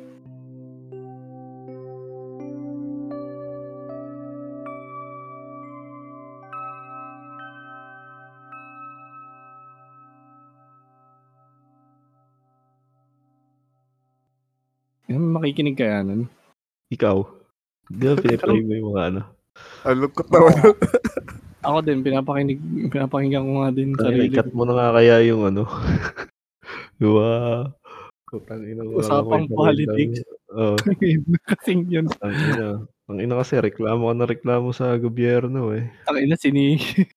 Yan, makikinig kaya nun. Ikaw. Hindi na piniplay mo yung mga ano. Ang lungkot naman. Ako din, pinapakinig, pinapakinggan ko nga din Ay, sarili. cut mo na nga kaya yung ano. Diba? Ina, Usapang politics. Oo, Kasing yun. tang ina. Ang ina kasi reklamo ka ng reklamo sa gobyerno, eh. Tangina sini